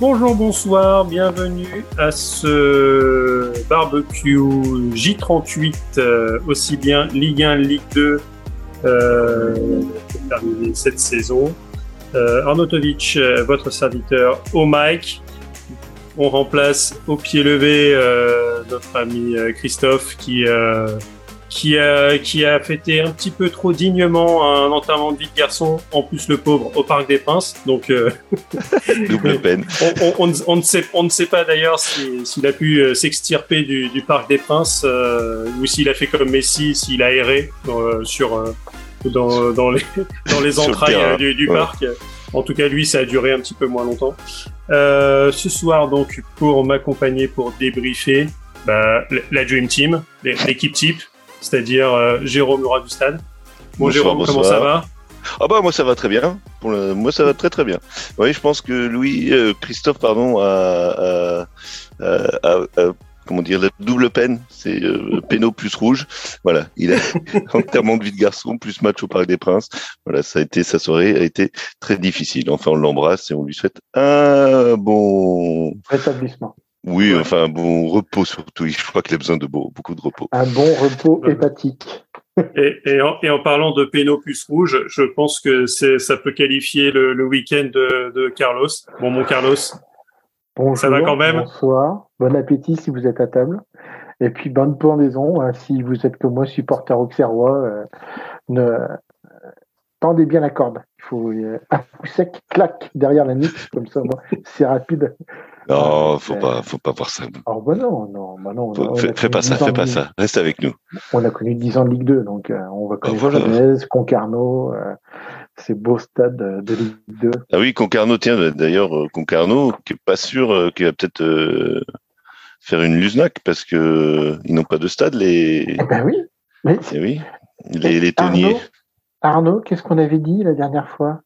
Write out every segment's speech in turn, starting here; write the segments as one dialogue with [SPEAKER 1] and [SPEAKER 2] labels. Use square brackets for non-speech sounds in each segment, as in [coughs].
[SPEAKER 1] Bonjour, bonsoir, bienvenue à ce barbecue J38, euh, aussi bien Ligue 1, Ligue 2, euh, cette saison. Euh, Arnautovic, votre serviteur au mic. On remplace au pied levé notre ami Christophe qui qui a, qui a fêté un petit peu trop dignement un enterrement de vie de garçon, en plus le pauvre, au Parc des Princes. Donc, euh, [laughs]
[SPEAKER 2] double [laughs] peine.
[SPEAKER 1] On, on, on, ne sait, on ne sait pas d'ailleurs s'il si, a pu euh, s'extirper du, du, Parc des Princes euh, ou s'il a fait comme Messi, s'il a erré euh, sur, euh, dans, dans, les, [laughs] dans les entrailles du, du ouais. parc. En tout cas, lui, ça a duré un petit peu moins longtemps. Euh, ce soir, donc, pour m'accompagner, pour débriefer, bah, la Dream Team, l'équipe type, c'est-à-dire euh, Jérôme Murat du Stade. Bon, bonsoir, Jérôme, bonsoir. comment ça va?
[SPEAKER 2] Ah bah moi ça va très bien. Pour le... Moi ça va très très bien. Oui, je pense que Louis, euh, Christophe pardon, a, a, a, a comment dire la double peine, c'est euh, péno plus rouge. Voilà, il a [laughs] enterrement de vie de garçon plus match au Parc des Princes. Voilà, ça a été sa soirée a été très difficile. Enfin on l'embrasse et on lui souhaite un bon
[SPEAKER 3] rétablissement.
[SPEAKER 2] Oui, ouais. enfin un bon repos surtout. Je crois qu'il a besoin de beau, beaucoup de repos.
[SPEAKER 3] Un bon repos hépatique.
[SPEAKER 1] Et, et, en, et, en, parlant de péno plus rouge, je pense que ça peut qualifier le, le week-end de, de, Carlos. Bon, mon Carlos.
[SPEAKER 3] Bonjour,
[SPEAKER 1] ça va quand même.
[SPEAKER 3] Bonsoir. Bon appétit si vous êtes à table. Et puis bonne pendaison hein, si vous êtes comme moi supporter auxerrois. Euh, ne, euh, tendez bien la corde. Il faut euh, un coup sec, clac derrière la nuque, comme ça, c'est rapide.
[SPEAKER 2] Non, faut euh, pas, faut pas voir ça.
[SPEAKER 3] Alors bah non, non, bah non.
[SPEAKER 2] Faut, fais, fais pas ça, fais pas ça. Reste avec nous.
[SPEAKER 3] On a connu 10 ans de Ligue 2, donc euh, on va connaître voilà. Concarneau, euh, ces beaux stades de Ligue 2.
[SPEAKER 2] Ah oui, Concarneau, tiens, d'ailleurs, Concarneau, qui est pas sûr qu'il va peut-être faire une Luznac parce que ils n'ont pas de stade les.
[SPEAKER 3] Eh ben oui. Mais...
[SPEAKER 2] Eh oui. Les, les Tonniers.
[SPEAKER 3] Arnaud qu'est-ce qu'on avait dit la dernière fois?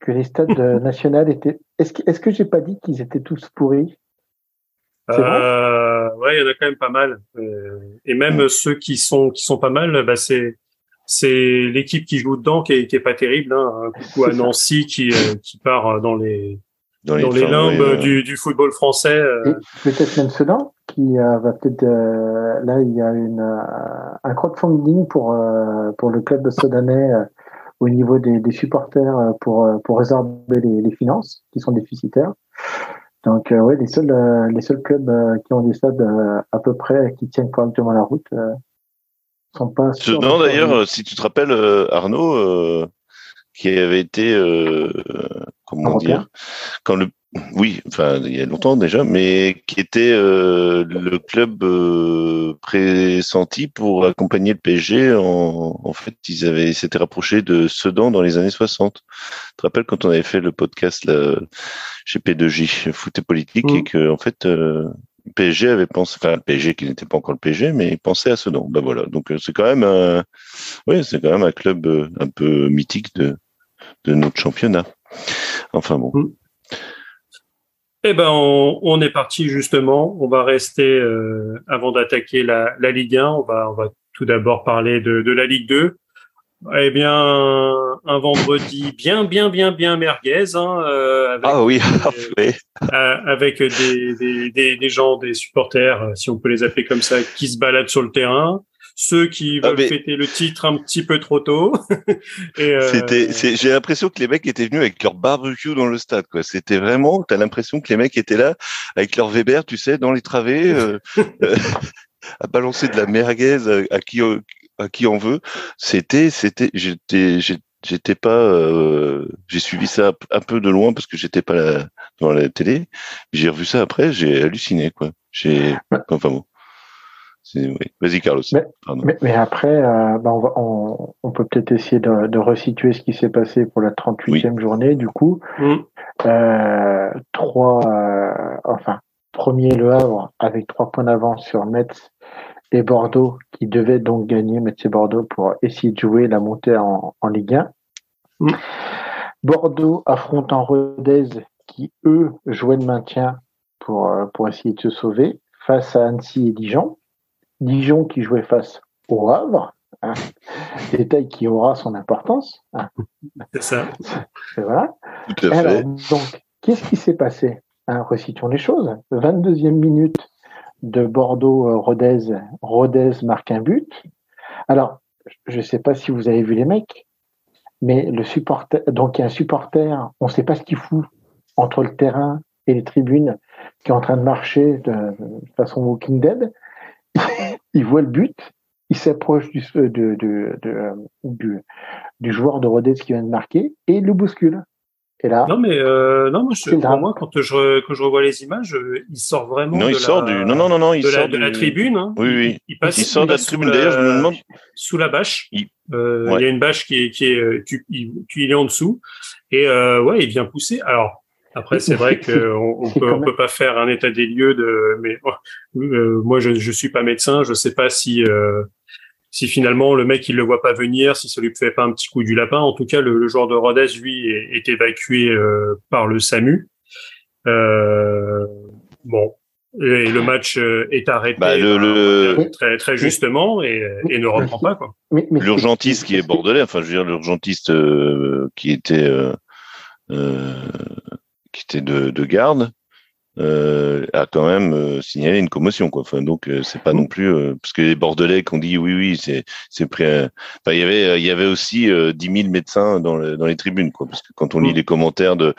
[SPEAKER 3] Que les stades [laughs] nationaux étaient. Est-ce que, est-ce que j'ai pas dit qu'ils étaient tous pourris?
[SPEAKER 1] Euh, Ouais, il y en a quand même pas mal. Euh, et même ouais. ceux qui sont qui sont pas mal, bah c'est c'est l'équipe qui joue dedans qui est, qui est pas terrible. Hein. Un coucou à Nancy qui euh, qui part dans les dans les, dans les limbes du, du football français. Euh.
[SPEAKER 3] Peut-être même Sedan qui va peut-être là il y a une un crowdfunding pour pour le club de Sedanais au niveau des, des supporters pour, pour résorber les, les, finances qui sont déficitaires. Donc, euh, ouais, les seuls, euh, les seuls clubs euh, qui ont des stades à peu près qui tiennent correctement la route sont pas.
[SPEAKER 2] Non, d'ailleurs, si tu te rappelles, Arnaud, qui avait été, comment Européen. dire, quand le oui, enfin il y a longtemps déjà, mais qui était euh, le club euh, pressenti pour accompagner le PSG. En, en fait, ils avaient s'étaient rapprochés de Sedan dans les années 60. Tu te rappelles quand on avait fait le podcast là, chez P2J, foot et politique, mmh. et que en fait euh, PSG avait pensé, enfin PSG qui n'était pas encore le PSG, mais il pensait à Sedan. Ben voilà, donc c'est quand même un, oui, c'est quand même un club un peu mythique de de notre championnat. Enfin bon. Mmh.
[SPEAKER 1] Eh ben, on, on, est parti justement. On va rester euh, avant d'attaquer la, la, Ligue 1. On va, on va tout d'abord parler de, de, la Ligue 2. Eh bien, un vendredi bien, bien, bien, bien merguez. Hein, euh,
[SPEAKER 2] avec, ah oui,
[SPEAKER 1] euh, [laughs] avec des, des, des, des, gens, des supporters, si on peut les appeler comme ça, qui se baladent sur le terrain ceux qui veulent ah, mais... fêter le titre un petit peu trop tôt. [laughs]
[SPEAKER 2] euh... C'était, j'ai l'impression que les mecs étaient venus avec leur barbecue dans le stade, quoi. C'était vraiment, t'as l'impression que les mecs étaient là avec leur Weber, tu sais, dans les travées, euh, [laughs] euh, [laughs] à balancer de la merguez à qui, à qui on veut. C'était, c'était, j'étais, j'étais pas, euh, j'ai suivi ça un peu de loin parce que j'étais pas là, devant la télé. J'ai revu ça après, j'ai halluciné, quoi. J'ai, enfin bon. Oui. Vas-y, Carlos.
[SPEAKER 3] Mais, mais, mais après, euh, bah on, va, on, on, peut peut-être essayer de, de, resituer ce qui s'est passé pour la 38e oui. journée. Du coup, mmh. euh, trois, euh, enfin, premier Le Havre avec trois points d'avance sur Metz et Bordeaux qui devaient donc gagner Metz et Bordeaux pour essayer de jouer la montée en, en Ligue 1. Mmh. Bordeaux affronte en Rodez qui, eux, jouaient le maintien pour, euh, pour essayer de se sauver face à Annecy et Dijon. Dijon qui jouait face au Havre, hein, détail qui aura son importance. Hein.
[SPEAKER 1] C'est ça.
[SPEAKER 3] C'est voilà. Alors, donc, qu'est-ce qui s'est passé hein, recitons les choses. 22e minute de Bordeaux-Rodez. Rodez marque un but. Alors, je ne sais pas si vous avez vu les mecs, mais le supporter, donc il y a un supporter, on ne sait pas ce qu'il fout entre le terrain et les tribunes, qui est en train de marcher de, façon Walking Dead. Il voit le but, il s'approche du, de, de, du, du, joueur de Rodez qui vient de marquer et il le bouscule. Et là,
[SPEAKER 1] non mais euh, non moi, je, pour moi quand je quand je revois les images, euh, il sort vraiment
[SPEAKER 2] non
[SPEAKER 1] de
[SPEAKER 2] il
[SPEAKER 1] la,
[SPEAKER 2] sort du non non non non il
[SPEAKER 1] de,
[SPEAKER 2] sort
[SPEAKER 1] la, de la tribune. Hein.
[SPEAKER 2] Oui oui.
[SPEAKER 1] Il, passe.
[SPEAKER 2] Il sort de la tribune. D'ailleurs je me demande
[SPEAKER 1] sous la bâche. Il, euh, ouais. il y a une bâche qui est qui est tu, il, il est en dessous et euh, ouais il vient pousser. Alors après, c'est vrai qu'on on peut, on peut pas faire un état des lieux de, mais euh, moi, je, je suis pas médecin, je sais pas si, euh, si finalement le mec il le voit pas venir, si ça lui fait pas un petit coup du lapin. En tout cas, le, le joueur de Rodez, lui, est, est évacué euh, par le SAMU. Euh, bon, et le match est arrêté
[SPEAKER 2] bah, le, le...
[SPEAKER 1] très, très justement et, et ne reprend pas quoi.
[SPEAKER 2] L'urgentiste qui est bordelais, enfin je veux dire l'urgentiste euh, qui était euh, euh, qui était de, de garde, euh, a quand même euh, signalé une commotion quoi. Enfin, donc euh, c'est pas non plus parce que les Bordelais qu'on dit oui oui c'est c'est. Enfin, il y avait il y avait aussi 10 000 médecins dans le, dans les tribunes quoi. Parce que quand on lit les commentaires de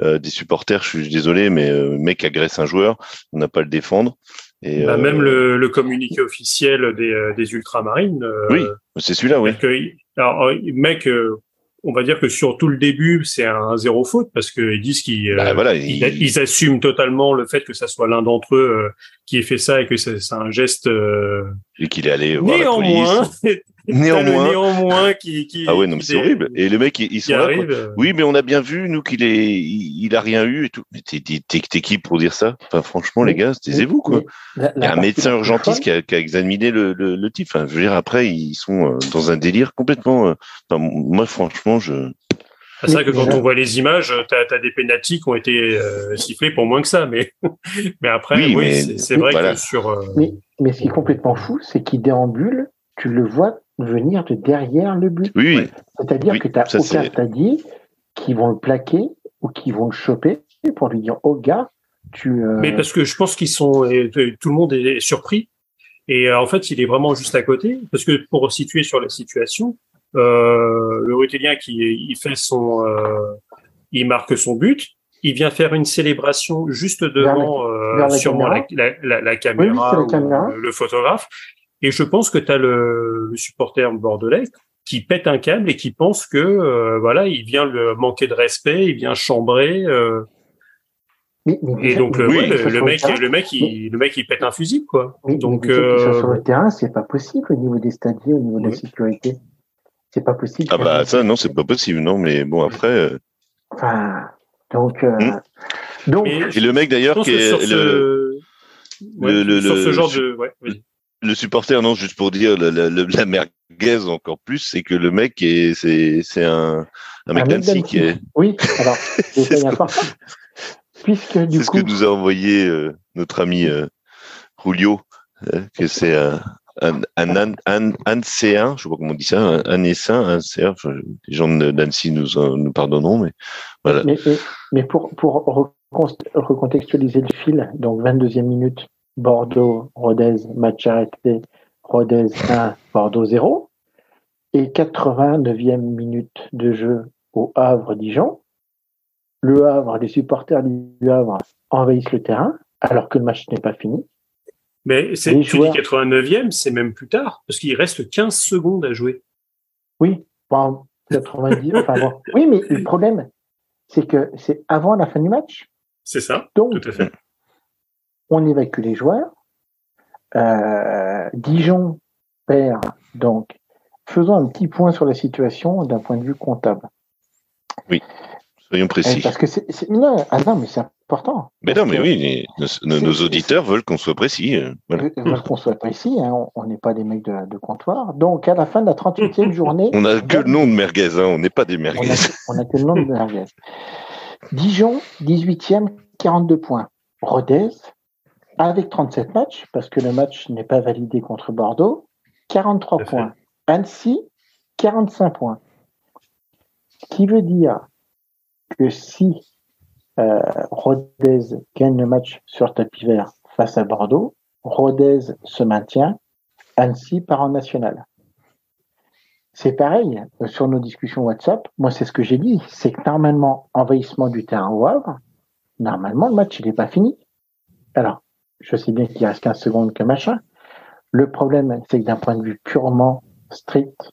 [SPEAKER 2] des supporters, je suis désolé mais mec agresse un joueur, on n'a pas à le défendre.
[SPEAKER 1] Et bah, même le, le, communiqué officiel des, des ultramarines.
[SPEAKER 2] oui, c'est celui-là, oui.
[SPEAKER 1] Que, alors, mec, on va dire que sur tout le début, c'est un zéro faute parce qu'ils disent qu'ils
[SPEAKER 2] bah, voilà,
[SPEAKER 1] ils, ils, assument totalement le fait que ça soit l'un d'entre eux euh, qui ait fait ça et que c'est un geste. Euh...
[SPEAKER 2] Et qu'il est allé voir
[SPEAKER 1] néanmoins,
[SPEAKER 2] la police. [laughs] néanmoins,
[SPEAKER 1] néanmoins qui, qui,
[SPEAKER 2] ah ouais non mais c'est horrible. Et le mec ils, sont là.
[SPEAKER 1] Arrive.
[SPEAKER 2] Oui mais on a bien vu nous qu'il est il, il, a rien eu et tout. Mais t'es t'es qui pour dire ça? Enfin franchement les gars taisez-vous quoi. Il y a un médecin urgentiste qui a, qui a, examiné le, le, le type. Enfin je veux dire après ils sont euh, dans un délire complètement. Euh, enfin, moi franchement je.
[SPEAKER 1] C'est vrai que quand on voit les images, tu as, as, des pénalties qui ont été euh, sifflés pour moins que ça, mais [laughs] mais après, oui, oui c'est vrai voilà. que sur. Euh...
[SPEAKER 3] Mais, mais ce qui est complètement fou, c'est qu'il déambule, tu le vois venir de derrière le but.
[SPEAKER 2] Oui.
[SPEAKER 3] C'est-à-dire
[SPEAKER 2] oui,
[SPEAKER 3] que tu n'as aucun stadier qui vont le plaquer ou qui vont le choper pour lui dire oh gars, tu. Euh...
[SPEAKER 1] Mais parce que je pense qu'ils sont tout le monde est surpris et euh, en fait il est vraiment juste à côté parce que pour situer sur la situation, euh, le Rutelien qui il fait son, euh, il marque son but. Il vient faire une célébration juste devant
[SPEAKER 3] euh,
[SPEAKER 1] sûrement
[SPEAKER 3] la,
[SPEAKER 1] la, la, la, caméra,
[SPEAKER 3] oui, caméra.
[SPEAKER 1] Le, le, photographe. Et je pense que tu as le, le, supporter bordelais qui pète un câble et qui pense que euh, voilà, il vient le manquer de respect, il vient chambrer. Euh,
[SPEAKER 3] mais, mais
[SPEAKER 1] et donc
[SPEAKER 3] mais,
[SPEAKER 1] oui, le, le, mec, le mec, il, le mec, il pète un fusil quoi. donc
[SPEAKER 3] euh... sur le terrain, c'est pas possible au niveau des stadiers, au niveau oui. de la sécurité. C'est pas possible.
[SPEAKER 2] Ah bah ça non, c'est pas possible non, mais bon après. Euh...
[SPEAKER 3] Enfin, donc euh, mmh. donc.
[SPEAKER 2] Et le mec d'ailleurs qui est
[SPEAKER 1] sur le, ouais, le, sur ce genre de ouais, oui.
[SPEAKER 2] Le supporter non juste pour dire la, la, la merguez encore plus c'est que le mec est c'est c'est un un mec d'Annecy qui est.
[SPEAKER 3] Oui alors [laughs] c'est important puisque du coup.
[SPEAKER 2] C'est ce que nous a envoyé euh, notre ami euh, Julio hein, que c'est un un, un, un, un, un C1, je sais pas comment on dit ça, un, un essaim, un C1, enfin, les gens d'Annecy nous, nous pardonneront, mais voilà.
[SPEAKER 3] Mais, mais, mais pour, pour recontextualiser le fil, donc 22e minute, Bordeaux, Rodez, match arrêté, Rodez 1, Bordeaux 0, et 89e minute de jeu au Havre-Dijon. Le Havre, les supporters du Havre envahissent le terrain, alors que le match n'est pas fini.
[SPEAKER 1] Mais c'est, tu joueurs... dis 89e, c'est même plus tard, parce qu'il reste 15 secondes à jouer.
[SPEAKER 3] Oui, bon, 90, [laughs] enfin bon. Oui, mais le problème, c'est que c'est avant la fin du match.
[SPEAKER 1] C'est ça,
[SPEAKER 3] Donc,
[SPEAKER 1] tout à fait.
[SPEAKER 3] On évacue les joueurs. Euh, Dijon perd, donc faisons un petit point sur la situation d'un point de vue comptable.
[SPEAKER 2] Oui, soyons précis.
[SPEAKER 3] Parce que c'est, non, ah non, mais c'est important.
[SPEAKER 2] Mais non, mais oui, nos, nos auditeurs veulent qu'on soit précis. euh, Voilà.
[SPEAKER 3] Veulent qu'on soit précis, hein, on n'est pas des mecs de, de, comptoir. Donc, à la fin de la 38e journée. [laughs]
[SPEAKER 2] On n'a que le nom de merguez, hein, on n'est pas des merguez.
[SPEAKER 3] On a, on a que le nom de merguez. Dijon, 18e, 42 points. Rodez, avec 37 matchs, parce que le match n'est pas validé contre Bordeaux, 43 points. Annecy, 45 points. Ce qui veut dire que si euh, Rodez gagne le match sur tapis vert face à Bordeaux. Rodez se maintient. Annecy part en national. C'est pareil euh, sur nos discussions WhatsApp. Moi, c'est ce que j'ai dit. C'est que normalement, envahissement du terrain au Havre, normalement, le match, il n'est pas fini. Alors, je sais bien qu'il reste 15 secondes que machin. Le problème, c'est que d'un point de vue purement strict,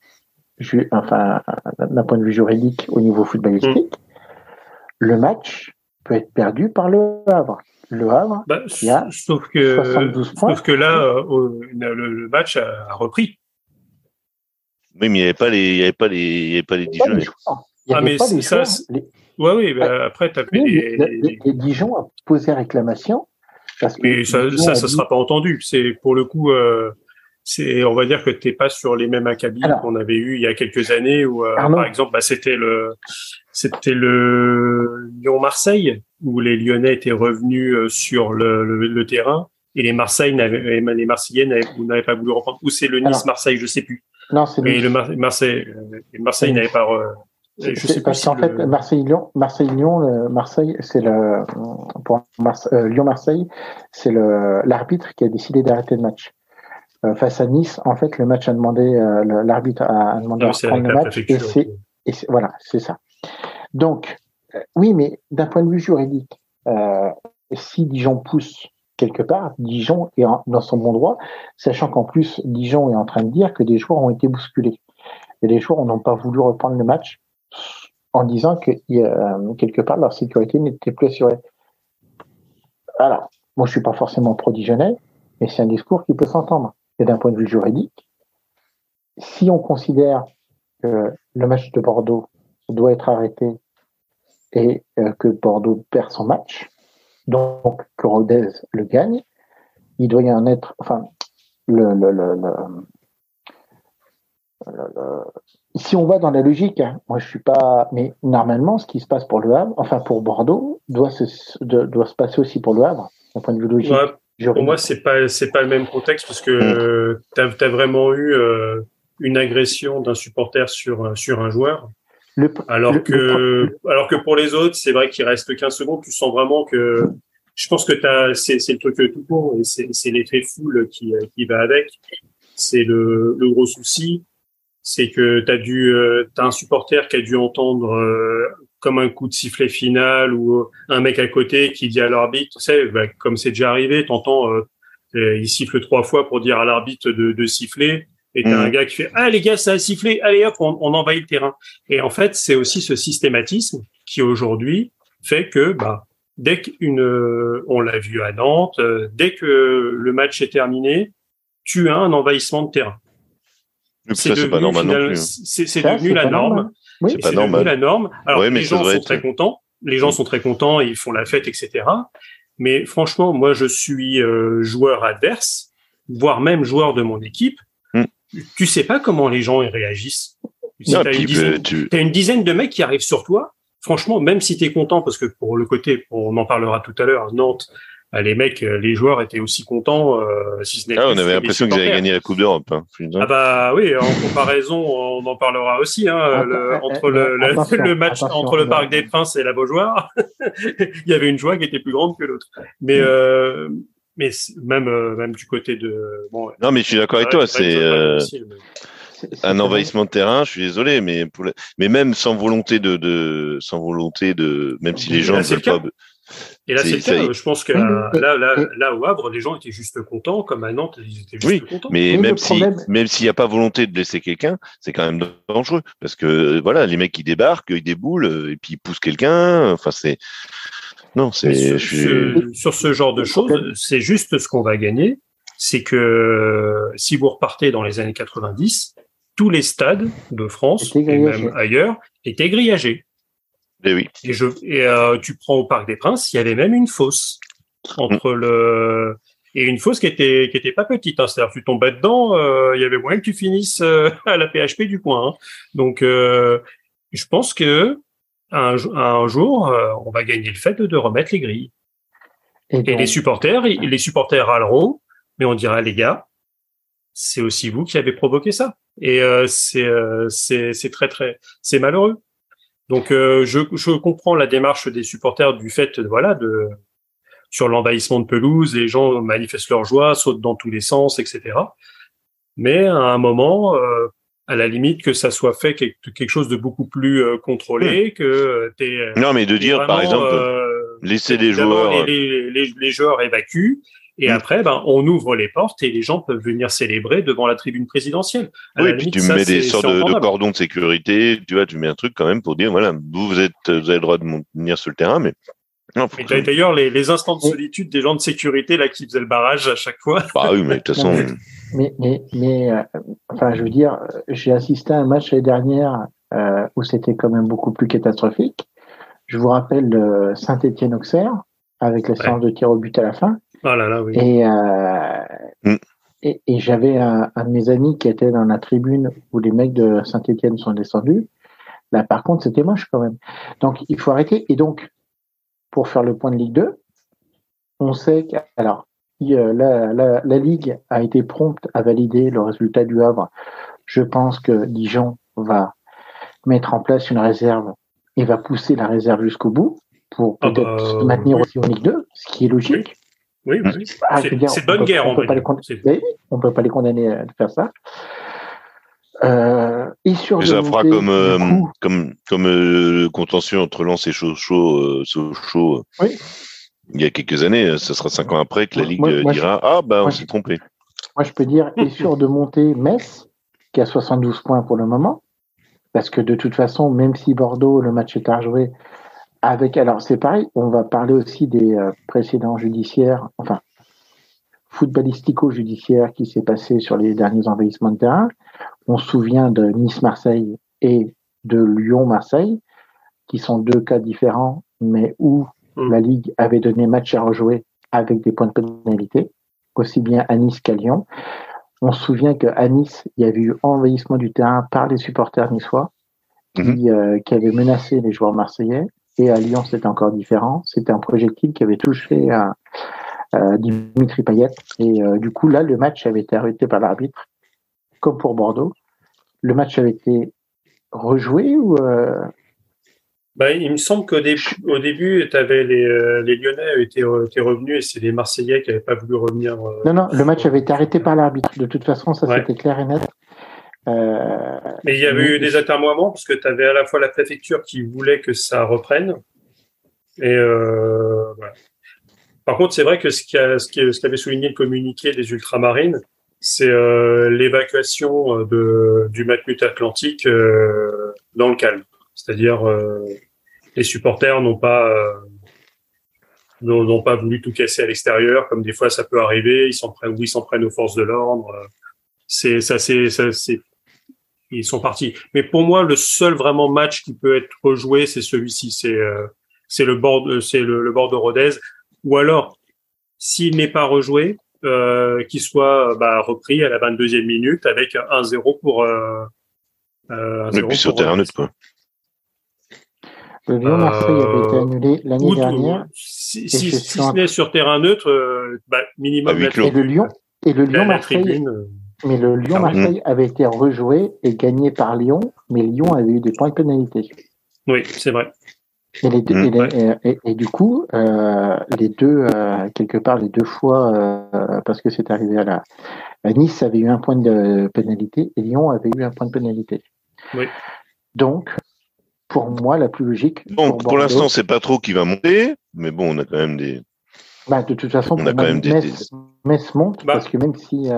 [SPEAKER 3] enfin, d'un point de vue juridique au niveau footballistique, mm. le match peut être perdu par le Havre. Le Havre,
[SPEAKER 1] bah, sauf que, 72 points. Sauf que là, euh, le, match a repris.
[SPEAKER 2] Oui, mais il n'y avait pas les, il y avait pas les, il y avait pas les Dijon.
[SPEAKER 1] Ah, mais ça, ouais, oui, bah, après, tu as les,
[SPEAKER 3] les, les, Dijon a posé réclamation.
[SPEAKER 1] Parce que mais ça, ça, ça sera pas entendu. C'est pour le coup, euh, c'est, on va dire que t'es pas sur les mêmes acabits qu'on avait eu il y a quelques années où, euh, par exemple, bah, c'était le, c'était le Lyon-Marseille où les Lyonnais étaient revenus euh, sur le, le, terrain et les Marseille n'avaient, les Marseillais n'avaient pas voulu reprendre. Ou c'est le Nice-Marseille, je sais plus.
[SPEAKER 3] Non, c'est
[SPEAKER 1] Mais le Marseille, Marseille n'avait pas.
[SPEAKER 3] Je sais parce qu'en fait, Marseille-Lyon, Marseille-Lyon, Marseille, c'est le pour euh, Lyon-Marseille, c'est le l'arbitre qui a décidé d'arrêter le match. Euh, face à Nice, en fait, le match a demandé, euh, l'arbitre a demandé à reprendre le match, et c'est, et voilà, c'est ça. Donc, oui, mais d'un point de vue juridique, si Dijon pousse quelque part, Dijon est dans son bon droit, sachant qu'en plus, Dijon est en train de dire que des joueurs ont été bousculés. Et les joueurs n'ont pas voulu reprendre le match en disant que euh, quelque part leur sécurité n'était plus assurée. Alors, moi je suis pas forcément pro-dijonnais, mais c'est un discours qui peut s'entendre. Et d'un point de vue juridique, si on considère que le match de Bordeaux doit être arrêté et euh, que Bordeaux perd son match, donc que Rodez le gagne, il doit y en être, enfin, le, le, si on va dans la logique, hein, moi je suis pas, mais normalement, ce qui se passe pour le Havre, enfin pour Bordeaux, doit se, doit se passer aussi pour le Havre, d'un point de vue logique.
[SPEAKER 1] pour moi, c'est pas, c'est pas le même contexte parce que mm. tu as, vraiment eu euh, une agression d'un supporter sur, sur un joueur alors que, alors que pour les autres, c'est vrai qu'il reste 15 secondes, tu sens vraiment que, je pense que t'as, c'est, c'est le truc tout court et c'est, c'est l'effet foule qui, qui va avec. C'est le, le gros souci, c'est que t'as dû, euh, t'as un supporter qui a dû entendre euh, comme un coup de sifflet final ou un mec à côté qui dit à l'arbitre, tu sais, bah, comme c'est déjà arrivé, t'entends, euh, il siffle trois fois pour dire à l'arbitre de, de siffler et t'as mm. un gars qui fait ah les gars ça a sifflé, allez hop on, on envahit le terrain. Et en fait c'est aussi ce systématisme qui aujourd'hui fait que bah dès qu'une on l'a vu à Nantes, euh, dès que le match est terminé, tu as un envahissement de terrain.
[SPEAKER 2] C'est devenu,
[SPEAKER 1] c'est devenu la norme. C'est pas devenu la norme. Alors les gens sont très contents. Les gens sont très contents, ils font la fête, etc. Mais franchement, moi, je suis euh, joueur adverse, voire même joueur de mon équipe tu sais pas comment les gens réagissent. Tu as, une dizaine, une dizaine de mecs qui arrivent sur toi. Franchement, même si tu es content, parce que pour le côté, on en parlera tout à l'heure, Nantes, bah, les mecs, les joueurs étaient aussi contents, euh, si ce n'est
[SPEAKER 2] ah, on avait l'impression qu'ils avaient gagné la Coupe d'Europe. Hein,
[SPEAKER 1] ah bah oui, en comparaison, on en parlera aussi, hein, entre le, le, match entre le Parc des Princes et la Beaujoire, [laughs] il y avait une joie qui était plus grande que l'autre. Mais mm. euh, mais même euh, même du côté de bon,
[SPEAKER 2] non mais je suis d'accord avec toi c'est euh, [laughs] un envahissement de terrain je suis désolé mais pour mais même sans volonté de, de sans volonté de même si les gens ne veulent pas
[SPEAKER 1] et là, c'est le cas. Je pense que là, là, là, au Havre, les gens étaient juste contents, comme à Nantes, ils étaient juste
[SPEAKER 2] oui,
[SPEAKER 1] contents.
[SPEAKER 2] Mais même si, même s'il n'y a pas volonté de blesser quelqu'un, c'est quand même dangereux. Parce que, voilà, les mecs, qui débarquent, ils déboulent, et puis ils poussent quelqu'un. Enfin, c'est, non, c'est
[SPEAKER 1] sur, ce, genre de choses, c'est juste ce qu'on va gagner, c'est que si vous repartez dans les années 90, tous les stades de France et même ailleurs étaient grillagés.
[SPEAKER 2] Et eh oui.
[SPEAKER 1] Et, je, et euh, tu prends au Parc des Princes, il y avait même une fosse entre le et une fosse qui était qui était pas petite. Hein. C'est-à-dire tu tombais dedans, euh, il y avait moyen que tu finisses euh, à la PHP du coin. Hein. Donc je pense que un, jour, euh, on va gagner le fait de, remettre les grilles. Et, les supporters, les supporters râleront, mais on dira les gars, c'est aussi vous qui avez provoqué ça. Et euh, c'est euh, c'est c'est très très c'est malheureux. Donc je, je comprends la démarche des supporters du fait voilà de sur l'envahissement de pelouse, les gens manifestent leur joie, sautent dans tous les sens, etc. Mais à un moment, euh, à la limite que ça soit fait quelque chose de beaucoup plus euh, contrôlé, hmm. que t'es
[SPEAKER 2] non mais de dire par exemple euh, laisser les joueurs
[SPEAKER 1] les, les, les, joueurs évacuent et hmm. après ben on ouvre les portes et les gens peuvent venir célébrer devant la tribune présidentielle.
[SPEAKER 2] oui, puis tu mets des sortes de, de, cordons de sécurité, tu vois, tu mets un truc quand même pour dire voilà vous vous êtes vous avez le droit de venir sur le terrain, mais
[SPEAKER 1] D'ailleurs, les, les, instants de solitude des gens de sécurité là qui faisaient le barrage à chaque fois.
[SPEAKER 2] Ah oui, mais de toute [laughs] façon.
[SPEAKER 3] Mais, mais, mais euh, enfin, je veux dire, j'ai assisté à un match l'année dernière euh, où c'était quand même beaucoup plus catastrophique. Je vous rappelle euh, Saint-Étienne-Auxerre avec la séance de tir au but à la fin.
[SPEAKER 1] Oh là là, oui.
[SPEAKER 3] Et, euh, mm. et, et j'avais un, un, de mes amis qui était dans la tribune où les mecs de Saint-Étienne sont descendus. Là, par contre, c'était moche quand même. Donc, il faut arrêter. Et donc, pour faire le point de Ligue 2. On sait que, alors, la, la, la, Ligue a été prompte à valider le résultat du Havre. Je pense que Dijon va mettre en place une réserve et va pousser la réserve jusqu'au bout pour ah peut-être bah, se maintenir aussi en Ligue 2, ce qui est logique.
[SPEAKER 1] Oui, oui. Ah, c'est bonne guerre.
[SPEAKER 3] On ne peut, peut pas les condamner de faire ça.
[SPEAKER 2] Euh, et sur ça fera comme, euh, comme, comme euh, le contentieux entre Lens et Sochaux, Sochaux oui. il y a quelques années, ça sera cinq ans après que la Ligue dira Ah, bah, on s'est trompé.
[SPEAKER 3] Moi, je peux dire, est sûr [laughs] de monter Metz, qui a 72 points pour le moment, parce que de toute façon, même si Bordeaux, le match est à rejouer, avec. Alors, c'est pareil, on va parler aussi des précédents judiciaires, enfin, footballistico-judiciaires qui s'est passé sur les derniers envahissements de terrain. On se souvient de Nice-Marseille et de Lyon-Marseille, qui sont deux cas différents, mais où mm. la Ligue avait donné match à rejouer avec des points de pénalité, aussi bien à Nice qu'à Lyon. On se souvient qu'à Nice, il y avait eu envahissement du terrain par les supporters niçois qui, mm-hmm. euh, qui avaient menacé les joueurs marseillais. Et à Lyon, c'était encore différent. C'était un projectile qui avait touché à, Dimitri Payet. Et euh, du coup, là, le match avait été arrêté par l'arbitre, comme pour Bordeaux le match avait été rejoué ou euh...
[SPEAKER 1] bah, il me semble qu'au début, au début, avais les, euh, les Lyonnais étaient, étaient, revenus et c'est les Marseillais qui n'avaient pas voulu revenir.
[SPEAKER 3] Non, non, le match avait été arrêté par l'arbitre. De toute façon, ça c'était clair et net.
[SPEAKER 1] Euh, mais il y avait eu des atermoiements parce que tu avais à la fois la préfecture qui voulait que ça reprenne et voilà. Par contre, c'est vrai que ce qu'avait ce, ce souligné le communiqué des ultramarines, c'est euh, l'évacuation euh, du Matmut Atlantique euh, dans le calme. C'est-à-dire les supporters n'ont pas n'ont pas voulu tout casser à l'extérieur, comme des fois ça peut arriver. Ils s'en prennent, ou ils s'en prennent aux forces de l'ordre. C'est ça, c'est ça, c'est ils sont partis. Mais pour moi, le seul vraiment match qui peut être rejoué, c'est celui-ci. C'est c'est le bord, c'est le, le, bord de Rodez. Ou alors, s'il n'est pas rejoué, euh, qui soit bah, repris à la 22e minute avec 1-0 pour. Euh,
[SPEAKER 2] euh, Mais puis sur terrain neutre, quoi.
[SPEAKER 3] Le Lyon-Marseille avait été annulé l'année dernière.
[SPEAKER 1] Si, si, si ce n'est sur terrain neutre, bah, minimum.
[SPEAKER 3] Et le Lyon, et le Lyon-Marseille. Mais le Lyon-Marseille avait été rejoué et gagné par Lyon, mais Lyon avait eu des points de pénalité.
[SPEAKER 1] Oui, c'est vrai.
[SPEAKER 3] Et, les deux, mmh, et, et, du coup, euh, les deux, euh, quelque part, les deux fois, euh, parce que c'est arrivé à la. Nice avait eu un point de pénalité et Lyon avait eu un point de pénalité.
[SPEAKER 1] Oui.
[SPEAKER 3] Donc, pour moi, la plus logique.
[SPEAKER 2] Donc, pour, l'instant, c'est pas trop qui va monter, mais bon, on a quand même des.
[SPEAKER 3] Bah, de toute façon,
[SPEAKER 2] on a quand même
[SPEAKER 3] Metz, Metz monte bah. parce que même si.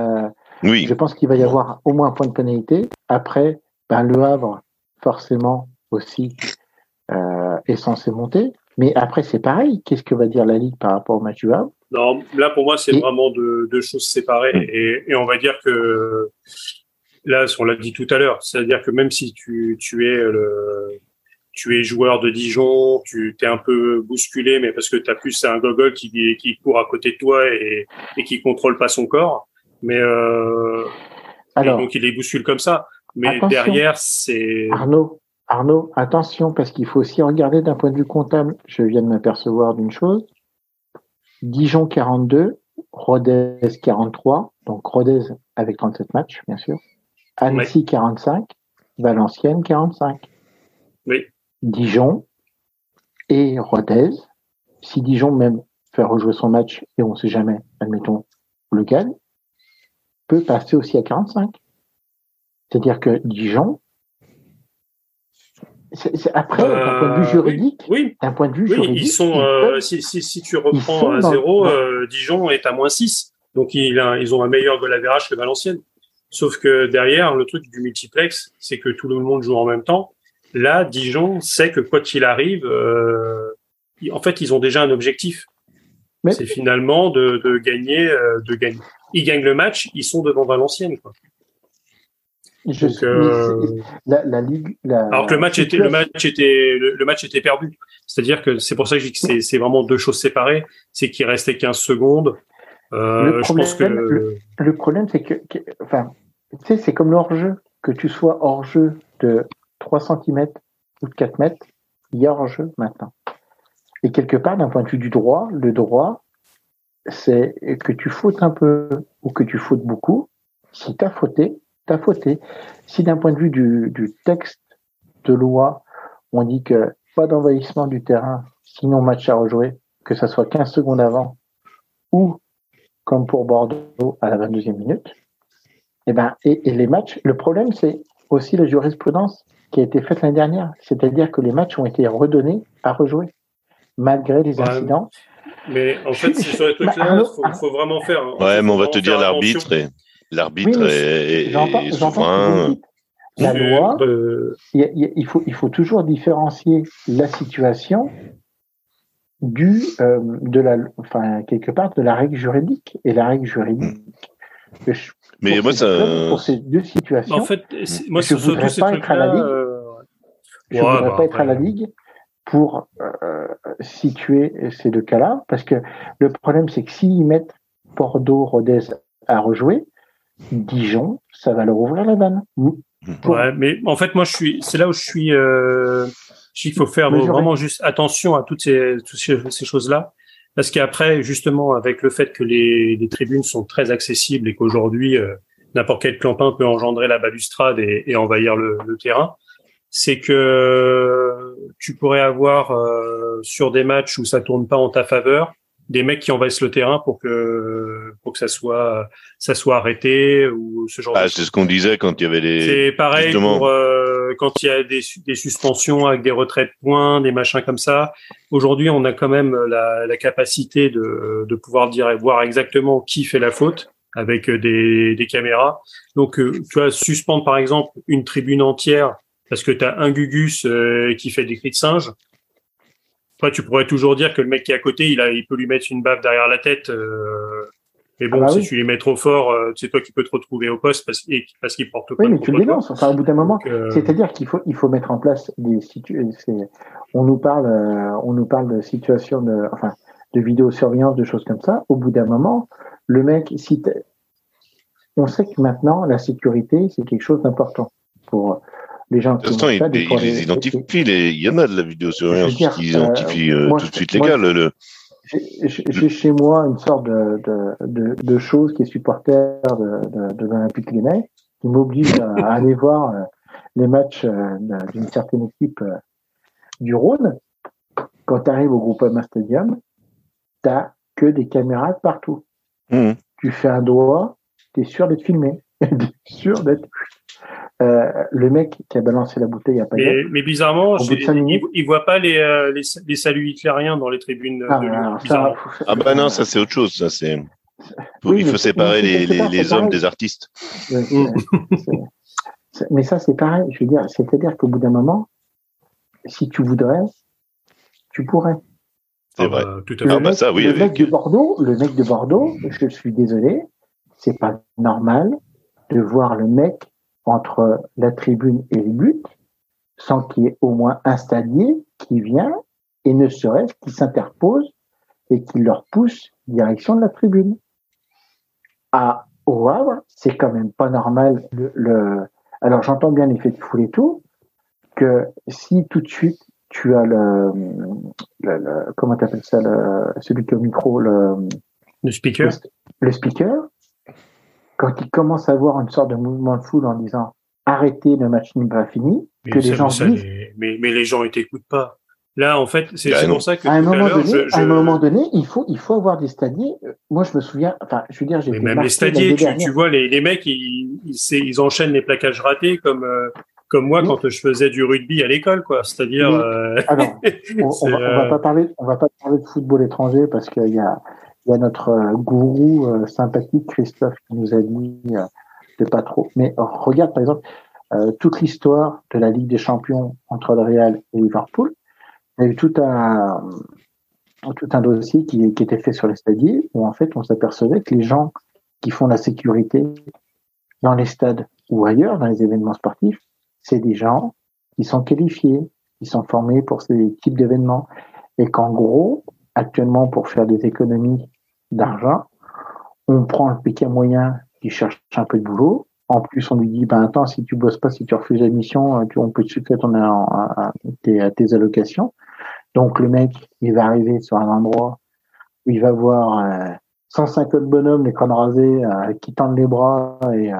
[SPEAKER 2] Oui.
[SPEAKER 3] Je pense qu'il va y avoir au moins un point de pénalité. Après, bah, Le Havre, forcément aussi, euh, est censé monter. Mais après, c'est pareil. Qu'est-ce que va dire la Ligue par rapport au match du Havre?
[SPEAKER 1] Non, là, pour moi, c'est vraiment deux, deux, choses séparées. Mm. Et, et, on va dire que là, on l'a dit tout à l'heure, c'est-à-dire que même si tu, tu es le, tu es joueur de Dijon, tu t'es un peu bousculé, mais parce que tu as plus un gogol qui, qui court à côté de toi et, et qui contrôle pas son corps. Mais euh, Alors, donc il est bouscule comme ça. Mais derrière, c'est
[SPEAKER 3] Arnaud. Arnaud, attention, parce qu'il faut aussi regarder d'un point de vue comptable. Je viens de m'apercevoir d'une chose. Dijon 42, Rodez 43, donc Rodez avec 37 matchs, bien sûr. Annecy 45, Valenciennes 45.
[SPEAKER 1] Oui.
[SPEAKER 3] Dijon et Rodez. Si Dijon même fait rejouer son match et on ne sait jamais, admettons, le gagne, peut passer aussi à 45. C'est-à-dire que Dijon, après, d'un point de vue euh, juridique,
[SPEAKER 1] oui,
[SPEAKER 3] d'un point de vue
[SPEAKER 1] juridique, ils sont, euh, si, si, si, tu reprends à zéro, euh, Dijon est à moins 6. Donc, il a, ils ont un meilleur goal average que Valenciennes. Sauf que derrière, le truc du multiplex, c'est que tout le monde joue en même temps. Là, Dijon sait que quoi qu'il arrive, en fait, ils ont déjà un objectif. C'est finalement de, de gagner, de gagner. Ils gagnent le match, ils sont devant Valenciennes. Quoi.
[SPEAKER 3] Je Donc, euh... la, la, ligue. La,
[SPEAKER 1] Alors que le match était, le match était, le, match était perdu. C'est-à-dire que c'est pour ça que je dis que c'est vraiment deux choses séparées. C'est qu'il restait 15 secondes. Euh, le problème, je pense que
[SPEAKER 3] le, le problème, c'est que, enfin, tu sais, c'est comme le hors-jeu. Que tu sois hors-jeu de 3 cm ou de 4 mètres, il y a hors-jeu maintenant. Et quelque part, d'un point de vue du droit, le droit, c'est que tu fautes un peu ou que tu fautes beaucoup. Si tu as fauté, t'as fauté. Si d'un point de vue du, du, texte de loi, on dit que pas d'envahissement du terrain, sinon match à rejouer, que ça soit 15 secondes avant, ou comme pour Bordeaux à la 22e minute, et, eh ben, et, et les matchs, le problème c'est aussi la jurisprudence qui a été faite l'année dernière, c'est-à-dire que les matchs ont été redonnés à rejouer, malgré les incidents.
[SPEAKER 1] Mais en fait, c'est sur les trucs-là, il faut, vraiment faire.
[SPEAKER 2] Ouais, mais on va te dire l'arbitre. Et... L'arbitre est, souverain.
[SPEAKER 3] La loi, il, faut, il faut toujours différencier la situation du, euh, de la, enfin, quelque part, de la règle juridique. Et la règle juridique.
[SPEAKER 2] Hmm. Mais moi, ça.
[SPEAKER 3] Pour ces deux situations.
[SPEAKER 1] En fait, moi,
[SPEAKER 3] je ne voudrais pas être à la Ligue. Je ne voudrais pas être à la Ligue pour euh, situer ces deux cas-là, parce que le problème, c'est que s'ils mettent Bordeaux, Rodez à rejouer, Dijon, ça va leur ouvrir la vanne.
[SPEAKER 1] Ouais, mais en fait, moi, je suis, c'est là où je suis. Euh, il faut faire vraiment juste attention à toutes ces, toutes ces, choses-là, parce qu'après, justement, avec le fait que les, les tribunes sont très accessibles et qu'aujourd'hui, euh, n'importe quel clampin peut engendrer la balustrade et, et envahir le, le terrain, c'est que tu pourrais avoir euh, sur des matchs où ça tourne pas en ta faveur, des mecs qui envahissent le terrain pour que pour que ça soit ça soit arrêté ou ce genre.
[SPEAKER 2] Ah, c'est ce qu'on disait quand il y avait les.
[SPEAKER 1] C'est pareil pour euh, quand il y a des, des suspensions avec des retraits de points, des machins comme ça. Aujourd'hui, on a quand même la, la capacité de de pouvoir dire et voir exactement qui fait la faute avec des, des caméras. Donc, euh, tu vois, suspendre par exemple une tribune entière parce que tu as un Gugus euh, qui fait des cris de singe après, tu pourrais toujours dire que le mec qui est à côté, il, a, il peut lui mettre une baffe derrière la tête. Euh, mais bon, ah bah si tu les mets trop fort, euh, c'est toi qui peux te retrouver au poste parce, parce qu'il porte
[SPEAKER 3] Oui, mais tu le dénonces. Enfin, au bout d'un moment, c'est-à-dire qu'il faut, il faut mettre en place des situations. On nous parle, on nous parle de situations de, enfin, de vidéosurveillance, de choses comme ça. Au bout d'un moment, le mec, si on sait que maintenant, la sécurité, c'est quelque chose d'important pour les gens qui
[SPEAKER 2] il, les, identifient. il y en a de la vidéosurveillance qui identifie euh, tout de suite les gars. Le,
[SPEAKER 3] J'ai chez moi une sorte de, de, de, chose qui est supporter de, de, l'Olympique Lyonnais, qui m'oblige à, aller voir euh, les matchs euh, d'une certaine équipe du Rhône. Quand tu arrives au Groupama Stadium, tu que des caméras partout. Mmh. Tu fais un doigt, tu es sûr d'être filmé. [laughs] sûr d'être euh, le mec qui a balancé la bouteille a pas
[SPEAKER 1] mais, mais bizarrement, il, il, voit pas les, euh, les, les, saluts hitlériens dans les tribunes.
[SPEAKER 2] Ah, de ah bah non, ça c'est autre chose. Ça c'est. il faut séparer les, les, les hommes des artistes.
[SPEAKER 3] mais ça c'est pareil. Je veux dire, c'est-à-dire qu'au bout d'un moment, si tu voudrais, tu pourrais.
[SPEAKER 2] C'est vrai. Ah bah, tout à fait. Ah bah ça, oui,
[SPEAKER 3] le mec de Bordeaux, le mec de Bordeaux, je suis désolé, c'est pas normal de voir le mec entre la tribune et le but, sans qu'il y ait au moins un stadier qui vient et ne serait-ce qui s'interpose et qui leur pousse direction de la tribune. À au Havre, c'est quand même pas normal. Le, alors j'entends bien l'effet de foule et tout, que si tout de suite tu as le, le, comment t'appelles ça, le, celui qui est au micro, le,
[SPEAKER 1] le speaker,
[SPEAKER 3] le speaker, quand il commence à voir une sorte de mouvement de foule en disant arrêtez, le match n'est pas fini,
[SPEAKER 1] que les gens mais, mais, les gens ne t'écoutent pas. Là, en fait, c'est bah pour ça que à un,
[SPEAKER 3] moment donné, à un moment donné, il faut, il faut avoir des stadiers. Moi, je me souviens, enfin, je veux dire, j'ai
[SPEAKER 1] même les stadiers, tu, vois, les, les mecs, ils, ils, ils, enchaînent les plaquages ratés comme, euh, comme moi quand je faisais du rugby à l'école, quoi. C'est-à-dire. Euh... [laughs]
[SPEAKER 3] On, on, va, on, va, pas parler, on va pas parler de football étranger parce qu'il y a, il y a notre euh, gourou euh, sympathique Christophe qui nous a dit de pas trop. Mais regarde, par exemple, toute l'histoire de la Ligue des Champions entre le Real et Liverpool il y a eu tout un, tout un dossier qui, qui était fait sur les stadiers où en fait on s'apercevait que les gens qui font la sécurité dans les stades ou ailleurs, dans les événements sportifs, c'est des gens qui sont qualifiés, qui sont formés pour ces types d'événements. Et qu'en gros, actuellement, pour faire des économies d'argent, on prend le piquet moyen qui cherche un peu de boulot. En plus, on lui dit, ben attends, si tu bosses pas, si tu refuses la mission, on peut te succéder ton, tes, tes allocations. Donc le mec, il va arriver sur un endroit où il va voir euh, 150 bonhommes, les crânes rasés, euh, qui tendent les bras et, euh,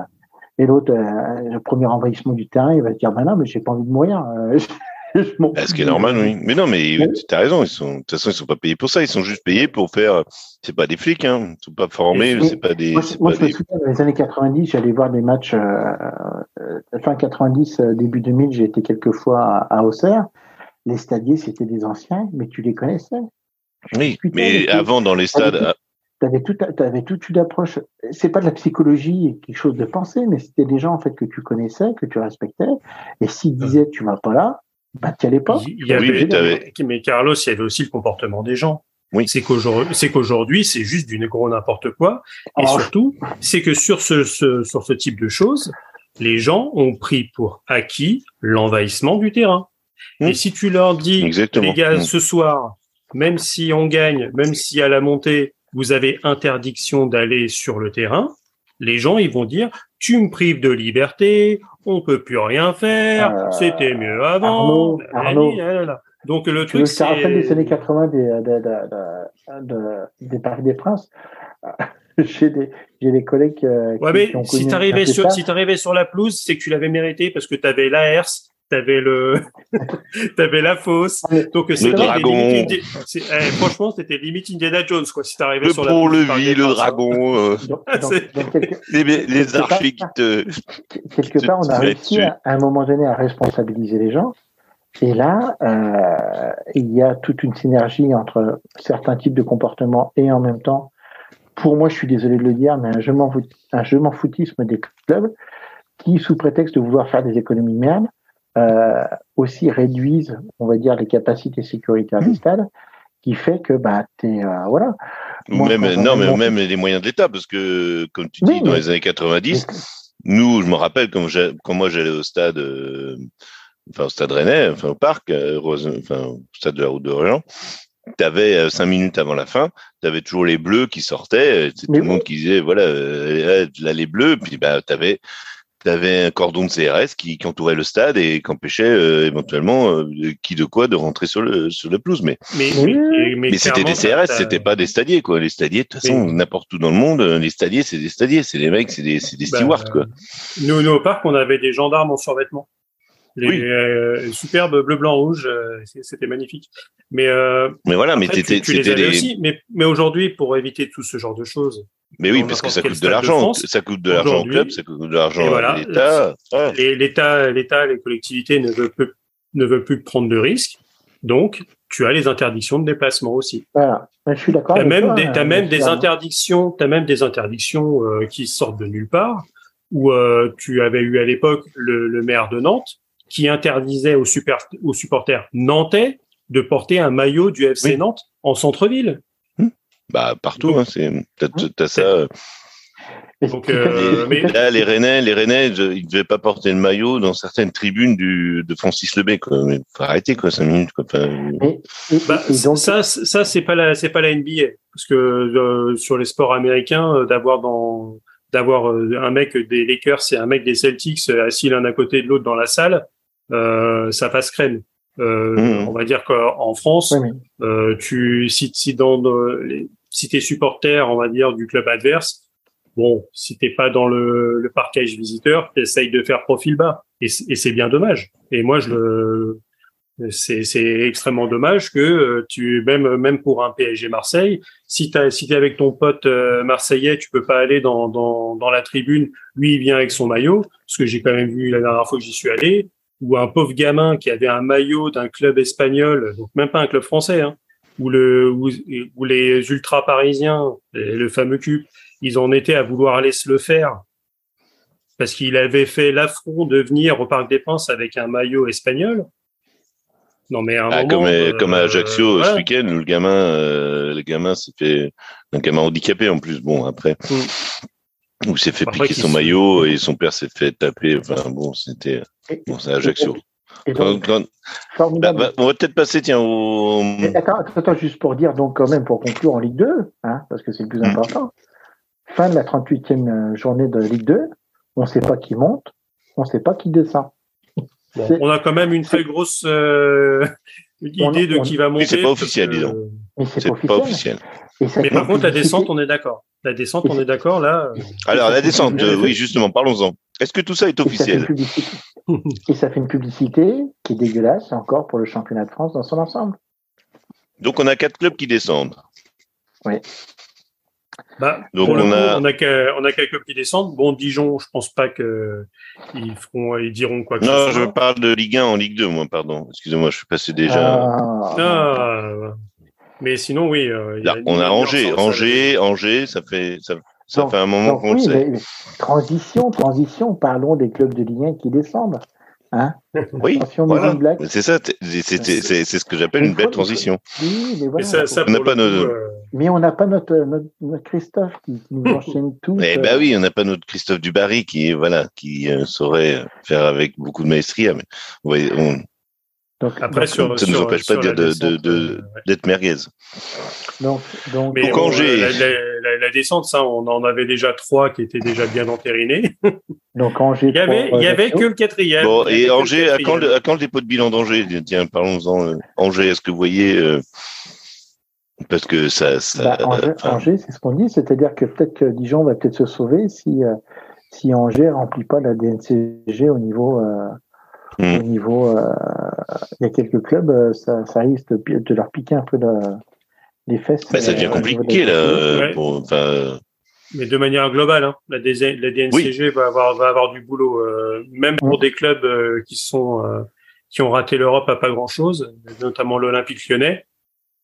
[SPEAKER 3] et l'autre, euh, le premier envahissement du terrain, il va se dire, ben non, mais j'ai pas envie de mourir. [laughs]
[SPEAKER 2] Ah, ce qui est normal, oui. Mais non, mais tu as raison. Ils sont, de toute façon, ils sont pas payés pour ça. Ils sont juste payés pour faire. C'est pas des flics, hein. Ils sont pas formés. C'est pas des.
[SPEAKER 3] Moi,
[SPEAKER 2] moi
[SPEAKER 3] je me souviens dans les années 90, j'allais voir des matchs. Euh, fin 90, début 2000, j'ai été quelques fois à, à Auxerre les stadiers, c'était des anciens, mais tu les connaissais.
[SPEAKER 2] Oui, mais avant, dans les stades.
[SPEAKER 3] Tu avais, tout, avais toute une approche. C'est pas de la psychologie, quelque chose de pensée, mais c'était des gens en fait que tu connaissais, que tu respectais. Et s'ils disaient tu vas pas là, bah tu allais pas.
[SPEAKER 1] Il y avait, mais, Carlos, il y avait aussi le comportement des gens. Oui. C'est qu'aujourd'hui, c'est qu'aujourd'hui, c'est juste du gros n'importe quoi. Et oh. surtout, c'est que sur ce, ce, sur ce type de choses, les gens ont pris pour acquis l'envahissement du terrain. Et hmm. si tu leur dis, les gars, hmm. ce soir, même si on gagne, même si à la montée, vous avez interdiction d'aller sur le terrain, les gens, ils vont dire, tu me prives de liberté, on peut plus rien faire, euh, c'était mieux avant.
[SPEAKER 3] Arnaud, Donc le truc, c'est... rappelle des années 80 des, des Paris des Princes? [laughs] j'ai des, j'ai des collègues euh,
[SPEAKER 1] ouais, mais si t'arrivais sur, si sur la pelouse, c'est que tu l'avais mérité parce que tu avais l'ARS, t'avais le, [laughs] t'avais la fosse.
[SPEAKER 2] Donc le dragon.
[SPEAKER 1] Eh, franchement, c'était limite Indiana Jones quoi. Si t'arrivais
[SPEAKER 2] sur
[SPEAKER 1] la.
[SPEAKER 2] Le levis, le dragon, [laughs] euh, [laughs] les, les archers qui te.
[SPEAKER 3] Quelque part, on a réussi à, un moment donné à responsabiliser les gens. Et là, euh, il y a toute une synergie entre certains types de comportements et en même temps, pour moi, je suis désolé de le dire, mais un je m'en un je m'en foutisme des clubs qui, sous prétexte de vouloir faire des économies de merde, euh, aussi réduisent, on va dire, les capacités sécuritaires des mmh. stades, qui fait que bah t'es euh, voilà.
[SPEAKER 2] même non, mais même les moyens de l'État, parce que comme tu dis, dans les années 90, nous, je me rappelle quand, quand moi j'allais au stade, euh, enfin au stade Rennais, enfin au parc, euh, enfin au stade de la route d'Orient, tu avais cinq minutes avant la fin, tu avais toujours les bleus qui sortaient, tout le monde qui disait voilà là les bleus, puis bah tu avais tu avais un cordon de CRS qui, qui, entourait le stade et qui empêchait euh, éventuellement euh, qui de quoi de rentrer sur le sur le pelouse. Mais
[SPEAKER 1] mais,
[SPEAKER 2] mais, c'était des CRS, c'était pas des stadiers quoi. Les stadiers, de toute façon, n'importe où dans le monde, les stadiers, c'est des stadiers, c'est des mecs, c'est des, des bah, stewards quoi.
[SPEAKER 1] Nous, nous au parc, on avait des gendarmes en survêtement. Les euh, superbes bleu blanc rouge, c'était magnifique. Mais
[SPEAKER 2] mais voilà, mais
[SPEAKER 1] tu, tu les avais aussi. Mais mais aujourd'hui, pour éviter tout ce genre de choses,
[SPEAKER 2] mais oui, parce que ça coûte de l'argent. Ça coûte de l'argent au club, ça coûte de l'argent à l'État.
[SPEAKER 1] L'État, l'État, les collectivités ne veulent plus, ne veulent plus prendre de risques. Donc, tu as les interdictions de déplacement aussi.
[SPEAKER 3] Voilà. Je suis d'accord.
[SPEAKER 1] T'as même, des, as même des interdictions, as même des interdictions euh, qui sortent de nulle part. Où euh, tu avais eu à l'époque le, le, maire de Nantes qui interdisait aux, super, aux supporters nantais de porter un maillot du FC Nantes en centre-ville.
[SPEAKER 2] Bah partout, hein, c'est t'as, ça. Euh. Donc, euh, mais... Là, les Rennais, les Rennais, ils devaient pas porter le maillot dans certaines tribunes du, de Francis Lebé. Quoi. Mais faut arrêter quoi, cinq minutes. Quoi.
[SPEAKER 1] bah, ça, ça c'est pas la, c'est pas la NBA, parce que euh, sur les sports américains, euh, d'avoir dans, d'avoir un mec des Lakers et un mec des Celtics assis l'un à côté de l'autre dans la salle, euh, ça passe crème. Euh, mmh. On va dire qu'en France, euh, tu si, si dans les, si t'es supporter, on va dire, du club adverse, bon, si t'es pas dans le, le parquage visiteur, t'essayes de faire profil bas. Et, c'est bien dommage. Et moi, je le, c'est, c'est extrêmement dommage que euh, tu, même, même pour un PSG Marseille, si t'as, si t'es avec ton pote euh, marseillais, tu peux pas aller dans, dans, dans la tribune. Lui, il vient avec son maillot, ce que j'ai quand même vu la dernière fois que j'y suis allé. Ou un pauvre gamin qui avait un maillot d'un club espagnol, donc même pas un club français, hein, où le, où, les ultra parisiens, le fameux cube, ils en étaient à vouloir aller se le faire parce qu'il avait fait l'affront de venir au Parc des Princes avec un maillot espagnol.
[SPEAKER 2] Non mais un ah, comme, euh, comme à Ajaccio ce week-end où le gamin, euh, le gamin s'est fait un gamin handicapé en plus. Bon après, mm. Où s'est fait piquer son maillot et son père s'est fait taper. Enfin bon, c'était bon, c'est Ajaccio. Bah, bah, on va peut-être passer, tiens, au.
[SPEAKER 3] Attends, attends, juste pour dire, donc, quand même, pour conclure en Ligue 2, hein, parce que c'est le plus mm. important. Fin de la 38e euh, journée de Ligue 2, on ne sait pas qui monte, on ne sait pas qui descend.
[SPEAKER 1] on a quand même une très grosse euh, idée de qui va monter. Mais
[SPEAKER 2] c'est pas officiel, disons. C'est pas officiel.
[SPEAKER 1] Mais par contre, la descente, on est d'accord. La descente, on est d'accord là.
[SPEAKER 2] Euh, Alors, la descente, oui, justement, parlons-en. Est-ce que tout ça est officiel?
[SPEAKER 3] Et ça fait une publicité qui est dégueulasse encore pour le championnat de France dans son ensemble.
[SPEAKER 2] Donc, on a quatre clubs qui descendent.
[SPEAKER 3] Oui.
[SPEAKER 1] Bah, Donc on, a... on, a... on a quelques qui descendent. Bon, Dijon, je pense pas que ils feront, ils diront quoi que
[SPEAKER 2] non, ce soit. Non, je parle de Ligue 1 en Ligue 2, moi, pardon. Excusez-moi, je suis passé déjà.
[SPEAKER 1] Ah. Ah. Mais sinon, oui.
[SPEAKER 2] Euh, on a Angers, Angers, Angers, ça fait ça, ça fait un moment qu'on oui, le sait.
[SPEAKER 3] transition, transition. Parlons des clubs de Ligue 1 qui descendent. Hein
[SPEAKER 2] oui, voilà. c'est ça, c'est ce que j'appelle une belle transition.
[SPEAKER 3] Oui, mais voilà.
[SPEAKER 2] ça, ça, on n'a pas nos,
[SPEAKER 3] euh, mais on n'a pas notre, notre, Christophe qui, nous enchaîne tout.
[SPEAKER 2] Eh ben oui, on n'a pas notre Christophe Dubarry qui, voilà, qui euh, saurait faire avec beaucoup de maestria. Mais on,
[SPEAKER 1] donc, Après, sur,
[SPEAKER 2] ça ne nous empêche pas d'être de, de, de, merguez.
[SPEAKER 3] Donc, donc,
[SPEAKER 1] mais Angers. La, la, descente, ça, on en avait déjà trois qui étaient déjà bien entérinés. [laughs]
[SPEAKER 3] Donc Angers.
[SPEAKER 1] Il y avait, il y avait que le quatrième.
[SPEAKER 2] Bon, et Angers, à quand, le, à quand le dépôt de bilan d'Angers? Tiens, parlons-en. Euh, Angers, est-ce que vous voyez euh, parce que ça. ça
[SPEAKER 3] bah, Angers, c'est ce qu'on dit, c'est-à-dire que peut-être que Dijon va peut-être se sauver si, euh, si Angers remplit pas la DNCG au niveau. Euh, hmm. Au niveau, euh, il y a quelques clubs, ça, ça risque de, leur piquer un peu les fesses.
[SPEAKER 2] Bah, ça devient compliqué là.
[SPEAKER 1] mais de manière globale, hein, la, la, DNCG va, avoir, va avoir du boulot, même pour des clubs qui sont qui ont raté l'Europe à pas grand chose, notamment l'Olympique Lyonnais.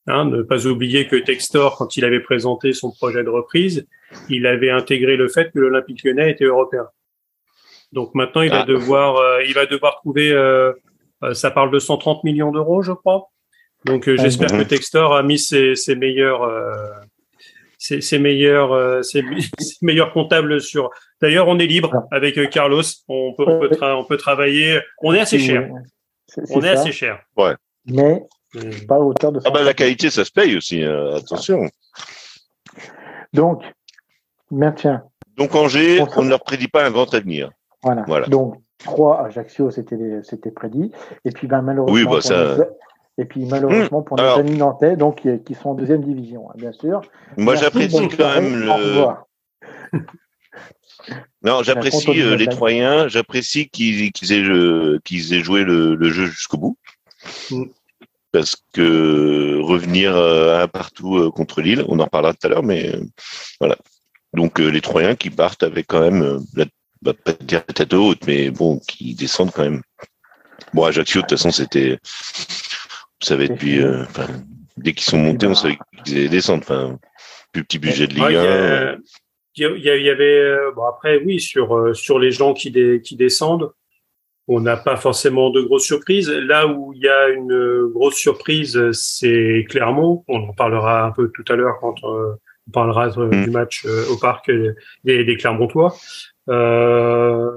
[SPEAKER 1] Hein, ne pas oublier que Textor, quand il avait présenté son projet de reprise, il avait intégré le fait que l'Olympique Lyonnais était européen. Donc maintenant, il va ah. devoir, euh, il va devoir trouver. Euh, euh, ça parle de 130 millions d'euros, je crois. Donc j'espère que Textor a mis ses, ses meilleurs, ses, ses, meilleurs, [laughs] ses, meilleurs comptables sur. D'ailleurs, on est libre ah. avec Carlos. On peut, on peut, on peut travailler. On est assez cher. on est assez cher.
[SPEAKER 2] Ouais.
[SPEAKER 3] Mais pas hauteur de
[SPEAKER 2] ah bah, la qualité, ça se paye aussi, euh, attention.
[SPEAKER 3] Donc, maintien.
[SPEAKER 2] Donc Angers, on ne leur prédit pas un grand avenir.
[SPEAKER 3] Voilà. voilà. Donc 3 Ajaccio, c'était prédit. Et puis ben, malheureusement, oui, bah, ça... et puis malheureusement pour nos amis nantais, donc qui, sont en deuxième division, hein, bien sûr.
[SPEAKER 2] Moi j'apprécie quand même le. [laughs] Non, j'apprécie euh, les Troyens, j'apprécie qu'ils aient, qu'ils aient, joué le, jeu jusqu'au bout. Mm parce que revenir euh, un partout euh, contre Lille, on en reparlera tout à l'heure, mais euh, voilà. Donc les Troyens qui partent avec quand même, la, bah, pas dire la tête haute, mais bon, qui descendent quand même. Bon, Ajaccio, de toute façon, c'était, vous savez, depuis, dès qu'ils sont montés, on savait qu'ils allaient descendre. Enfin, plus petit budget de Ligue 1.
[SPEAKER 1] Il y, avait, bon après, oui, sur, sur les gens qui, qui descendent, on n'a pas forcément de grosses surprises. Là où il y a une grosse surprise, c'est Clermont. On en parlera un peu tout à l'heure quand euh, on parlera mm. du match euh, au parc des, des Clermontois. Euh,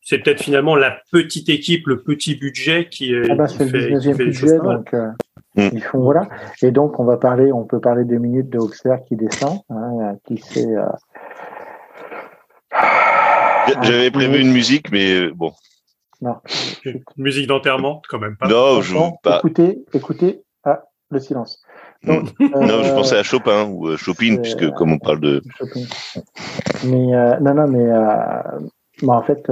[SPEAKER 1] c'est peut-être finalement la petite équipe, le petit budget qui,
[SPEAKER 3] ah bah,
[SPEAKER 1] fait,
[SPEAKER 3] le qui budget, donc mm. ils font voilà. Et donc on va parler, on peut parler deux minutes de Auxerre qui descend, hein, qui s'est
[SPEAKER 2] J'avais prévu une musique, mais bon,
[SPEAKER 3] non.
[SPEAKER 1] Musique d'enterrement, quand même pas.
[SPEAKER 2] Non, je pas.
[SPEAKER 3] Écoutez, écoutez, ah, le silence.
[SPEAKER 2] non, [laughs] je pensais à Chopin ou Chopin, puisque comme on parle de.
[SPEAKER 3] Mais non, non, mais en fait,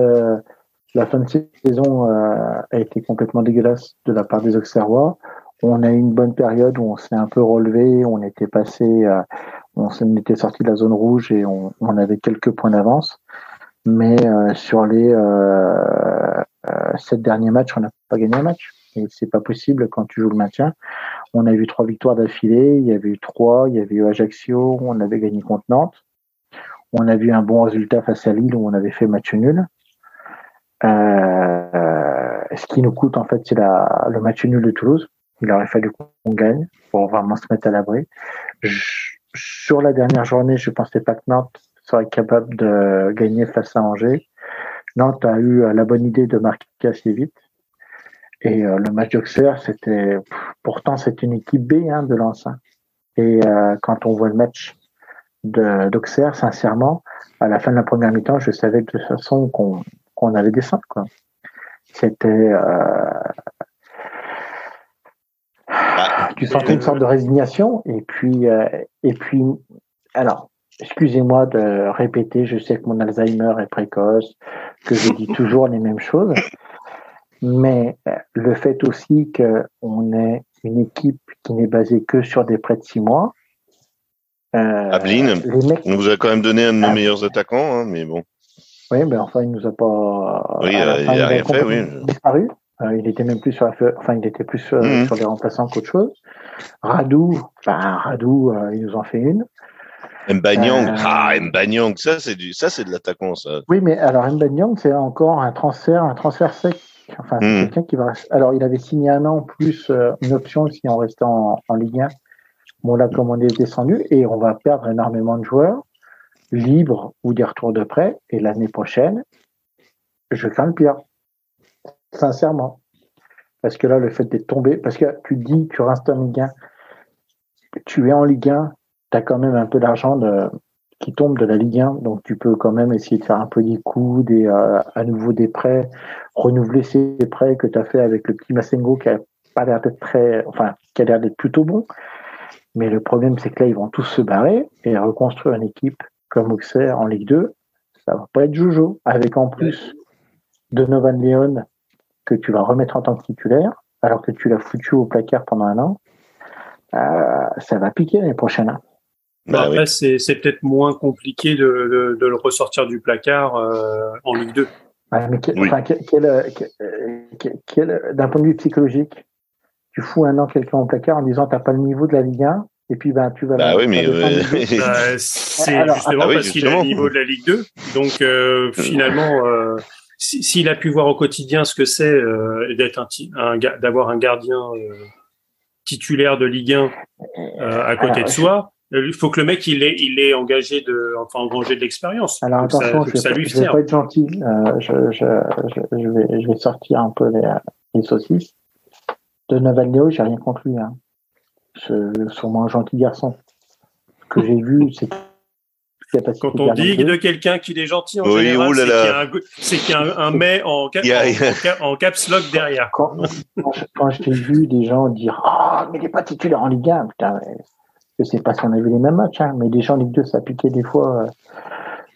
[SPEAKER 3] la fin de saison a été complètement dégueulasse de la part des Auxerrois. On a eu une bonne période où on s'est un peu relevé, on était passé, on était sorti de la zone rouge et on, on avait quelques points d'avance. Mais sur les sept derniers matchs, on n'a pas gagné un match. Et c'est pas possible quand tu joues le maintien. On a eu trois victoires d'affilée. Il y avait eu trois. Il y avait eu Ajaccio. On avait gagné contre Nantes. On a vu un bon résultat face à Lille où on avait fait match nul. Euh, ce qui nous coûte en fait, c'est le match nul de Toulouse. Il aurait fallu qu'on gagne pour vraiment se mettre à l'abri. Sur la dernière journée, je pensais pas que Nantes serait capable de gagner face à Angers. Nantes a eu la bonne idée de marquer assez vite. Et euh, le match d'Auxerre, c'était pourtant c'est une équipe B hein, de Lens. Hein. Et euh, quand on voit le match d'Auxerre, sincèrement, à la fin de la première mi-temps, je savais de toute façon qu'on qu'on allait descendre. Quoi. C'était euh, bah, tu sentais une sorte de résignation et puis et puis alors excusez-moi de répéter, je sais que mon Alzheimer est précoce, que je dis [laughs] toujours les mêmes choses, mais euh, le fait aussi qu'on ait une équipe qui n'est basée que sur des prêts de six mois.
[SPEAKER 2] Euh, Ablin nous a quand même donné un de nos meilleurs attaquants, hein, mais bon.
[SPEAKER 3] Oui, mais enfin, il nous a pas.
[SPEAKER 2] Oui, euh, il n'a rien fait, oui.
[SPEAKER 3] Disparu. Euh, il était même plus sur la, enfin, il était plus mhm. sur les remplaçants qu'autre chose. Radou, enfin, Radou, ils nous ont fait une.
[SPEAKER 2] Mbanyang, ah, Mbanyang, ça c'est du, ça c'est de l'attaquant, ça.
[SPEAKER 3] Oui, mais alors Mbanyang, c'est encore un transfert, un transfert sec Enfin, hmm. quelqu'un qui va. Alors, il avait signé un an plus euh, une option si on restait en, Ligue 1. Bon, là, comme on est descendu, et on va perdre énormément de joueurs libres ou des retours de prêt. Et l'année prochaine, je crains le pire. Sincèrement. Parce que là, le fait d'être tombé, parce que tu dis, tu restes en Ligue 1, tu es en Ligue 1, tu as quand même un peu d'argent qui tombe de la Ligue 1, donc tu peux quand même essayer de faire un peu des coups, des, euh, à nouveau des prêts, renouveler ces prêts que tu as fait avec le petit Massengo qui a pas l'air d'être très, enfin, qui a l'air d'être plutôt bon. Mais le problème, c'est que là, ils vont tous se barrer et reconstruire une équipe comme Auxerre en Ligue 2, ça va pas être Jojo. Avec en plus de Novan Leon que tu vas remettre en tant que titulaire, alors que tu l'as foutu au placard pendant un an, euh, ça va piquer l'année prochaine. Hein.
[SPEAKER 1] Bah, après, c'est, peut-être moins compliqué de, de, le ressortir du placard euh, en Ligue 2.
[SPEAKER 3] mais quel, d'un point de vue psychologique, tu fous un an quelqu'un au placard en disant t'as pas le niveau de la Ligue 1 et puis ben tu vas.
[SPEAKER 2] Bah oui, mais [laughs]
[SPEAKER 1] bah, c'est justement ah parce qu'il a le niveau de la Ligue 2. Donc euh, finalement, euh, s'il a pu voir au quotidien ce que c'est euh, d'être un, un d'avoir un gardien titulaire de Ligue 1 à côté de soi il faut que le mec il est il est engagé de enfin engagé de l'expérience.
[SPEAKER 3] Alors attention, je, vais, vais pas être gentil. Euh, je, je, je, vais je vais sortir un peu les, les saucisses. De Navalneo, j'ai rien contre lui. Hein. C'est sûrement un gentil garçon. Ce que j'ai vu, c'est
[SPEAKER 1] quand on dit de quelqu'un qu'il est gentil, en général, c'est qu'il y a un, un, mais en, en, caps lock derrière.
[SPEAKER 3] Quand, quand je t'ai vu des gens dire Ah, oh, mais il n'est pas titulaire en Ligue 1, putain, je sais pas si on a vu les mêmes matchs, hein, mais déjà en Ligue 2, ça piquait des fois, euh,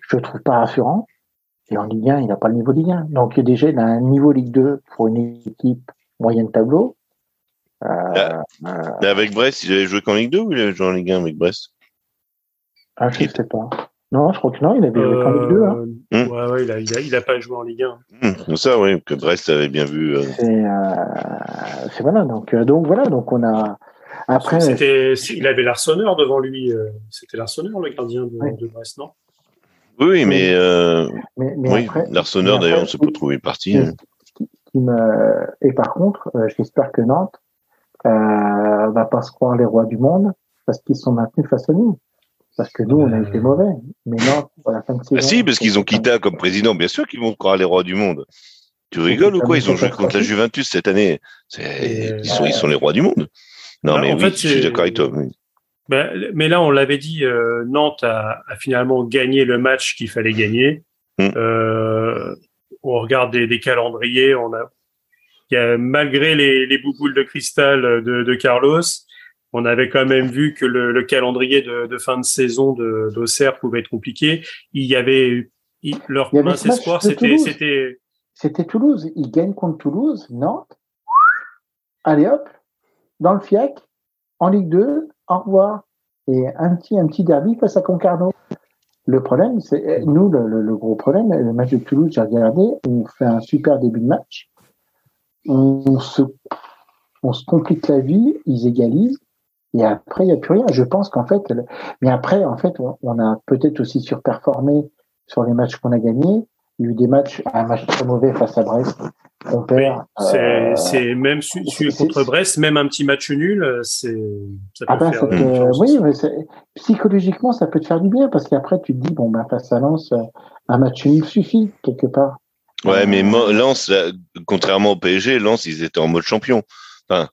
[SPEAKER 3] je le trouve pas rassurant. Et en Ligue 1, il n'a pas le niveau Ligue 1. Donc déjà, il a un niveau Ligue 2 pour une équipe moyenne tableau.
[SPEAKER 2] Euh, ah. euh, avec Brest, il avait joué qu'en Ligue 2 ou il avait joué en Ligue 1 avec Brest?
[SPEAKER 3] Ah, je ne sais pas. Non, je crois que non, il avait joué qu'en Ligue 2. Hein.
[SPEAKER 1] Hmm. Ouais, ouais, il a, il, a, pas joué en Ligue 1.
[SPEAKER 2] Hmm, c'est ça, oui, que Brest avait bien vu.
[SPEAKER 3] C'est voilà, donc, donc voilà, donc on a après,
[SPEAKER 1] c'était, il avait l'arseneur devant lui. Euh, c'était l'arseneur, le gardien de, Brest, non?
[SPEAKER 2] Oui, mais, euh, oui, l'arseneur, d'ailleurs, on ne sait pas trouver parti. Hein.
[SPEAKER 3] Et par contre, euh, j'espère que Nantes euh, va pas se croire les rois du monde parce qu'ils sont maintenus face à nous. Parce que nous, on a été mauvais. Mais Nantes, pour la fin de saison.
[SPEAKER 2] Ah si, parce qu'ils ont quitté comme président. Bien sûr qu'ils vont croire les rois du monde. Tu rigoles ou quoi Ils ont joué contre la Juventus cette année? Ils sont, ils sont les rois du monde. Non, bah, mais oui, je suis d'accord avec toi.
[SPEAKER 1] Bah, mais là, on l'avait dit, euh, Nantes a, finalement gagné le match qu'il fallait gagner. Mm. Euh, on regarde des, calendriers, on a, malgré les, les bouboules de cristal de, Carlos, on avait quand même vu que le, calendrier de, fin de saison d'Auxerre pouvait être compliqué. Il y avait leur mince espoir, c'était c'était
[SPEAKER 3] c'était Toulouse. Ils gagnent contre Toulouse, Nantes. Allez hop, dans le FIAC, en Ligue 2, au revoir. Et un petit un petit derby face à Concarneau. Le problème, c'est nous le, le, gros problème, le match de Toulouse, j'ai regardé, on fait un super début de match. On se on se complique la vie, ils égalisent, et après, il n'y a plus rien. Je pense qu'en fait, mais après, en fait, on a peut-être aussi surperformé sur les matchs qu'on a gagnés. Il y a eu des matchs, un match très mauvais face à Brest. On perd.
[SPEAKER 1] Euh, c'est même contre Brest, même un petit match nul, euh, c'est. Ça peut ah ben,
[SPEAKER 3] faire oui, mais psychologiquement, ça peut te faire du bien parce qu'après, tu te dis bon ben face à Lens, un match nul suffit quelque part.
[SPEAKER 2] Ouais, mais Lens, contrairement au PSG, Lens, ils étaient en mode champion. Enfin,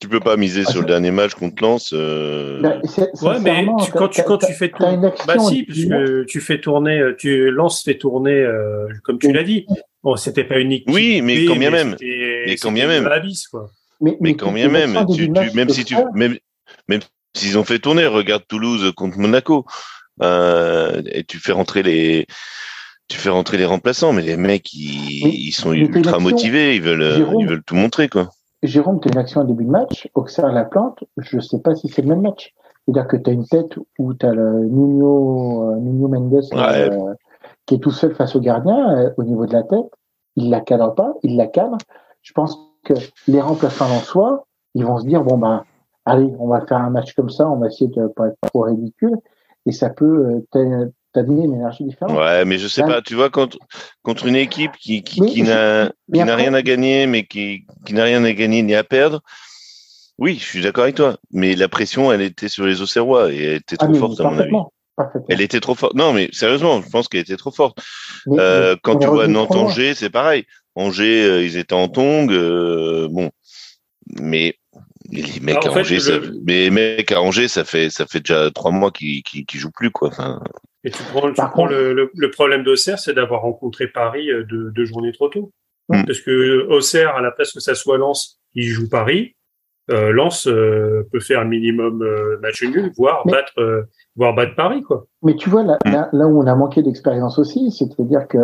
[SPEAKER 2] tu peux pas miser sur le dernier match contre Lens. Euh...
[SPEAKER 1] Bah, ouais, mais quand, tu, quand tu fais tourner, bah si, puisque tu fais tourner, euh, tu Lens fait tourner, euh, comme tu l'as dit. Bon, c'était pas unique.
[SPEAKER 2] Oui, mais quand bien même. Mais quand bien même.
[SPEAKER 1] quoi.
[SPEAKER 2] Mais, mais, quand bien même, tu, tu, même si tu, même, même s'ils ont fait tourner, regarde Toulouse contre Monaco, euh, et tu fais rentrer les, tu fais rentrer les remplaçants, mais les mecs, ils, ils sont ultra motivés, ils veulent, ils veulent tout montrer, quoi.
[SPEAKER 3] Jérôme, tu as une action en début de match, Auxerre la plante, je ne sais pas si c'est le même match. C'est-à-dire que tu as une tête où tu as le Nuno, euh, Nuno Mendes euh, qui est tout seul face au gardien euh, au niveau de la tête. Il la cadre pas, il la cadre. Je pense que les remplaçants en soi, ils vont se dire bon ben allez, on va faire un match comme ça, on va essayer de pas être trop ridicule et ça peut t'as donné une énergie différente.
[SPEAKER 2] Ouais, mais je sais pas, tu vois, contre, contre une équipe qui, qui, qui n'a rien à gagner, mais qui, qui n'a rien à gagner ni à perdre, oui, je suis d'accord avec toi. Mais la pression, elle était sur les Auxerrois et elle était ah, trop forte, à mon avis. Elle était trop forte. Non, mais sérieusement, je pense qu'elle était trop forte. euh, quand tu vois Nantes-Angers, c'est pareil. Angers, euh, ils étaient en tong. Euh, bon, mais les mecs à Angers, ça, mais les mecs à Angers, ça fait ça fait déjà trois mois qu'ils qui jouent plus quoi. Enfin,
[SPEAKER 1] et tu prends, tu prends le, le, le, problème d'Auxerre, c'est d'avoir rencontré Paris euh, deux, deux, journées trop tôt. Parce que Auxerre, à la place que ça soit Lens, il joue Paris. Euh, Lens euh, peut faire un minimum euh, match nul, voire battre, euh, voire battre Paris, quoi.
[SPEAKER 3] Mais tu vois là, mm. là, là où on a manqué d'expérience aussi, c'est-à-dire que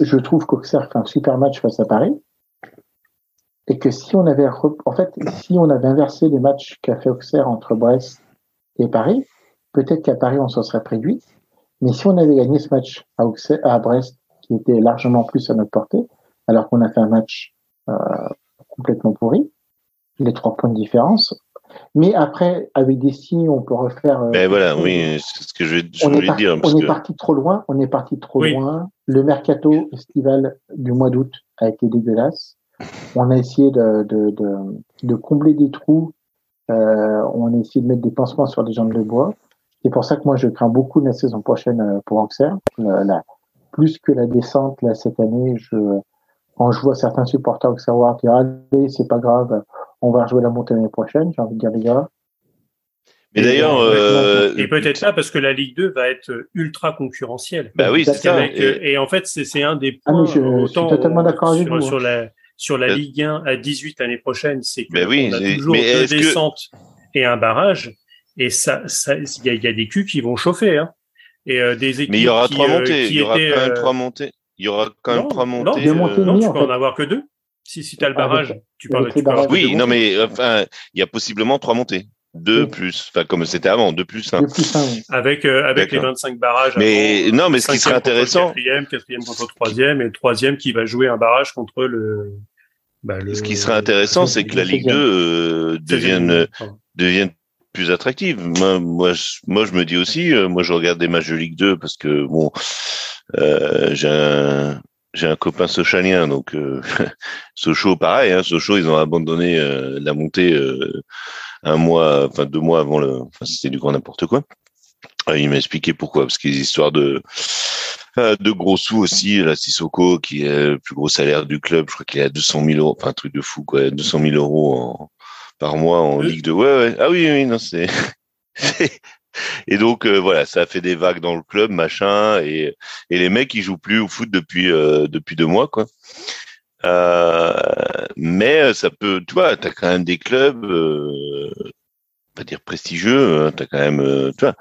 [SPEAKER 3] je trouve qu'Auxerre fait un super match face à Paris, et que si on avait, en fait, si on avait inversé les matchs qu'a fait Auxerre entre Brest et Paris, Peut-être qu'à Paris, on s'en serait préduit. Mais si on avait gagné ce match à, à Brest, qui était largement plus à notre portée, alors qu'on a fait un match euh, complètement pourri, les trois points de différence. Mais après, avec des signes, on peut refaire.
[SPEAKER 2] Euh, ben voilà, oui, c'est ce que je, voulais dire.
[SPEAKER 3] on est parti trop loin. On est parti trop loin. Le mercato estival du mois d'août a été dégueulasse. On a essayé de, de, de, de combler des trous. Euh, on a essayé de mettre des pansements sur des jambes de bois. C'est pour ça que moi, je crains beaucoup la saison prochaine euh, pour Auxerre. Euh, plus que la descente, là, cette année, je, quand je vois certains supporters auxerrois qui disent, c'est pas grave, on va rejouer la montée l'année prochaine, j'ai envie de dire, les gars.
[SPEAKER 2] Mais d'ailleurs,
[SPEAKER 1] euh, et peut-être ça parce que la Ligue 2 va être ultra concurrentielle.
[SPEAKER 2] Bah oui, c'est ça.
[SPEAKER 1] et... en fait, c'est un des ah, points. je, suis totalement d'accord avec vous. Sur la, sur la Ligue 1 à 18 l'année prochaine, c'est que bah oui, on a toujours deux descentes et un barrage. Et ça, il y a, des culs qui vont chauffer. Hein. Et euh, des équipes
[SPEAKER 2] Mais il y aura
[SPEAKER 1] qui,
[SPEAKER 2] trois euh, montées. il y aura quand même euh, trois montées. Il y aura quand même trois montées.
[SPEAKER 1] Non, non tu peux en, avoir que deux. Si, si tu as le barrage, tu parles, tu parles
[SPEAKER 2] Oui, non, mais enfin, il y a possiblement trois montées. Deux plus, enfin comme c'était avant, deux plus un. Deux plus
[SPEAKER 1] un Avec avec les 25 barrages.
[SPEAKER 2] Mais non, mais ce qui serait intéressant.
[SPEAKER 1] Quatrième, quatrième contre le troisième, et le troisième qui va jouer un barrage contre le.
[SPEAKER 2] Bah, le... Ce qui serait intéressant, c'est que la Ligue 2 euh, devienne devienne plus attractive. Moi, moi, je, moi, je me dis aussi, euh, moi, je regarde des matchs de Ligue 2 parce que bon, euh, j'ai un un copain sochalien, donc euh, [laughs] Sochaux, pareil. Hein, Sochaux, ils ont abandonné euh, la montée un mois, enfin deux mois avant le. Enfin, c'était du grand n'importe quoi. il m'a expliqué pourquoi, parce qu'il y a histoires de de gros sous aussi. La Sissoko, qui est le plus gros salaire du club, je crois qu'il est à 200 000 euros, enfin un truc de fou, quoi, 200 000 euros en, par mois en Ligue 2. Ouais, ouais. Ah oui, oui, non, c'est. [laughs] et donc euh, voilà, ça a fait des vagues dans le club, machin, et, et les mecs ils jouent plus au foot depuis euh, depuis deux mois, quoi. mais ça peut, tu vois, tu as quand même des clubs, euh, pas dire prestigieux, hein, tu as quand même, tu vois,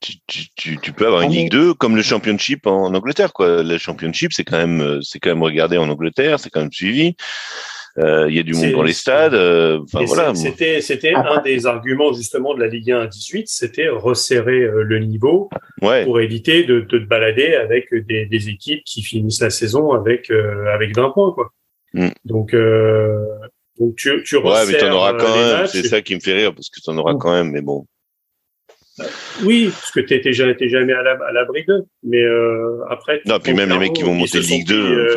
[SPEAKER 2] tu, peux avoir une Ligue 2 comme le Championship en Angleterre, quoi. Le Championship, c'est quand même, c'est quand même regardé en Angleterre, c'est quand même suivi. Euh, il y a du monde dans les stades. Euh, enfin voilà.
[SPEAKER 1] C'était c'était un des arguments justement de la Ligue 1 à 18, c'était resserrer euh, le niveau pour éviter de, te balader avec des, des, équipes qui finissent la saison avec avec 20 points quoi. Mm. Donc donc tu tu
[SPEAKER 2] ouais, mais t'en auras quand même. C'est ça qui me fait rire parce que t'en auras mm. quand même, mais bon.
[SPEAKER 1] Oui, parce que t'es jamais, jamais à l'abri d'eux. Mais euh, après.
[SPEAKER 2] Non, puis même les mecs qui vont monter Ligue 2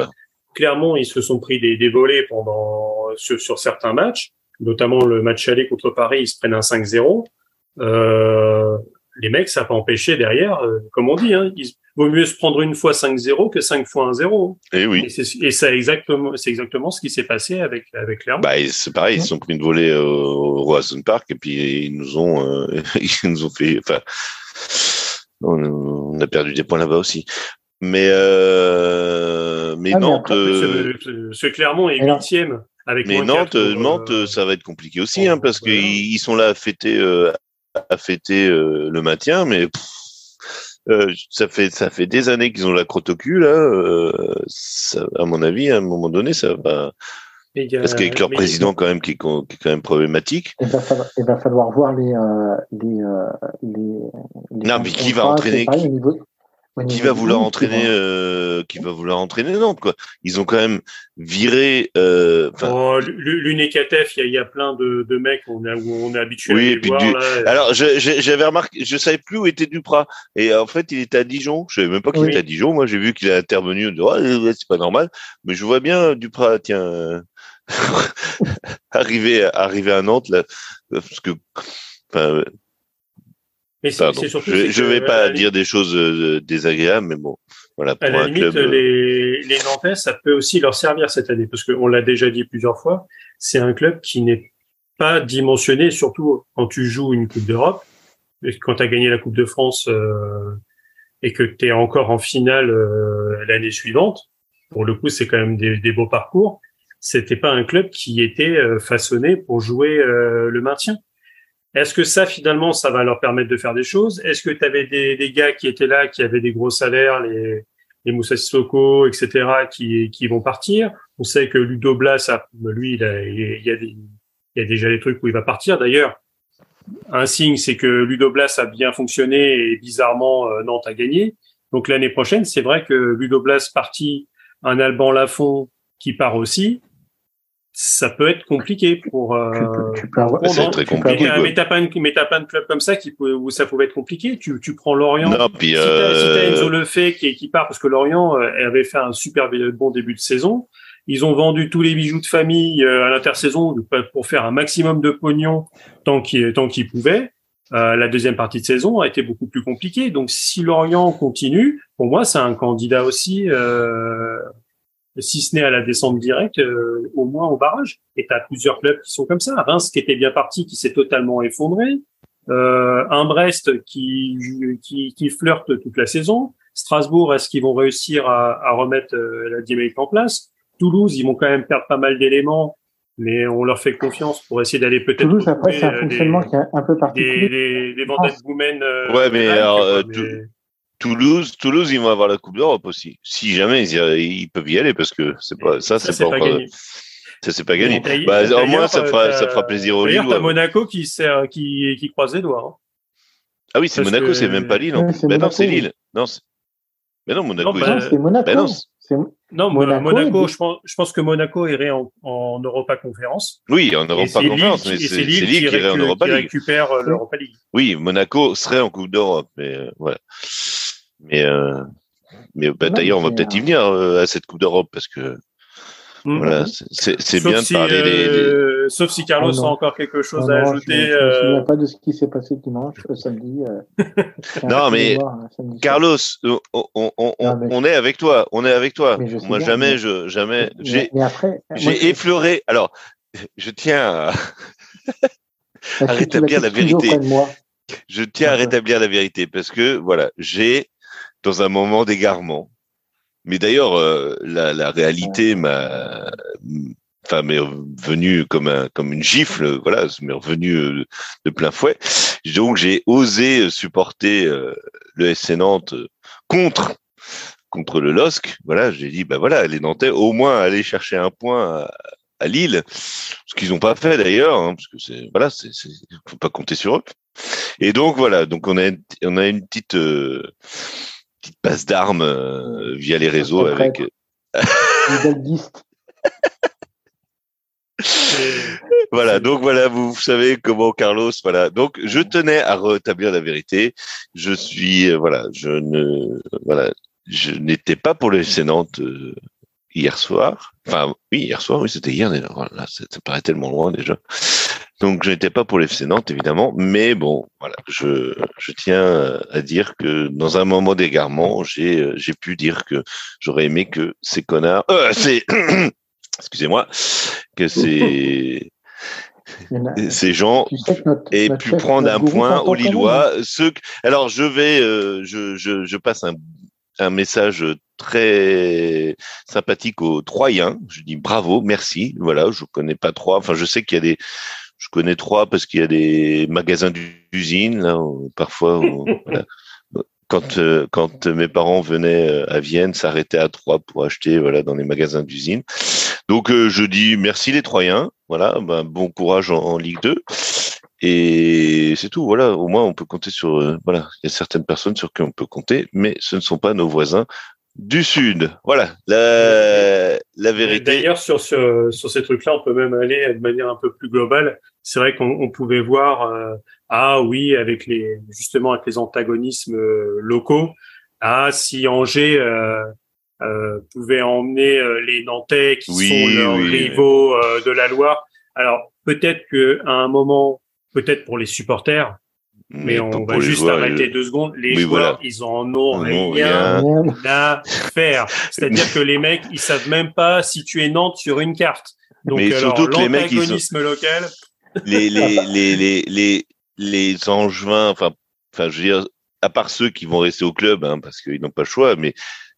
[SPEAKER 1] clairement, ils se sont pris des, des volets pendant sur, sur, certains matchs, notamment le match aller contre Paris, ils se prennent un 5-0. Euh, les mecs, ça n'a pas empêché derrière, euh, comme on dit, hein, il vaut mieux se prendre une fois 5-0 que 5 fois 1-0.
[SPEAKER 2] Et oui.
[SPEAKER 1] Et c'est exactement, c'est exactement ce qui s'est passé avec avec Clermont.
[SPEAKER 2] Bah, c'est pareil, ils se sont pris une volée au, au Roison Park et puis ils nous ont, euh, [laughs] ils nous ont fait, enfin, on, a perdu des points là-bas aussi. Mais euh, mais ah, Nantes, euh,
[SPEAKER 1] ce, Clermont est huitième avec.
[SPEAKER 2] Mais Nantes, euh, Nantes, ça va être compliqué aussi, hein, parce qu'ils sont là à fêter, euh, à fêter le maintien, mais ça fait ça fait des années qu'ils ont la crotte au cul là. Ça, à mon avis, à un moment donné, ça va. Parce qu'avec leur président quand même qui est, qui est, quand même problématique.
[SPEAKER 3] Il va falloir, il va falloir voir les les, les,
[SPEAKER 2] les non, mais qui va entraîner qui, qui va vouloir entraîner euh, qui va vouloir entraîner Nantes quoi. Ils ont quand même viré euh,
[SPEAKER 1] oh, l'UNECATF il y, a plein de, de mecs on a, où on est habitué oui, à les voir,
[SPEAKER 2] alors j'avais remarqué je savais plus où était Duprat. Et en fait il était à Dijon. Je savais même pas qu'il était à Dijon. Moi j'ai vu qu'il a intervenu de oh, c'est pas normal. Mais je vois bien Duprat tiens [laughs] arriver arriver à Nantes là parce que enfin, mais c'est surtout. Je ne vais pas dire des choses euh, désagréables, mais bon, voilà.
[SPEAKER 1] Pour à la limite, euh, les, les Nantais, ça peut aussi leur servir cette année, parce qu'on l'a déjà dit plusieurs fois, c'est un club qui n'est pas dimensionné, surtout quand tu joues une Coupe d'Europe, quand tu as gagné la Coupe de France euh, et que tu es encore en finale euh, l'année suivante. Pour le coup, c'est quand même des, des beaux parcours. C'était pas un club qui était façonné pour jouer le maintien. Est-ce que ça, finalement, ça va leur permettre de faire des choses? Est-ce que tu avais des, des, gars qui étaient là, qui avaient des gros salaires, les, les Moussa Sissoko, etc., qui, qui vont partir? On sait que Ludo Blas, lui, il, a, il, y a il y a déjà des trucs où il va partir. D'ailleurs, un signe, c'est que Ludo Blas a bien fonctionné et bizarrement, euh, Nantes a gagné. Donc l'année prochaine, c'est vrai que Ludo Blas parti, un Alban Lafont qui part aussi ça peut être compliqué pour. Euh,
[SPEAKER 2] c'est très compliqué.
[SPEAKER 1] Mais t'as pas, une, mais pas de club comme ça qui où ça pouvait être compliqué. Tu, tu prends Lorient.
[SPEAKER 2] Non, puis si
[SPEAKER 1] t'as euh... Enzo Lefebvre qui, qui part parce que Lorient euh, avait fait un super bon début de saison. Ils ont vendu tous les bijoux de famille euh, à l'intersaison pour faire un maximum de pognon tant qu'ils tant qu'ils pouvaient. Euh, la deuxième partie de saison a été beaucoup plus compliquée. Donc, si Lorient continue, pour moi, c'est un candidat aussi euh, si ce n'est à la descente directe, euh, au moins au barrage. Et tu as plusieurs clubs qui sont comme ça. Reims qui était bien parti, qui s'est totalement effondré. Euh, un Brest qui, qui, qui, flirte toute la saison. Strasbourg, est-ce qu'ils vont réussir à, à remettre euh, la dynamique en place? Toulouse, ils vont quand même perdre pas mal d'éléments, mais on leur fait confiance pour essayer d'aller peut-être.
[SPEAKER 3] Toulouse, après, c'est un fonctionnement qui est un peu particulier.
[SPEAKER 1] Des, des, des Boumen.
[SPEAKER 2] ouais, mais alors, Toulouse, Toulouse, ils vont avoir la Coupe d'Europe aussi. Si jamais ils, peuvent y aller, parce que c'est pas ça, c'est pas, pas Ça c'est pas gagné. Bah, au moins, ça fera, ça fera plaisir aux Lillois.
[SPEAKER 1] D'ailleurs, t'as Monaco qui, sert, qui, qui croise les doigts. Hein.
[SPEAKER 2] Ah oui, c'est Monaco, c'est même pas Lille. Non, mais non, c'est Lille. Non, mais non, Monaco.
[SPEAKER 3] Non, c'est Monaco. non,
[SPEAKER 1] non, Monaco, je, pense, je pense que Monaco irait en, en Europa Conférence.
[SPEAKER 2] Oui, en Europa Conférence, mais c'est Lille, qui, irait en Europa League.
[SPEAKER 1] récupère euh, l'Europa League.
[SPEAKER 2] Oui, Monaco serait en Coupe d'Europe, mais euh, voilà. Mais, euh, mais bah, d'ailleurs, on va peut-être y venir euh, à cette Coupe d'Europe parce que mhm. voilà, c'est bien de parler
[SPEAKER 1] euh, Sauf si Carlos oh, a encore quelque chose à ajouter.
[SPEAKER 3] Je ne me souviens pas de ce qui s'est passé dimanche, samedi. [laughs]
[SPEAKER 2] non, mais Carlos, on, on, on, on, est avec toi. On est avec toi. Moi, jamais, je, jamais. J'ai effleuré. Alors, je tiens à, à rétablir la vérité. Je tiens à rétablir la vérité parce que voilà, j'ai dans un moment d'égarement, Mais d'ailleurs, la, la, réalité m'a enfin m'est revenu comme un comme une gifle voilà m'est revenu euh, de plein fouet. Donc j'ai osé supporter euh, le SC Nantes contre contre le LOSC. Voilà j'ai dit bah voilà les Nantais au moins aller chercher un point à, Lille. Ce qu'ils n'ont pas fait d'ailleurs hein, parce que c'est voilà c'est faut pas compter sur eux. Et donc voilà donc on a on a une petite euh, petite passe d'armes via les réseaux avec [laughs] voilà, donc voilà, vous savez comment Carlos, voilà. Donc je tenais à rétablir la vérité. Je suis, euh, voilà, je ne, voilà, je n'étais pas pour le Nantes euh, hier soir. Enfin, oui, hier soir, oui, c'était hier déjà. Voilà, ça, paraît tellement loin déjà. Donc je n'étais pas pour l'FC Nantes évidemment, mais bon, voilà, je, je tiens à dire que dans un moment d'égarement, j'ai j'ai pu dire que j'aurais aimé que ces connards, euh, c'est [coughs] excusez-moi, que ces, [laughs] [coughs] ces gens aient pu prendre un point aux Lillois. Ceux, alors je vais, euh, je, je, je, passe un, un message très sympathique aux Troyens. Je dis bravo, merci. Voilà, je connais pas trois. Enfin, je sais qu'il y a des, connais trois parce qu'il y a des magasins d'usine là, parfois. [laughs] voilà quand euh, quand mes parents venaient euh, à Vienne, s'arrêtaient à Troyes pour acheter voilà dans les magasins d'usine. Donc euh, je dis merci les Troyens, voilà, ben, bon courage en, Ligue 2 et c'est tout. Voilà, au moins on peut compter sur voilà, il y a certaines personnes sur qui on peut compter, mais ce ne sont pas nos voisins du Sud. Voilà, la, la vérité.
[SPEAKER 1] D'ailleurs, sur, sur, sur ces trucs-là, on peut même aller de manière un peu plus globale. C'est vrai qu'on pouvait voir ah oui, avec les justement avec les antagonismes euh, locaux. Ah, si Angers euh, euh, pouvait emmener euh, les Nantais qui sont leurs rivaux de la Loire. Alors peut-être que à un moment, peut-être pour les supporters, mais, on va juste arrêter deux secondes. Les joueurs, ils en ont rien, à [laughs] faire. C'est-à-dire que les mecs, ils savent même pas situer Nantes sur une carte. Donc, mais alors, l'antagonisme local.
[SPEAKER 2] Les, les, [laughs] les, les, les, les Angevins, enfin, enfin, je veux dire, à part ceux qui vont rester au club, hein, parce qu'ils n'ont pas le choix, mais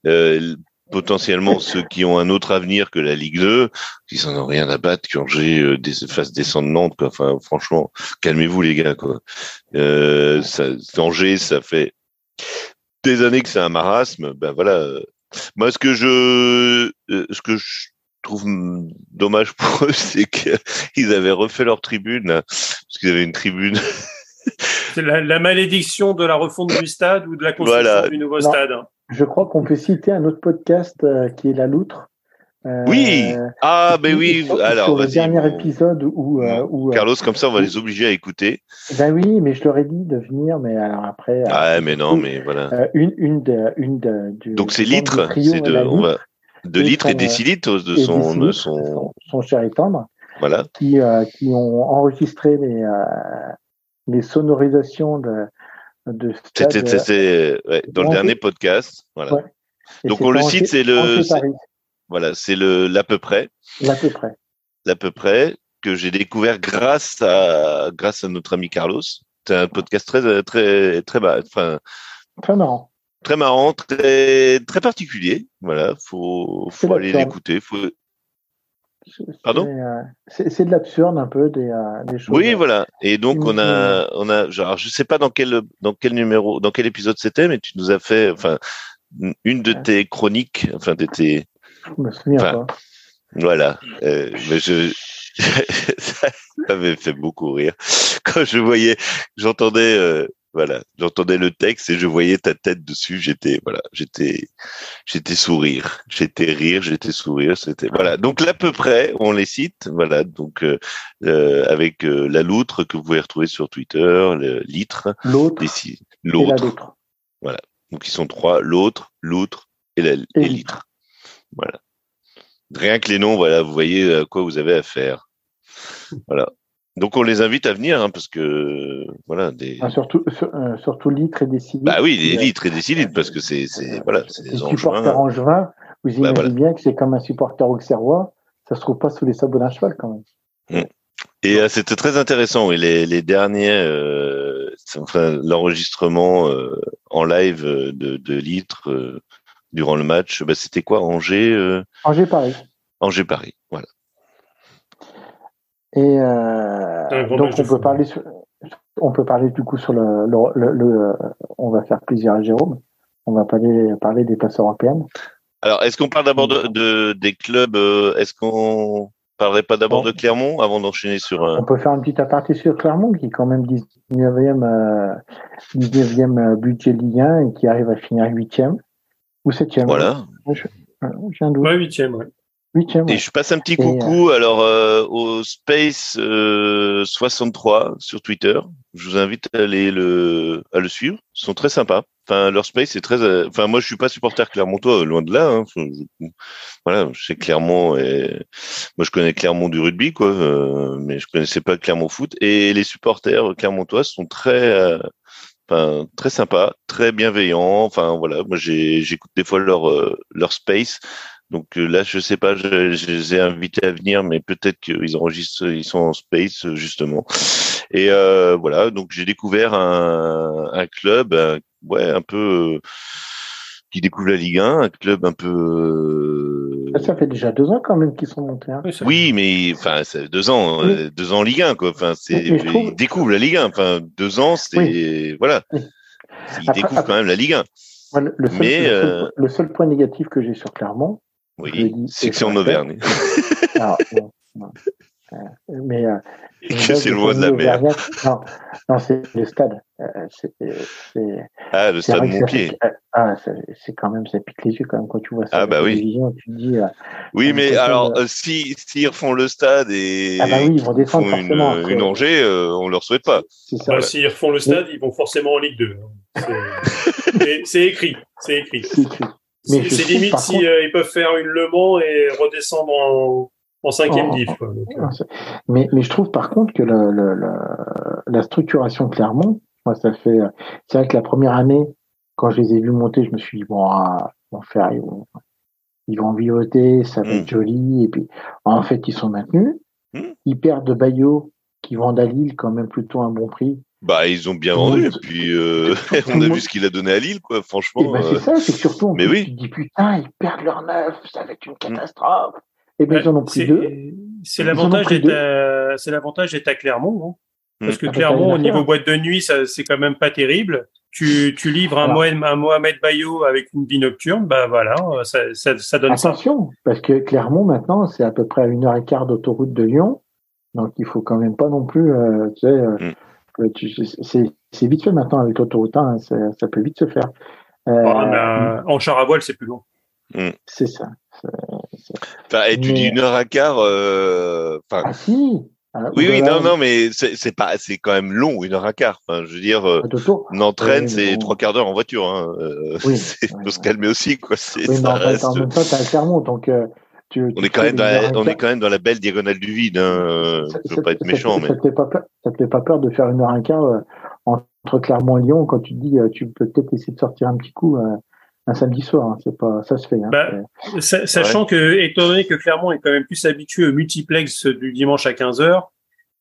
[SPEAKER 2] euh, potentiellement ceux qui ont un autre avenir que la Ligue 2, ils n'en ont rien à battre qu'Angers euh, fasse descendre Nantes. Quoi. Enfin, franchement, calmez-vous les gars. Quoi. Euh, ça, Angers, ça fait des années que c'est un marasme. Ben voilà. Moi, ce que je, euh, ce que je trouve dommage [laughs] pour eux, c'est qu'ils avaient refait leur tribune, parce qu'ils avaient une tribune
[SPEAKER 1] C'est la, malédiction de la refonte du stade ou de la construction du nouveau stade.
[SPEAKER 3] Je crois qu'on peut citer un autre podcast euh, qui est La Loutre.
[SPEAKER 2] Euh, oui, ah, ben oui. Alors,
[SPEAKER 3] sur le dernier épisode où, euh, où
[SPEAKER 2] Carlos, comme ça, on va les obliger à écouter.
[SPEAKER 3] Ben oui, mais je leur ai dit de venir, mais alors après.
[SPEAKER 2] Ah, mais non, mais voilà.
[SPEAKER 3] une, une de, une de,
[SPEAKER 2] du, Donc c'est litres, c'est de, on va, de litres et décilitres de son, de son,
[SPEAKER 3] son cher et tendre.
[SPEAKER 2] Voilà.
[SPEAKER 3] Qui, qui ont enregistré les, les sonorisations de, de
[SPEAKER 2] C'était ouais, dans le dernier podcast. Voilà. Donc on le cite, c'est le, voilà, c'est le l'à peu près.
[SPEAKER 3] L'à peu près.
[SPEAKER 2] L'à peu près que j'ai découvert grâce à grâce à notre ami Carlos. C'est un podcast très très très bas, enfin
[SPEAKER 3] très marrant.
[SPEAKER 2] Très marrant, très très particulier. Voilà, faut faut aller l'écouter. Faut Pardon?
[SPEAKER 3] Euh, C'est de l'absurde un peu des, euh, des, choses.
[SPEAKER 2] Oui, voilà. Et donc on a, on a, genre, je sais pas dans quel, dans quel numéro, dans quel épisode c'était, mais tu nous as fait, enfin, une de tes chroniques, enfin, de tes.
[SPEAKER 3] Je me souviens pas.
[SPEAKER 2] Voilà. Euh, mais je, [laughs] ça m'avait fait beaucoup rire quand je voyais, j'entendais. Euh, voilà, j'entendais le texte et je voyais ta tête dessus. J'étais, voilà, j'étais, j'étais sourire, j'étais rire, j'étais sourire. C'était voilà. Donc là, à peu près, on les cite. Voilà, donc euh, euh avec euh, la loutre que vous pouvez retrouver sur Twitter, le litre,
[SPEAKER 3] l'autre,
[SPEAKER 2] l'autre. Voilà. Donc ils sont trois, l'autre, l'outre et la et litre. Voilà. Rien que les noms, voilà, vous voyez à quoi vous avez affaire. Voilà. Donc on les invite à venir hein, parce que voilà des
[SPEAKER 3] ah, surtout euh, surtout litres et décilitres.
[SPEAKER 2] Bah oui, les litres et décilitres parce que c'est c'est voilà c'est des supporters
[SPEAKER 3] angevins. Vous bah, imaginez bien que c'est comme un supporter auxerrois, ça se trouve pas sous les sabots d'un cheval quand même.
[SPEAKER 2] Mmh. Et euh, c'était très intéressant. Et les, les derniers, euh, enfin, l'enregistrement euh, en live de, de litres, durant le match. Bah, c'était quoi? Angers
[SPEAKER 3] Angers Paris.
[SPEAKER 2] Angers Paris, voilà.
[SPEAKER 3] Et donc on peut parler on peut parler du coup sur le, le, on va faire plaisir à Jérôme. On va parler parler des places européennes.
[SPEAKER 2] Alors, est-ce qu'on parle d'abord de, des clubs Est-ce qu'on parlerait pas d'abord de Clermont avant d'enchaîner sur.
[SPEAKER 3] On peut faire un petit aparté sur Clermont, qui est quand même 19e, 19e euh, budget Ligue 1 et qui arrive à finir 8e ou 7e.
[SPEAKER 2] Voilà.
[SPEAKER 1] J'ai un doute. Ouais, 8e, ouais.
[SPEAKER 2] Et je passe un petit coucou euh, alors euh, au Space 63 sur Twitter. Je vous invite à aller le à le suivre. Ils sont très sympas. Enfin, leur space est très. Euh, enfin, moi, je suis pas supporter Clermontois, euh, loin de là. Hein. Voilà, je sais Clermont et moi, je connais Clermont du rugby, quoi, euh, mais je connaissais pas Clermont foot. Et les supporters clermontois sont très, enfin, très sympas, très bienveillants. Enfin, voilà, moi, j'écoute des fois leur leur space. Donc là, je sais pas, je, les ai invités à venir, mais peut-être qu'ils enregistrent, ils sont en space justement. Et voilà, donc j'ai découvert un, un club ouais, un peu euh, qui découvre la Ligue 1, un club un peu.
[SPEAKER 3] Euh, ça fait déjà deux ans quand même qu'ils sont montés. Hein.
[SPEAKER 2] Oui, mais enfin, c'est deux ans, euh, deux ans en Ligue 1 quoi. Enfin, c'est ils découvrent la Ligue 1. Enfin, deux ans, c'est voilà. Ils découvrent quand même la Ligue 1.
[SPEAKER 3] le, seul, mais le, seul, point négatif que j'ai sur Clermont,
[SPEAKER 2] oui, c'est que c'est en Auvergne. [laughs]
[SPEAKER 3] Mais
[SPEAKER 2] et que c'est loin de la mer.
[SPEAKER 3] Non, non c'est le stade. Euh,
[SPEAKER 2] ah, le stade Montpied.
[SPEAKER 3] Ah, c'est quand même, ça pique les yeux quand même quand tu vois ça.
[SPEAKER 2] Ah, bah oui.
[SPEAKER 3] Tu dis, euh,
[SPEAKER 2] oui, mais alors, euh, si s'ils refont le stade et
[SPEAKER 3] ah bah oui, ils vont défendre
[SPEAKER 2] font une, une Angers, on leur souhaite pas.
[SPEAKER 1] Bah, s'ils refont le stade, ils vont forcément en Ligue 2. [laughs] c'est écrit. C'est écrit. C'est limite si ils peuvent faire une Le Mans et redescendre en en cinquième div. Euh.
[SPEAKER 3] Mais, mais je trouve par contre que le, le, la structuration Clermont, moi ça fait, c'est vrai que la première année, quand je les ai vus monter, je me suis dit bon, ah, ils vont faire, ils vont, ils vont vivoter, ça va être hmm. joli, et puis en fait ils sont maintenus. Hmm. Ils perdent de Bayo qui vendent à Lille quand même plutôt un bon prix.
[SPEAKER 2] Bah, ils ont bien vendu. Et puis, euh, [laughs] on a vu ce qu'il a donné à Lille, quoi. Franchement.
[SPEAKER 3] Bah, c'est euh, ça, c'est surtout. Mais oui. Tu dis putain, ils perdent leur neuf, ça va être une hmm. catastrophe. Et bien, ils en ont pris deux.
[SPEAKER 1] C'est l'avantage d'être c'est l'avantage d'être à Clermont, non hein. Parce que ah, Clermont, au niveau boîte de nuit, ça, c'est quand même pas terrible. Tu, tu livres un, Mohamed, un Mohamed Bayo avec une vie nocturne, bah voilà, ça, ça, ça donne
[SPEAKER 3] Attention, parce que Clermont, maintenant, c'est à peu près à une heure et quart d'autoroute de Lyon. Donc, il faut quand même pas non plus, euh, tu sais, euh, mm. C'est vite fait maintenant avec l'autoroute, hein, ça peut vite se faire.
[SPEAKER 1] Euh, ah, en char à voile, c'est plus long.
[SPEAKER 3] Mm. C'est ça.
[SPEAKER 2] Enfin, et tu dis une heure à quart. Euh... Enfin...
[SPEAKER 3] Ah si.
[SPEAKER 2] Ah, oui, oui, non, non, mais c'est pas, c'est quand même long, une heure à quart. Enfin, je veux dire, euh, une entraîne, c'est trois quarts d'heure en voiture. Hein. Euh, oui, [laughs] faut se calmer aussi, quoi.
[SPEAKER 3] Oui, mais en, reste... même temps, t'as Clermont, donc. Euh,
[SPEAKER 2] tu, on est quand même dans la, on est quand même dans la belle diagonale du vide. Hein. Ça, je veux pas être méchant, mais
[SPEAKER 3] ça te fait pas peur, ça te fait pas peur de faire une heure à quart entre Clermont et Lyon quand tu te dis, tu peux peut-être essayer de sortir un petit coup un samedi soir. Hein, c'est pas, ça se fait. Hein.
[SPEAKER 1] Bah, sachant que, étant donné que Clermont est quand même plus habitué au multiplex du dimanche à 15 heures,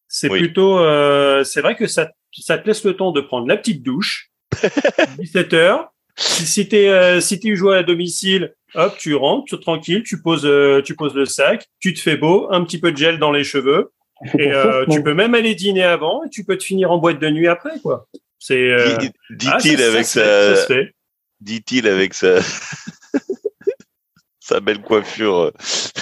[SPEAKER 1] c'est plutôt, euh, c'est vrai que ça, ça te laisse le temps de prendre la petite douche, [laughs] 17 heures. Si, si tu euh, si tu joues à domicile, hop, tu rentres, tu tranquille, tu poses, euh, tu poses le sac, tu te fais beau, un petit peu de gel dans les cheveux, et euh, [laughs] tu peux même aller dîner avant, et tu peux te finir en boîte de nuit après, quoi. C'est,
[SPEAKER 2] dit-il ah, avec sa, dit-il avec sa, [laughs] sa belle coiffure. Euh,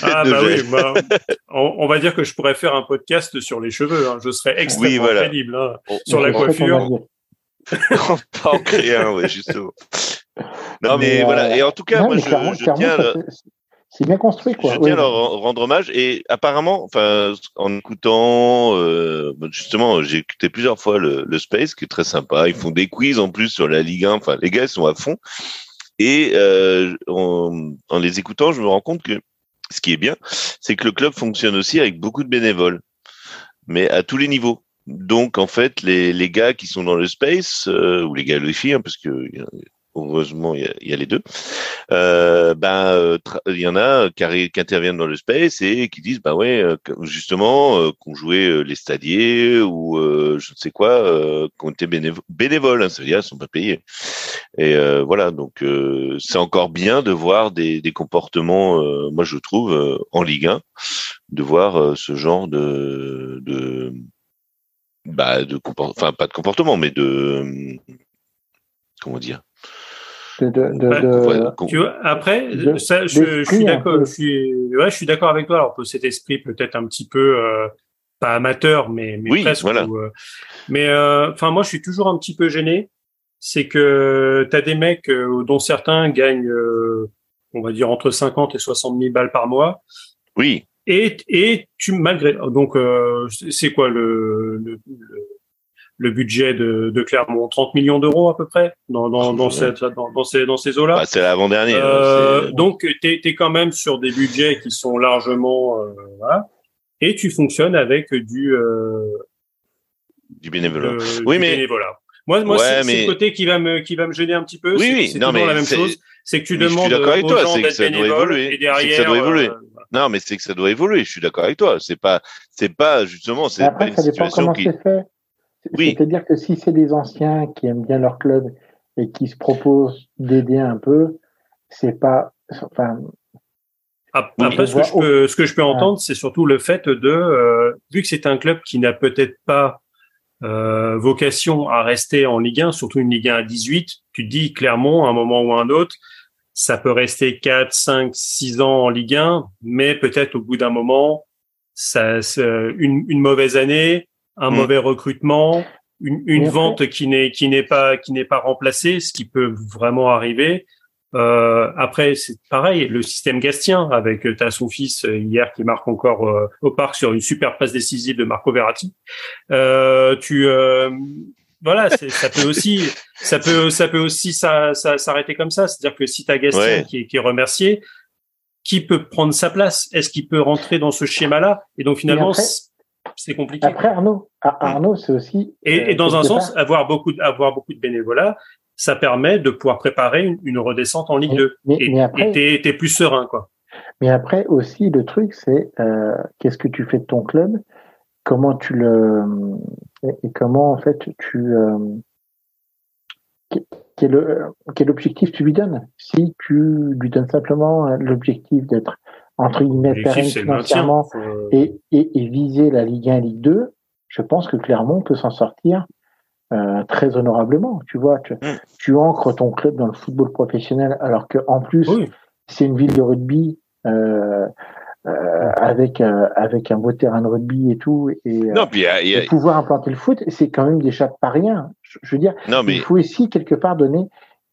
[SPEAKER 1] ah bah oui, bah, [laughs] on, va dire que je pourrais faire un podcast sur les cheveux. Hein. Je serais extrêmement crédible hein, sur la coiffure.
[SPEAKER 2] on peut en créer un, oui, justement. Non, mais, voilà. Et en tout cas, moi, je, je tiens.
[SPEAKER 3] C'est bien construit, quoi.
[SPEAKER 2] Je tiens à leur rendre hommage. Et apparemment, enfin, en écoutant, euh, justement, j'ai écouté plusieurs fois le, le, Space, qui est très sympa. Ils font des quiz en plus sur la Ligue 1. Enfin, les gars, ils sont à fond. Et euh, en, en, les écoutant, je me rends compte que ce qui est bien, c'est que le club fonctionne aussi avec beaucoup de bénévoles, mais à tous les niveaux. Donc, en fait, les, les gars qui sont dans le Space, euh, ou les gars et les filles, hein, parce que heureusement, il y, a, les deux. Euh, ben, euh, il y en a qui, qui, interviennent dans le space et qui disent, bah ouais, euh, justement, qu'on jouait les stadiers ou je ne sais quoi, qu'on était bénévoles, hein, c'est-à-dire, ils sont pas payés. Et voilà, donc c'est encore bien de voir des, des comportements, moi je trouve, en Ligue 1, de voir ce genre de, de bah, de enfin pas de comportement, mais de comment dire
[SPEAKER 1] après, ça, je, suis d'accord. Je suis, ouais, je suis d'accord avec toi. Alors cet esprit peut-être un petit peu euh, pas amateur, mais, mais
[SPEAKER 2] oui,
[SPEAKER 1] presque.
[SPEAKER 2] Voilà.
[SPEAKER 1] Euh, mais euh, enfin, moi, je suis toujours un petit peu gêné. C'est que tu as des mecs dont certains gagnent, on va dire entre 50 et 60 000 balles par mois.
[SPEAKER 2] Oui.
[SPEAKER 1] Et, et tu malgré donc c'est quoi le, le le budget de, de Clermont 30 millions d'euros à peu près dans, dans, dans, cette, dans, dans ces, dans ces eaux-là.
[SPEAKER 2] Bah, c'est l'avant-dernier. Hein,
[SPEAKER 1] euh, donc, tu es, quand même sur des budgets qui sont largement... Euh, voilà, et tu fonctionnes avec du... Euh,
[SPEAKER 2] du bénévolat. oui,
[SPEAKER 1] du
[SPEAKER 2] mais...
[SPEAKER 1] Bénévolat. Moi, moi c'est le côté qui va me qui va me gêner un petit peu.
[SPEAKER 2] Oui, oui,
[SPEAKER 1] c'est toujours la même chose. C'est que tu demandes
[SPEAKER 2] aux
[SPEAKER 1] toi,
[SPEAKER 2] gens
[SPEAKER 1] d'être bénévoles et derrière.
[SPEAKER 2] ça doit évoluer. Euh, non, mais c'est que ça doit évoluer. Je suis d'accord avec toi. C'est pas, c'est pas justement, c'est
[SPEAKER 3] pas une situation qui. Fait. Oui. C'est-à-dire que si c'est des anciens qui aiment bien leur club et qui se proposent d'aider un peu, c'est pas. Enfin,
[SPEAKER 1] après, ce que, je peux, ce que je peux entendre, c'est surtout le fait de, euh, vu que c'est un club qui n'a peut-être pas euh, vocation à rester en Ligue 1, surtout une Ligue 1 à 18, tu te dis clairement, à un moment ou à un autre, ça peut rester 4, 5, 6 ans en Ligue 1, mais peut-être au bout d'un moment, ça, une, une mauvaise année, un mm. mauvais recrutement, une, une vente qui n'est qui n'est pas qui n'est pas remplacée, ce qui peut vraiment arriver. Euh, après, c'est pareil, le système gastien avec euh, ta son fils euh, hier qui marque encore euh, au parc sur une super passe décisive de Marco Verratti. Euh, tu voilà, ça peut [laughs] aussi ça peut ça peut aussi s'arrêter comme ça, c'est-à-dire que si tu as Gastien qui, qui est remercié, qui peut prendre sa place? Est-ce qu'il peut rentrer dans ce schéma-là? Et donc finalement, c'est compliqué.
[SPEAKER 3] Après Arnaud, Arnaud, c'est aussi.
[SPEAKER 1] Et, dans un sens, avoir beaucoup, avoir beaucoup de bénévolat, ça permet de pouvoir préparer une, redescente en Ligue 2. Mais, et après, t'es, plus serein, quoi.
[SPEAKER 3] Mais après aussi, le truc, c'est euh, qu'est-ce que tu fais de ton club, comment tu le et, comment en fait tu euh, quel, quel objectif tu lui donnes? Si tu lui donnes simplement l'objectif d'être entre guillemets pérenne financièrement et, et, et, viser la Ligue 1 Ligue 2, je pense que Clermont peut s'en sortir euh, très honorablement. Tu vois, tu, mm. tu, ancres ton club dans le football professionnel, alors que en plus c'est une ville de rugby euh, euh, avec euh, avec un beau terrain de rugby et tout, et,
[SPEAKER 2] non, puis
[SPEAKER 3] pouvoir implanter le foot, c'est quand même déjà pas rien. Je, veux dire, non, mais... il faut aussi quelque part donner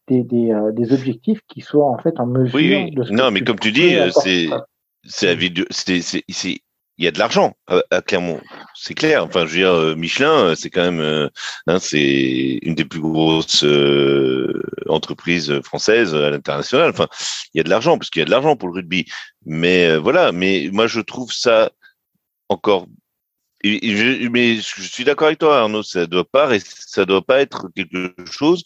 [SPEAKER 3] des, des, des, objectifs qui soient en fait en mesure
[SPEAKER 2] oui,
[SPEAKER 3] de. Ce
[SPEAKER 2] non, mais comme tu dis, c'est c'est la vidéo, c'est il y a de l'argent à, Clermont, c'est clair. Enfin, je veux dire, euh, Michelin, euh, c'est quand même, euh, hein, c'est une des plus grosses entreprises françaises à l'international. Enfin, il y a de l'argent parce qu'il y a de l'argent pour le rugby. Mais voilà. Mais moi, je trouve ça encore. je, mais je suis d'accord avec toi, Arnaud. Ça doit pas, ça doit pas être quelque chose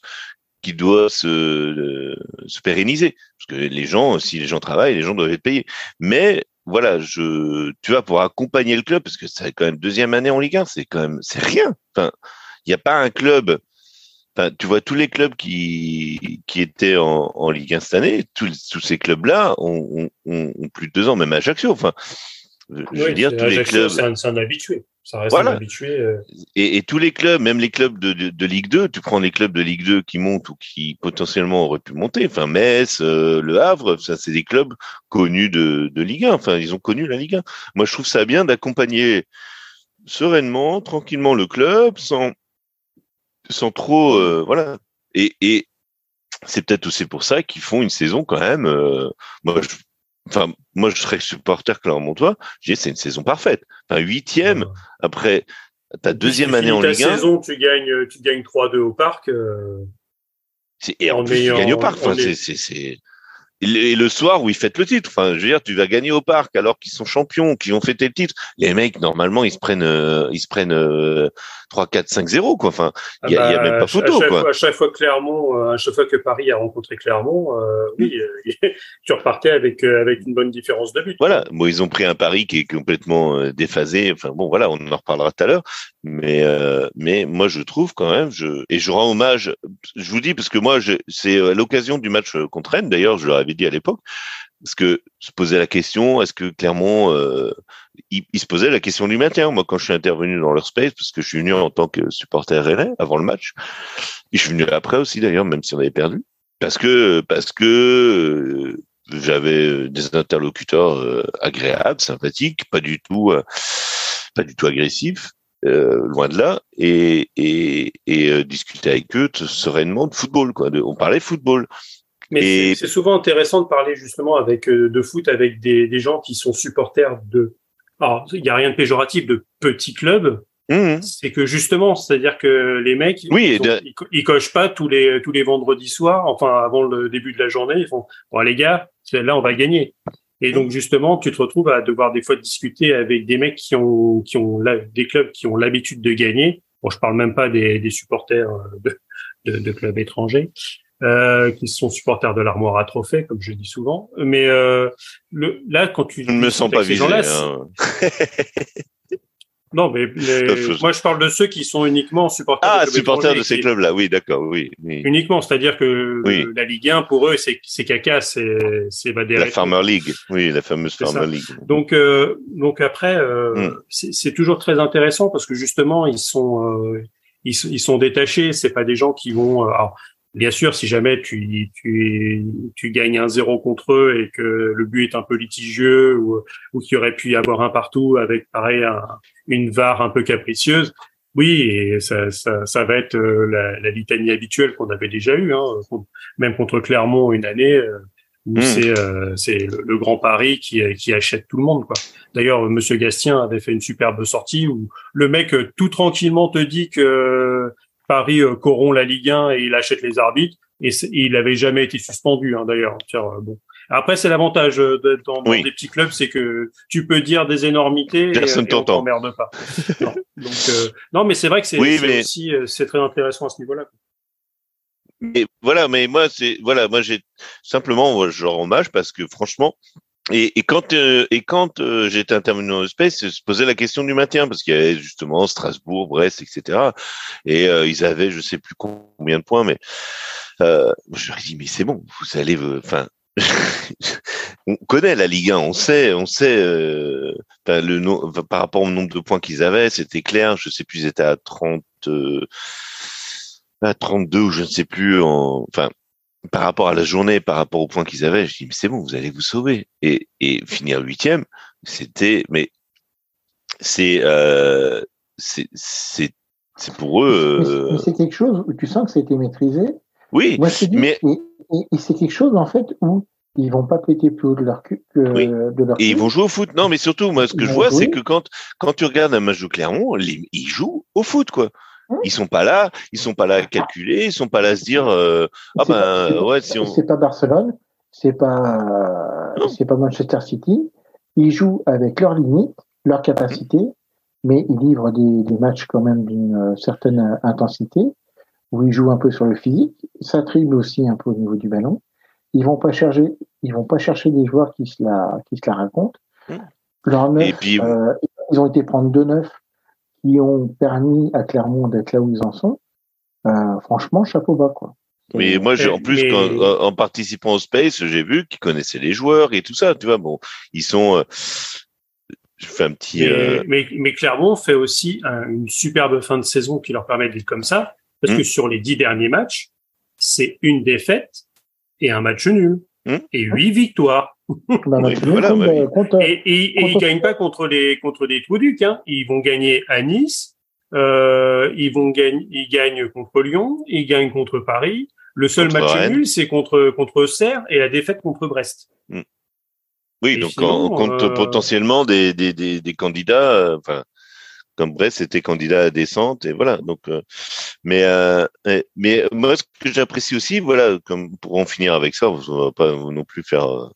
[SPEAKER 2] qui doit se, se pérenniser. Parce que les gens, si les gens travaillent, les gens doivent être payés. Mais voilà, je, tu vois, pour accompagner le club, parce que c'est quand même deuxième année en Ligue 1, c'est quand même, c'est rien. Enfin, il n'y a pas un club. Enfin, tu vois, tous les clubs qui, qui étaient en, en Ligue 1 cette année, tous, tous ces clubs-là ont, ont, ont, plus de deux ans, même à Ajaccio. Enfin, je veux dire, tous les clubs.
[SPEAKER 1] C'est un, habitué. Ça reste un habitué. Euh.
[SPEAKER 2] Et, et, tous les clubs, même les clubs de, de, de, Ligue 2, tu prends les clubs de Ligue 2 qui montent ou qui potentiellement auraient pu monter. Enfin, Metz, euh, Le Havre, ça, c'est des clubs connus de, de Ligue 1. Enfin, ils ont connu la Ligue 1. Moi, je trouve ça bien d'accompagner sereinement, tranquillement le club, sans, sans trop, euh, voilà. Et, et c'est peut-être aussi pour ça qu'ils font une saison quand même. moi, je, Enfin, moi, je serais supporter clermontois. Je dis, c'est une saison parfaite. Enfin, huitième après ta deuxième année en Ligue 1.
[SPEAKER 1] saison, tu gagnes, tu gagnes 3-2 au parc. Euh...
[SPEAKER 2] Et en, plus, tu gagnes au parc. Enfin, c'est, c'est, et le soir où ils fêtent le titre. Enfin, je veux dire, tu vas gagner au parc alors qu'ils sont champions, qu'ils ont fêté le titre. Les mecs, normalement, ils se prennent, euh, ils se prennent euh, 3, 4, 5, 0, quoi. Enfin, il n'y a, a, même pas photo,
[SPEAKER 1] à chaque,
[SPEAKER 2] quoi.
[SPEAKER 1] Fois, à chaque fois Clermont, euh, à chaque fois que Paris a rencontré Clermont, euh, oui, euh, [laughs] tu repartais avec avec une bonne différence de but.
[SPEAKER 2] Voilà. Bon, ils ont pris un Paris qui est complètement déphasé. Enfin, bon, voilà, on en reparlera tout à l'heure. Mais mais moi, je trouve quand même, je et je rends hommage. Je vous dis parce que moi, c'est l'occasion du match contre Rennes. D'ailleurs, je leur avais dit à l'époque, parce que se posait la question, est-ce que Clermont, euh, il, se posait la question du maintien. Moi, quand je suis intervenu dans leur space, parce que je suis venu en tant que supporter rennais avant le match, et je suis venu après aussi d'ailleurs, même si on avait perdu, parce que parce que euh, j'avais des interlocuteurs euh, agréables, sympathiques, pas du tout pas du tout agressifs. loin de là, et discuter avec eux sereinement de football. Quoi. on parlait football.
[SPEAKER 1] Mais c'est souvent intéressant de parler justement avec euh, de foot avec des, des gens qui sont supporters de. Alors, il n'y a rien de péjoratif de petits clubs. Mmh. C'est que justement, c'est-à-dire que les mecs,
[SPEAKER 2] oui,
[SPEAKER 1] ils, ils, cochent pas tous les tous les vendredis soirs, enfin avant le début de la journée, ils font bon les gars, là on va gagner. Et donc justement, tu te retrouves à devoir des fois discuter avec des mecs qui ont qui ont des clubs qui ont l'habitude de gagner. Bon, je parle même pas des, des supporters de, de, de clubs étrangers, euh, qui sont supporters de l'armoire à trophées, comme je dis souvent. Mais euh, le, là, quand tu
[SPEAKER 2] je ne me sens pas visé. Hein.
[SPEAKER 1] non, mais [laughs] moi, je parle de ceux qui sont uniquement supporters.
[SPEAKER 2] Ah, supporters de ces clubs-là, oui, d'accord, oui, oui,
[SPEAKER 1] Uniquement, c'est-à-dire que oui. la Ligue 1 pour eux, c'est c'est caca, c'est c'est bah,
[SPEAKER 2] la Farmer League, oui, la fameuse Farmer League.
[SPEAKER 1] Donc euh, donc après, euh, mm. c'est toujours très intéressant parce que justement, ils sont euh, ils, ils, sont détachés. C'est pas des gens qui vont. Alors, Bien sûr, si jamais tu, tu, tu gagnes un zéro contre eux et que le but est un peu litigieux ou, ou qu'il y aurait pu y avoir un partout avec pareil une VAR un peu capricieuse, oui, et ça, ça, ça va être euh, la, la litanie habituelle qu'on avait déjà eue, hein, même contre Clermont une année euh, où hmm. c'est euh, c'est le, grand Paris qui, qui achète tout le monde quoi. D'ailleurs, Monsieur Gastien avait fait une superbe sortie où le mec tout tranquillement te dit que Paris euh, corrompt la Ligue 1 et il achète les arbitres. Et, il n'avait jamais été suspendu, hein, d'ailleurs. Euh, bon. Après, c'est l'avantage euh, d'être dans, des petits clubs, c'est que tu peux dire des énormités
[SPEAKER 2] Personne
[SPEAKER 1] et, on t'emmerde pas. non. Donc, non, mais c'est vrai que c'est aussi c'est très intéressant à ce niveau-là.
[SPEAKER 2] Mais voilà, mais moi c'est voilà, moi j'ai simplement je rends hommage parce que franchement, et, et, quand euh, et quand euh, j'étais intervenu le space, se posait la question du maintien parce qu'il y avait justement Strasbourg, Brest, etc. Et euh, ils avaient, je sais plus combien de points, mais je leur ai dit mais c'est bon, vous allez, enfin. [laughs] on connaît la Ligue 1, on sait, on sait le par rapport au nombre de points qu'ils avaient, c'était clair. Je sais plus, ils étaient à 30, à 32 ou je ne sais plus. En, enfin, par rapport à la journée, par rapport aux points qu'ils avaient, je dis mais c'est bon, vous allez vous sauver et, et finir huitième, c'était mais c'est euh, c'est c'est pour eux.
[SPEAKER 3] Euh... C'est quelque chose où tu sens que c'était maîtrisé.
[SPEAKER 2] Oui,
[SPEAKER 3] Moi, je dis, mais et, c'est quelque chose en fait où ils vont pas péter plus haut de leur cul que de leur
[SPEAKER 2] Et ils vont jouer au foot. Non, mais surtout, moi, ce que je vois, c'est que quand quand tu regardes un match de Clermont, ils jouent au foot, quoi. Ils sont pas là, ils sont pas là à calculer, ils sont pas là à se dire euh, ah ben ouais si on
[SPEAKER 3] c'est pas Barcelone, c'est pas c'est pas Manchester City, ils jouent avec leurs limites, leurs capacités, mais ils livrent des, des matchs quand même d'une certaine intensité où ils jouent un peu sur le physique, ça trible aussi un peu au niveau du ballon. Ils vont pas chercher ils vont pas chercher des joueurs qui se la qui se la racontent. Mmh. neuf, puis, euh, ils ont été prendre deux neufs qui ont permis à Clermont d'être là où ils en sont, euh, franchement, chapeau bas, quoi.
[SPEAKER 2] Mais moi, en plus, euh, en participant au Space, j'ai vu qu'ils connaissaient les joueurs et tout ça. Tu vois, bon, ils sont. Euh, je fais un petit.
[SPEAKER 1] Mais, mais, Clermont fait aussi une superbe fin de saison qui leur permet d'être comme ça, parce que mmh. sur les dix derniers matchs, c'est une défaite et un match nul mmh. et huit victoires. [laughs]
[SPEAKER 3] Bah,
[SPEAKER 1] et, ils gagnent pas contre les contre les Trouducs. Hein. Ils vont gagner à Nice. Euh, ils vont gagner. Ils gagnent contre Lyon. Ils gagnent contre Paris. Le seul match nul, c'est contre contre Serre et la défaite contre Brest. Hmm.
[SPEAKER 2] Oui, donc on compte euh, potentiellement des, des, des, des candidats. Euh, enfin, comme Brest était candidat à descente et voilà. Donc, mais mais moi, ce que j'apprécie aussi, voilà, comme pour en finir avec ça, on va pas non plus faire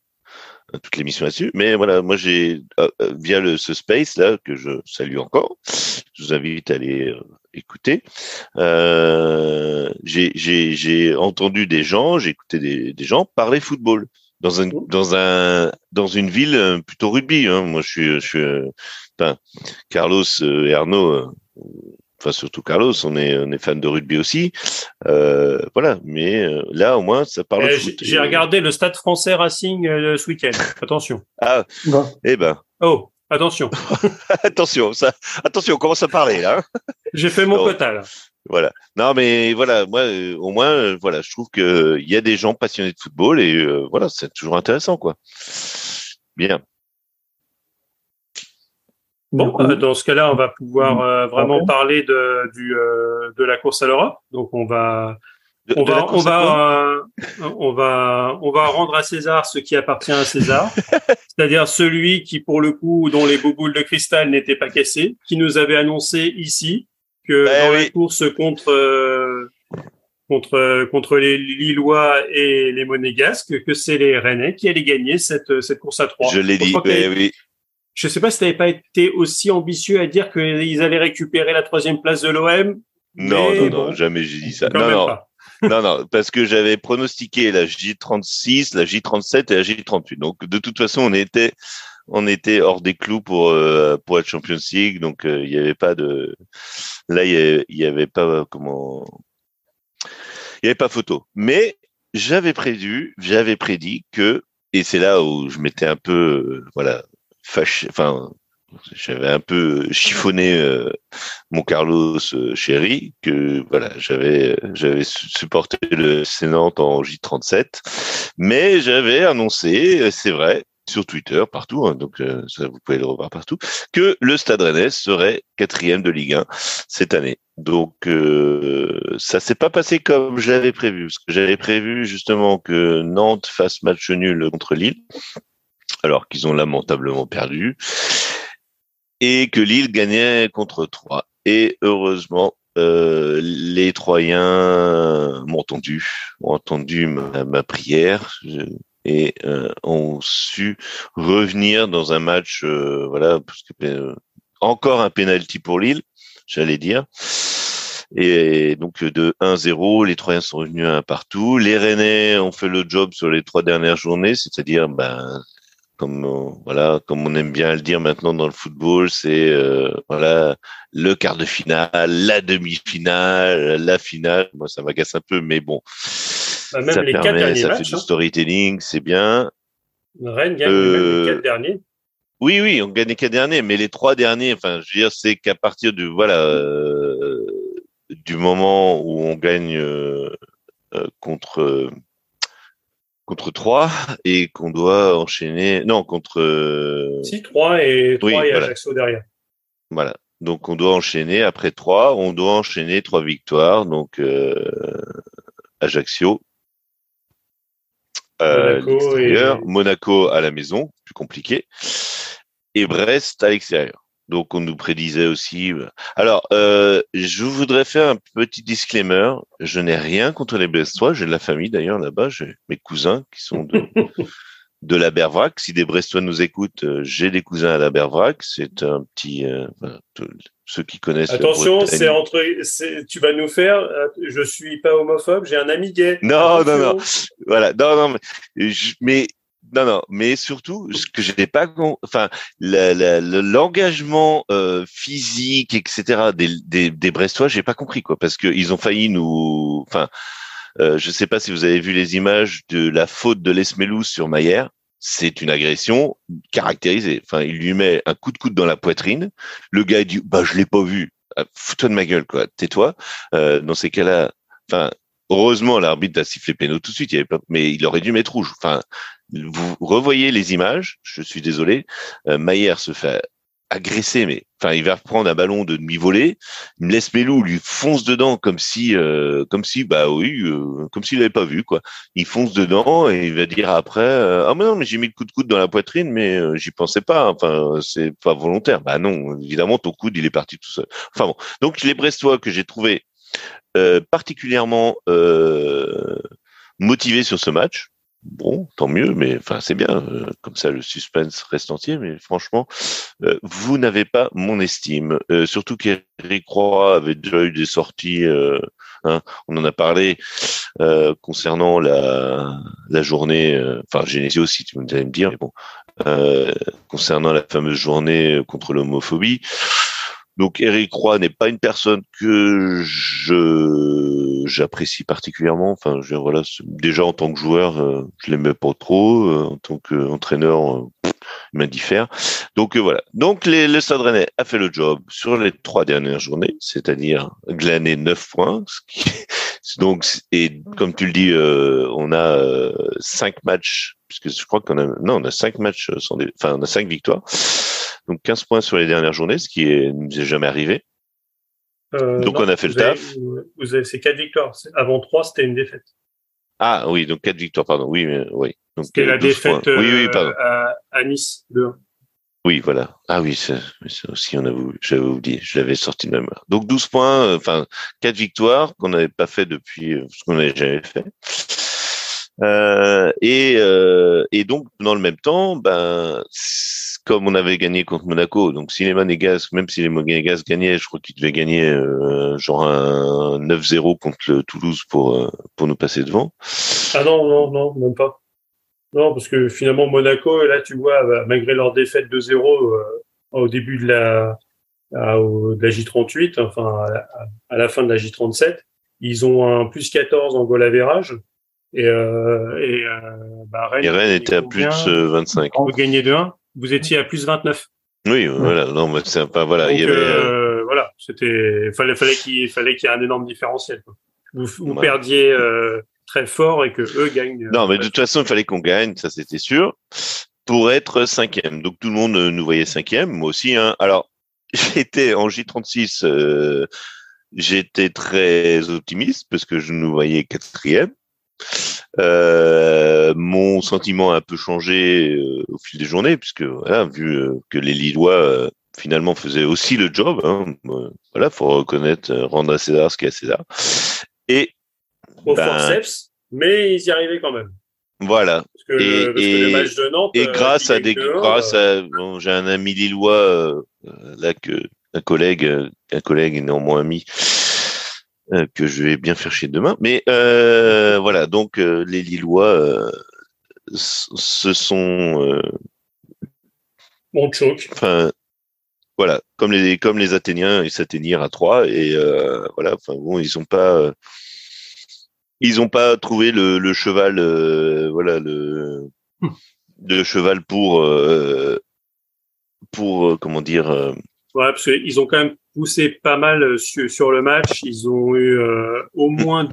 [SPEAKER 2] toute l'émission là-dessus. Mais voilà, moi j'ai via le ce space là que je salue encore, je vous invite à aller écouter. Euh, j'ai entendu des gens, j'ai écouté des, des, gens parler football dans un dans un dans une ville euh, plutôt rugby. Hein. Moi, je suis je suis euh, enfin, Carlos et Arnaud. Enfin, surtout Carlos, on est, on est fan de rugby aussi. Euh, voilà, mais là, au moins, ça parle.
[SPEAKER 1] Eh, j'ai regardé le Stade français Racing ce week-end. Attention. [laughs]
[SPEAKER 2] Ah, eh ben.
[SPEAKER 1] Oh, Attention. [laughs]
[SPEAKER 2] attention, ça, attention, on commence à parler là. [laughs]
[SPEAKER 1] J'ai fait mon quota là.
[SPEAKER 2] Voilà. Non, mais voilà, moi, euh, au moins, euh, voilà, je trouve que il y a des gens passionnés de football et euh, voilà, c'est toujours intéressant, quoi. Bien.
[SPEAKER 1] Bon, dans ce cas-là, on va pouvoir vraiment parler de, du, de la course à l'Europe. Donc, on va on, va, on, va, euh, on, va, on va rendre à César ce qui appartient à César, [laughs] c'est-à-dire celui qui, pour le coup, dont les boboules de cristal n'étaient pas cassées, qui nous avait annoncé ici que bah dans la course contre euh, contre contre les Lillois et les Monégasques, que c'est les Rennais qui allaient gagner cette cette course à trois.
[SPEAKER 2] Je l'ai dit. Eh oui.
[SPEAKER 1] Je sais pas si tu n'avais pas été aussi ambitieux à dire qu'ils allaient récupérer la troisième place de l'OM.
[SPEAKER 2] Non, non, non, jamais j'ai dit ça. Non, non. non, non, parce que j'avais pronostiqué la J36, la J37 et la J38. Donc, de toute façon, on était, on était hors des clous pour euh, pour être Champions League. Donc, euh, il n'y avait pas de, là, il y avait, pas comment, il n'y avait pas photo. Mais j'avais prévu, j'avais prédit que, et c'est là où je m'étais un peu, euh, voilà, fâché, enfin, j'avais un peu chiffonné euh, mon Carlos euh, chéri que voilà j'avais j'avais supporté le Sénat en J37 mais j'avais annoncé euh, c'est vrai sur Twitter partout hein, donc ça, vous pouvez le revoir partout que le Stade Rennais serait quatrième de Ligue 1 cette année. Donc ça s'est pas passé comme j'avais prévu parce que j'avais prévu justement que Nantes fasse match nul contre Lille alors qu'ils ont lamentablement perdu et que Lille gagnait contre Troyes. Et heureusement, euh, les Troyens m'ont entendu, ont entendu ma, prière et euh, ont su revenir dans un match, euh, voilà, parce que euh, encore un penalty pour Lille, j'allais dire. Et donc de 1-0, les Troyens sont revenus un partout. Les Rennais ont fait le job sur les trois dernières journées, c'est-à-dire ben, comme on, voilà, comme on aime bien le dire maintenant dans le football, c'est euh, voilà le quart de finale, la demi-finale, la finale. Moi, ça m'agace un peu, mais bon,
[SPEAKER 1] bah, même ça les permet, quatre ça
[SPEAKER 2] fait du hein. storytelling, c'est bien.
[SPEAKER 1] Rennes gagne euh, les quatre derniers.
[SPEAKER 2] Oui, oui, on gagne les quatre derniers, mais les trois derniers, enfin, je veux dire, c'est qu'à partir du voilà euh, du moment où on gagne euh, contre contre 3 et qu'on doit enchaîner. Non, contre. Euh,
[SPEAKER 1] si, 3 et 3 et Ajaccio derrière.
[SPEAKER 2] Voilà. Donc on doit enchaîner après 3, on doit enchaîner 3 victoires. Donc euh, Ajaccio, euh, Monaco, Monaco à la maison, plus compliqué, et Brest à l'extérieur. Donc on nous prédisait aussi. Euh, alors, euh, je voudrais faire un petit disclaimer. Je n'ai rien contre les Brestois. J'ai de la famille d'ailleurs là-bas. J'ai mes cousins qui sont de, [laughs] de la Bervrac. Si des Brestois nous écoutent, euh, j'ai des cousins à la Bervrac. C'est un petit. ceux qui connaissent.
[SPEAKER 1] Attention, c'est entre. Tu vas nous faire. Je suis pas homophobe. J'ai un ami gay.
[SPEAKER 2] Non, non, non. Voilà. Non, non. Mais, mais non, non, mais surtout, ce que j'ai pas, enfin, l'engagement euh, physique, etc. des, des, des Brestois, j'ai pas compris quoi, parce qu'ils ont failli nous, enfin, euh, je sais pas si vous avez vu les images de la faute de Lesmelou sur Maillère. C'est une agression caractérisée. Enfin, il lui met un coup de coude dans la poitrine. Le gars dit, bah, je l'ai pas vu. Ah, fous-toi de ma gueule, quoi. Tais-toi. Euh, dans ces cas-là, enfin, heureusement, l'arbitre a sifflé pénal tout de suite. Il avait pas, mais il aurait dû mettre rouge. Enfin, vous revoyez les images, je suis désolé, euh, Maillère se fait agressé, mais enfin, il va prendre un ballon de demi-volée, il me laisse Melou, lui fonce dedans comme si, euh, comme si, bah oui, euh, comme s'il n'avait pas vu quoi. Il fonce dedans et il va dire après, euh, ah mais non, mais j'ai mis le coup de coude dans la poitrine, mais j'y pensais pas. Enfin, c'est pas volontaire. Bah non, évidemment, ton coude, il est parti tout seul. Enfin bon, donc les Brestois que j'ai trouvé particulièrement motivés sur ce match bon, tant mieux, mais c'est bien, euh, comme ça le suspense reste entier, mais franchement, euh, vous n'avez pas mon estime. Euh, surtout qu'Eric Roy avait déjà eu des sorties, hein, on en a parlé concernant la, journée, enfin Genesio aussi, tu allez me dire, mais bon, concernant la fameuse journée contre l'homophobie. Donc Eric Roy n'est pas une personne que je j'apprécie particulièrement. Enfin, je, voilà, déjà en tant que joueur, euh, je l'aimais pas trop. Euh, en tant qu'entraîneur, euh, il m'indiffère. Donc voilà. Donc les, le Stade Rennais a fait le job sur les trois dernières journées, c'est-à-dire glaner neuf points. Ce qui, [laughs] donc et comme tu le dis, on a cinq matchs puisque je crois qu'on a non, on a cinq matchs sans, enfin on a cinq victoires. Donc 15 points sur les dernières journées, ce qui est, nous est jamais arrivé. Euh, donc on a fait le taf.
[SPEAKER 1] vous avez ces quatre victoires. Avant trois, c'était une défaite.
[SPEAKER 2] Ah oui, donc quatre victoires, pardon. Oui, mais, oui.
[SPEAKER 1] C'était la défaite oui. Euh, à, Nice de
[SPEAKER 2] Oui, voilà. Ah oui, c'est aussi, on a j'avais oublié, je l'avais sorti de même. Donc 12 points, euh, enfin, quatre victoires qu'on n'avait pas fait depuis ce qu'on n'avait jamais fait. Euh, et, euh, et donc, dans le même temps, ben, comme on avait gagné contre Monaco, donc si les Monégas, même si les Monégas gagnaient, je crois qu'ils devaient gagner euh, genre un 9-0 contre le Toulouse pour euh, pour nous passer devant.
[SPEAKER 1] Ah non, non, non, même pas. Non, parce que finalement Monaco, là tu vois, bah, malgré leur défaite de 0 euh, au début de la de la J38, enfin à la, fin de la J37, ils ont un plus 14 en goal average. Et, euh, et,
[SPEAKER 2] bah, Rennes, était à plus de 25.
[SPEAKER 1] Vous gagnez de 1 vous étiez à plus 29.
[SPEAKER 2] Oui, voilà. Non, mais c'est pas voilà. il y avait,
[SPEAKER 1] euh, voilà, c'était fallait fallait qu'il fallait qu'il y ait un énorme différentiel. Quoi. Vous, vous perdiez euh, très fort et que eux gagnent.
[SPEAKER 2] Non, mais de toute façon, il fallait qu'on gagne, ça c'était sûr, pour être cinquième. Donc tout le monde nous voyait cinquième, moi aussi. Hein. Alors [laughs] j'étais en J36, euh, j'étais très optimiste parce que je nous voyais quatrième. Euh, mon sentiment a un peu changé euh, au fil des journées, puisque voilà, vu euh, que les Lillois finalement faisaient aussi le job, hein, voilà, faut reconnaître, rendre à César ce qu'il y a à César. Et
[SPEAKER 1] au ben, forceps, mais ils y arrivaient quand même.
[SPEAKER 2] Voilà.
[SPEAKER 1] Parce que, et, parce que le match de Nantes,
[SPEAKER 2] et grâce à des, grâce à, bon, j'ai un ami lillois là que un collègue, un collègue néanmoins ami, euh, que je vais bien faire chier demain. Mais euh, voilà, donc euh, les Lillois euh, se sont euh,
[SPEAKER 1] bon choc.
[SPEAKER 2] Enfin, voilà, comme les comme les Athéniens, ils s'atteignirent à trois et voilà. Enfin bon, ils ont pas ils ont pas trouvé le, le cheval, voilà le hmm. le cheval pour pour comment dire.
[SPEAKER 1] Ouais, parce qu'ils ont quand même poussé pas mal euh, sur, sur le match. Ils ont eu euh, au moins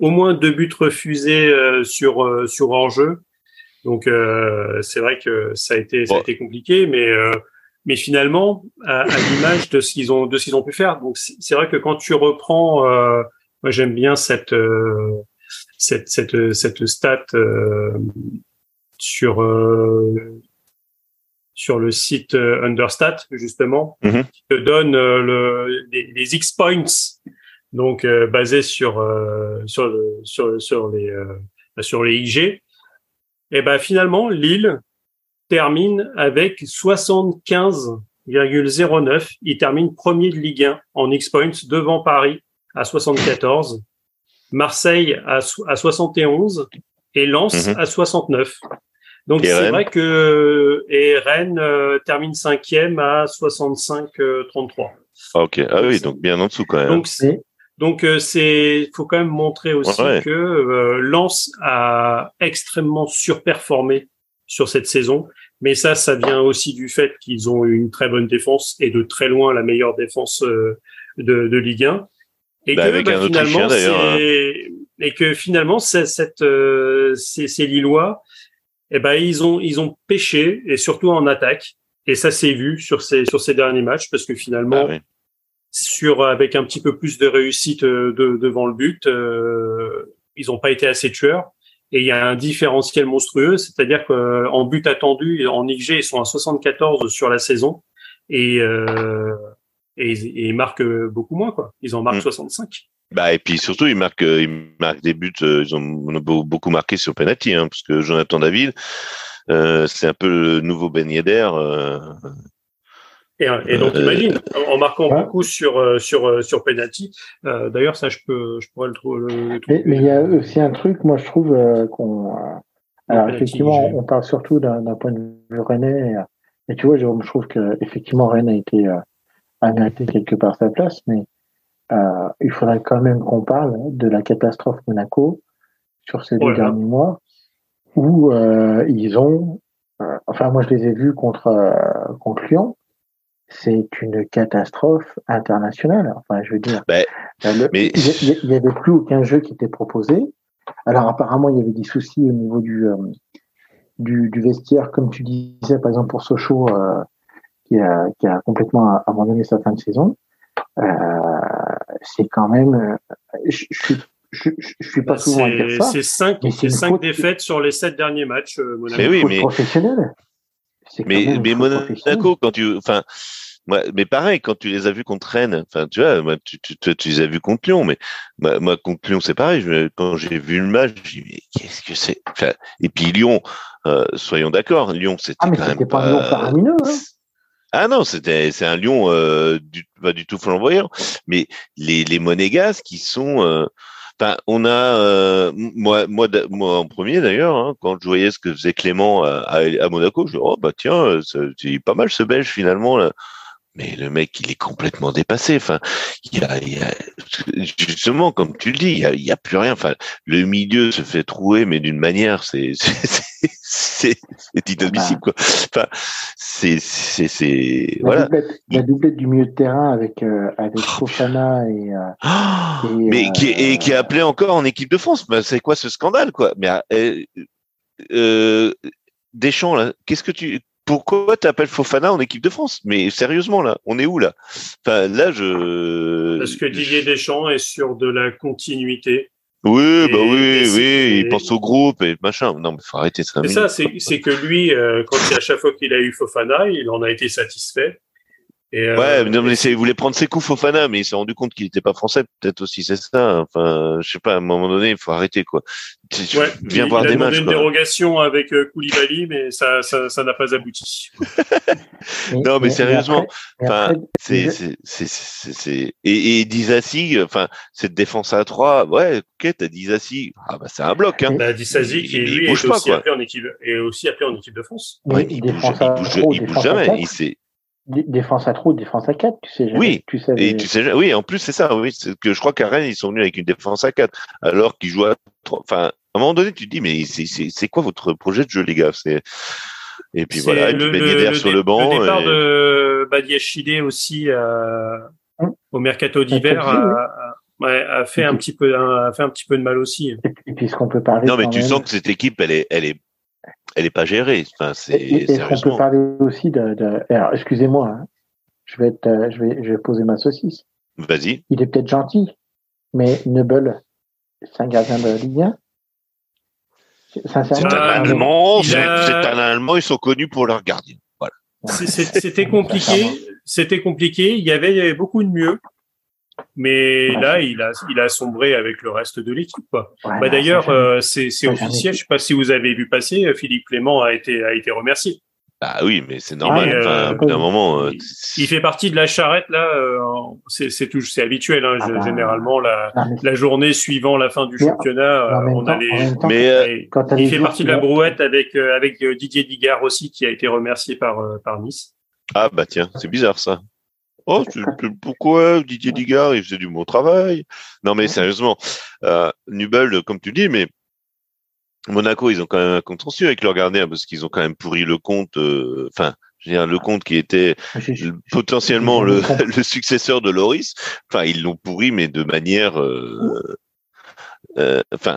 [SPEAKER 1] au moins deux buts refusés euh, sur sur hors jeu. Donc c'est vrai que ça a été ça a été compliqué, mais mais finalement à, à l'image de ce qu'ils ont de ce qu'ils ont pu faire. Donc c'est vrai que quand tu reprends, moi j'aime bien cette cette cette cette stat sur sur le site euh, Understat justement, mhm. qui te donne euh, le, les, X points, donc euh, basés sur sur sur sur les sur les IG. Et ben finalement Lille termine avec 75,09. Il termine premier de Ligue 1 en X points devant Paris à 74, Marseille à, à 71 et Lens mhm. à 69. Donc c'est vrai que et Rennes euh, termine cinquième à 65-33. Euh,
[SPEAKER 2] ah, ok, ah oui, donc bien en dessous quand même.
[SPEAKER 1] Donc c'est donc euh, c'est faut quand même montrer aussi que Lens a extrêmement surperformé sur cette saison, mais ça ça vient aussi du fait qu'ils ont une très bonne défense et de très loin la meilleure défense de, de Ligue 1 et bah, que bah, finalement hein. et que finalement c'est cette c'est Lillois eh ben ils ont ils ont pêché et surtout en attaque Et ça s'est vu sur ces sur ces derniers matchs parce que finalement, ah sur avec un petit peu plus de réussite de, devant le but, ils n'ont pas été assez tueurs. Et il y a un différentiel monstrueux, c'est-à-dire qu'en but attendu, en XG, ils sont à 74 sur la saison et, euh, et, ils marquent beaucoup moins, quoi. Ils en marquent 65.
[SPEAKER 2] Bah, et puis surtout, ils marquent, ils marquent des buts, euh, ils ont beaucoup marqué sur penalty, hein, parce que Jonathan David, euh, c'est un peu le nouveau Ben Yedder. Euh,
[SPEAKER 1] et, et, donc, imagine, en marquant beaucoup sur sur sur penalty. D'ailleurs, ça, je peux, je pourrais le, trouver.
[SPEAKER 3] Mais, il y a aussi un truc, moi, je trouve qu'on. alors, effectivement, on parle surtout d'un point de vue rennais. Et, tu vois, je, je trouve que effectivement, Rennes a été a mérité quelque part sa place, mais euh, il faudrait quand même qu'on parle de la catastrophe Monaco sur ces deux derniers mois, où euh, ils ont, euh, enfin moi je les ai vus contre contre Lyon, c'est une catastrophe internationale. Enfin je veux dire,
[SPEAKER 2] ben,
[SPEAKER 3] mais... il n'y avait plus aucun jeu qui était proposé. Alors apparemment il y avait des soucis au niveau du du, du vestiaire, comme tu disais par exemple pour Sochaux qui a, qui a complètement abandonné sa fin de saison. Euh, c'est quand même. Euh, je, je, je, je, suis pas bah, souvent à dire ça.
[SPEAKER 1] C'est cinq, c'est cinq défaites sur les sept derniers matchs. Euh,
[SPEAKER 2] Monaco. Mais oui, mais
[SPEAKER 3] professionnel.
[SPEAKER 2] Mais, mais Monaco, quand tu, enfin, moi, mais pareil, quand tu les as vus contre Rennes, enfin, tu vois, moi, tu, tu, tu, les as vus contre Lyon, mais moi, contre Lyon, c'est pareil. quand j'ai vu le match, je me mais qu'est-ce que c'est enfin, Et puis Lyon, euh, soyons d'accord, Lyon, c'était ah, quand même pas.
[SPEAKER 3] pas un Lyon faramineux, hein
[SPEAKER 2] ah non, c'était c'est un lion euh, du, pas du tout flamboyant, mais les les monégasques qui sont euh, on a euh, moi, moi, moi en premier d'ailleurs, hein, quand je voyais ce que faisait Clément à, à, Monaco, je dis oh bah tiens, c'est pas mal ce Belge finalement là mais le mec, il est complètement dépassé. Enfin, il y a, il y a justement, comme tu le dis, il y a, il y a, plus rien. Enfin, le milieu se fait trouer, mais d'une manière, c'est [laughs] c'est inadmissible quoi. Enfin, c'est c'est c'est
[SPEAKER 3] voilà. Doublette, la doublette du milieu de terrain avec euh, avec Fofana et, euh,
[SPEAKER 2] ah, mais qui et qui est appelé encore en équipe de France. Ben, c'est quoi ce scandale quoi? Mais euh, euh Deschamps là, qu'est-ce que tu pourquoi tu appelles Fofana en équipe de France? Mais sérieusement, là, on est où là? Enfin, là, je.
[SPEAKER 1] Parce que Didier Deschamps est sur de la continuité.
[SPEAKER 2] Oui, bah oui, oui, il pense au groupe et machin. Non, mais faut arrêter ça.
[SPEAKER 1] C'est ça, c'est que lui, euh, quand à chaque fois qu'il a eu Fofana, il en a été satisfait.
[SPEAKER 2] Et ouais, euh, mais il voulait prendre ses coups Fofana, mais il s'est rendu compte qu'il n'était pas français. Peut-être aussi c'est ça. Enfin, je sais pas. À un moment donné, il faut arrêter quoi.
[SPEAKER 1] Ouais, viens voir des matchs. Il a une dérogation avec euh, Koulibaly, mais ça, ça, ça n'a pas abouti. [laughs]
[SPEAKER 2] non, mais, sérieusement, enfin, c'est, c'est, c'est, c'est, et, et Dizassi, enfin, cette défense à 3, ouais, ok, t'as Dizassi, ah bah c'est un bloc, hein.
[SPEAKER 1] Bah, Dizassi qui lui est aussi appelé en équipe, et aussi appelé en équipe de France.
[SPEAKER 2] Ouais, il, bouge, il bouge, il bouge jamais. Il sait
[SPEAKER 3] Défense à 3 défense à 4, tu sais jamais.
[SPEAKER 2] Oui, tu sais, et tu sais, oui, en plus, c'est ça, oui. que je crois qu'à Rennes, ils sont venus avec une défense à 4, alors qu'ils jouent à 3. Enfin, à un moment donné, tu te dis, mais c'est quoi votre projet de jeu, les gars? C'est, et puis voilà, et puis Ben sur le banc.
[SPEAKER 1] Le départ de Badiachile aussi, euh, au mercato d'hiver, a, fait un petit peu, a fait un petit peu de mal aussi.
[SPEAKER 3] Et puis, ce qu'on peut parler.
[SPEAKER 2] Non, mais tu sens que cette équipe, elle est, elle est elle n'est pas gérée. Enfin, c'est.
[SPEAKER 3] Est-ce qu'on peut parler aussi de. Alors, excusez-moi, hein. je vais être, euh, je vais, je vais poser ma saucisse.
[SPEAKER 2] Vas-y.
[SPEAKER 3] Il est peut-être gentil, mais Nebel, c'est un gardien de Ligue 1.
[SPEAKER 2] C'est un Allemand, c'est un Allemand, ils sont connus pour leur gardien. Voilà.
[SPEAKER 1] C'était compliqué, c'était compliqué. Il y avait beaucoup de mieux. Mais là, il a, il a sombré avec le reste de l'équipe. bah, D'ailleurs, euh, c'est officiel. Je sais pas si vous avez vu passer. Euh, Philippe Clément a été, a été remercié.
[SPEAKER 2] Ah oui, mais c'est normal. enfin, euh, moment. Euh,
[SPEAKER 1] il fait partie de la charrette là. Euh, c'est c'est c'est habituel. Hein, ah bah, généralement, la, la journée suivant la fin du championnat, on a les. mais il fait partie de la brouette avec avec Didier Digard aussi, qui a été remercié par par Nice.
[SPEAKER 2] Ah bah tiens, c'est bizarre ça. Oh, pourquoi? Didier Digard, il faisait du bon travail. Non, mais sérieusement, euh, Nubel, comme tu dis, mais Monaco, ils ont quand même un contentieux avec leur gardien parce qu'ils ont quand même pourri le compte. Euh, enfin, je veux dire, le compte qui était ah, potentiellement le, [laughs] le, successeur de Loris. Enfin, ils l'ont pourri, mais de manière. Euh, euh, enfin.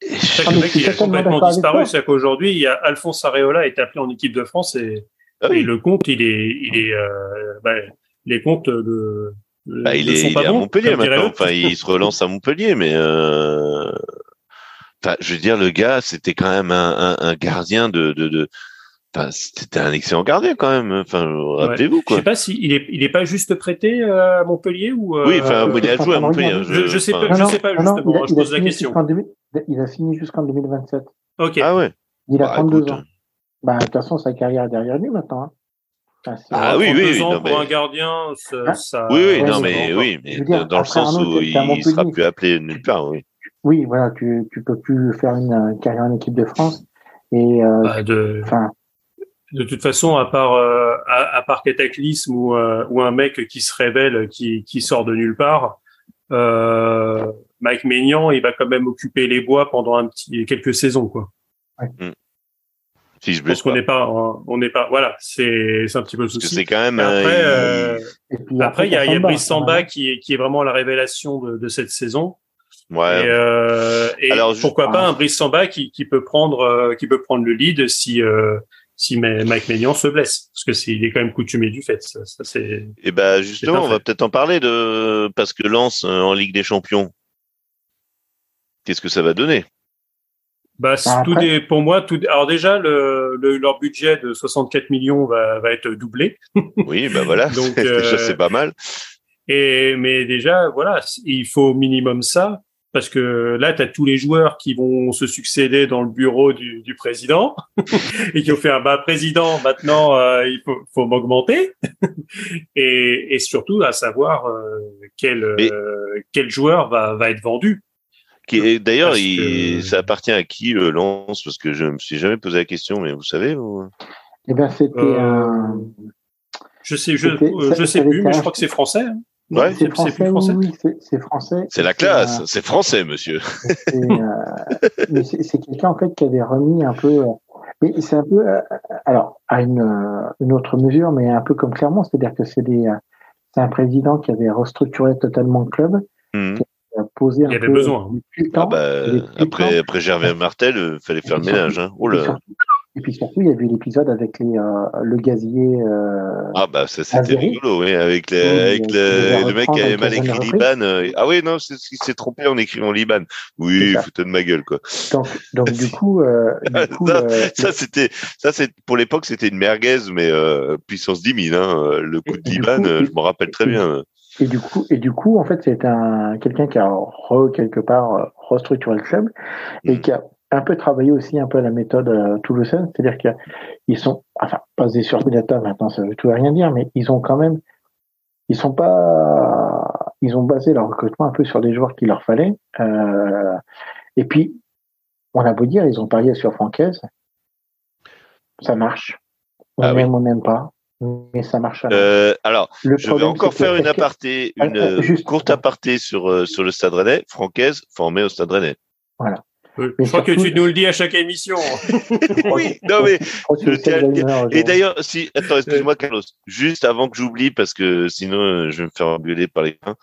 [SPEAKER 1] le mec, il a complètement disparu. C'est qu'aujourd'hui, il y a Alphonse Areola est appelé en équipe de France et Ah et le compte, il est, il est, bah, les comptes de,
[SPEAKER 2] bah, il, est, à Montpellier maintenant. Enfin, il se relance à Montpellier, mais enfin, je veux dire, le gars, c'était quand même un, un, gardien de, de, de c'était un excellent gardien quand même. Enfin, rappelez-vous quoi.
[SPEAKER 1] Je sais pas si il est, il est pas juste prêté à Montpellier ou.
[SPEAKER 2] Oui, enfin, il a joué à Montpellier.
[SPEAKER 1] Je, je, sais pas, je sais pas justement. je pose la question.
[SPEAKER 3] il a signé jusqu'en 2027.
[SPEAKER 1] Ok.
[SPEAKER 2] Ah ouais.
[SPEAKER 3] Il a 32 bah, ans. Bah, de toute façon, sa carrière est derrière lui maintenant. Hein.
[SPEAKER 2] Ah oui, oui, oui.
[SPEAKER 1] Ans pour un gardien, ça,
[SPEAKER 2] hein ça... Oui, oui, non, mais oui, mais dire, dans le sens où il ne sera plus appelé nulle part, oui.
[SPEAKER 3] Oui, voilà, tu, tu peux plus faire une, carrière en équipe de France. Et, euh,
[SPEAKER 1] bah, de, de toute façon, à part, euh, à, à, part Cataclysme ou, euh, ou un mec qui se révèle, qui, qui sort de nulle part, euh, Mike Maignan, il va quand même occuper les bois pendant un petit, quelques saisons, quoi.
[SPEAKER 3] Ouais. Mm.
[SPEAKER 2] Si je Parce
[SPEAKER 1] qu'on n'est pas, on n'est pas, voilà, c'est, c'est un petit peu le souci.
[SPEAKER 2] C'est quand même.
[SPEAKER 1] après, euh, après, il y a, y a Brice Samba qui est, qui est vraiment la révélation de, de cette saison.
[SPEAKER 2] Ouais.
[SPEAKER 1] Et, euh, et Alors, pourquoi pas un Brice Samba qui, qui peut prendre, euh, qui peut prendre le lead si, euh, si Mike Maignan se blesse, parce que c'est, il est quand même coutumier du fait. Ça, ça c'est. Et
[SPEAKER 2] eh ben justement, on va peut-être en parler de parce que Lens euh, en Ligue des Champions, qu'est-ce que ça va donner?
[SPEAKER 1] Bah, tout des, pour moi, tout. Alors déjà, le, le, leur budget de 64 millions va, va être doublé. [laughs]
[SPEAKER 2] Oui, ben voilà. Donc [laughs] euh, c'est pas mal.
[SPEAKER 1] Et mais déjà, voilà, il faut au minimum ça parce que là, tu as tous les joueurs qui vont se succéder dans le bureau du, du président [laughs] et qui ont fait un bas président. Maintenant, euh, il faut, faut m'augmenter et, et, surtout à savoir euh, quel euh, quel joueur va, va être vendu.
[SPEAKER 2] D'ailleurs, ça appartient à qui le lance Parce que je me suis jamais posé la question, mais vous savez vous...
[SPEAKER 3] Eh bien, c'était euh, un.
[SPEAKER 1] Je sais, je, je sais plus, mais je crois que c'est français. Hein.
[SPEAKER 2] Ouais,
[SPEAKER 3] c'est français. Oui, c'est français.
[SPEAKER 2] C'est la classe, c'est français, monsieur.
[SPEAKER 3] Euh, [laughs] c'est quelqu'un en fait qui avait remis un peu. Euh, mais c'est un peu, alors à une, une, autre mesure, mais un peu comme Clermont, c'est-à-dire que c'est c'est un président qui avait restructuré totalement le club, mmh
[SPEAKER 1] poser Il y avait besoin.
[SPEAKER 2] Ah bah, après, après Gervais Martel, il fallait faire le ménage. Hein. Oh là.
[SPEAKER 3] Et puis surtout, il y a eu l'épisode avec les, euh, le gazier. Euh,
[SPEAKER 2] ah bah ça c'était rigolo, oui, avec, les, avec le, le mec qui avait mal écrit Liban. Euh, ah oui, non, c'est il s'est trompé en écrivant Liban. Oui, foutez de ma gueule quoi.
[SPEAKER 3] Donc, donc du [laughs] coup, euh, du coup ça,
[SPEAKER 2] ça c'était, ça c'est pour l'époque c'était une merguez, mais puissance 10 000. Hein, le coup de Liban, je me rappelle très bien.
[SPEAKER 3] Et du coup, et du coup, en fait, c'est un quelqu'un qui a re, quelque part restructuré le club et mm. qui a un peu travaillé aussi un peu la méthode euh, toulousaine, c'est-à-dire qu'ils sont, enfin, basés sur data maintenant, ça veut tout rien dire, mais ils ont quand même, ils sont pas, ils ont basé leur recrutement un peu sur des joueurs qu'il leur fallait. Euh, et puis, on a beau dire, ils ont parié sur Francaise, ça marche. On ah aime, on n'aime pas mais ça marche.
[SPEAKER 2] Euh, alors, je vais encore faire une aparté, une euh, courte aparté sur euh, sur le Stade Rennais. Francaise formé au Stade Rennais.
[SPEAKER 3] Voilà.
[SPEAKER 1] je crois que tu nous le dis à chaque émission. [laughs]
[SPEAKER 2] oui, non mais et d'ailleurs, si attends, excuse-moi Carlos, juste avant que j'oublie parce que sinon je vais me faire engueuler par les uns.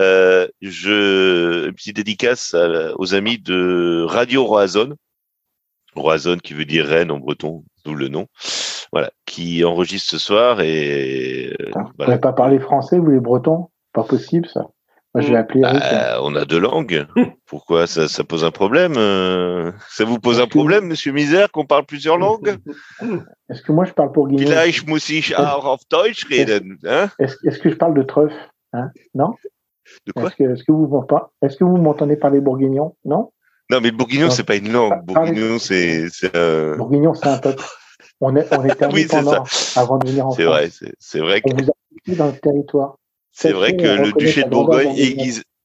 [SPEAKER 2] Euh, je une petite dédicace aux amis de Radio Roazhon. Roazhon qui veut dire Rennes en breton, d'où le nom voilà, qui enregistre ce soir et.
[SPEAKER 3] Euh, vous n'avez pas parlé français, vous les Bretons? Pas possible ça. Moi, je vais appeler
[SPEAKER 2] bah, hein. on a deux langues. [laughs] Pourquoi ça, ça pose un problème euh? Ça vous pose un problème, Monsieur Misère, qu'on parle plusieurs langues? [laughs]
[SPEAKER 3] Est-ce que moi je parle pour
[SPEAKER 2] Guinée Vielleicht muss ich auch auf Deutsch reden. Hein?
[SPEAKER 3] Est-ce que je parle de truffe hein? Non?
[SPEAKER 2] De quoi?
[SPEAKER 3] Est-ce que, vous est-ce que vous m'entendez parler bourguignon? Non?
[SPEAKER 2] Non, mais le bourguignon, c'est pas une langue. Bourguignon, c'est.
[SPEAKER 3] Bourguignon, c'est un peuple. On, est, on était [laughs] indépendant avant de venir en France.
[SPEAKER 2] C'est vrai, c'est vrai que.
[SPEAKER 3] On vous a dans le territoire.
[SPEAKER 2] C'est vrai que le duché de Bourgogne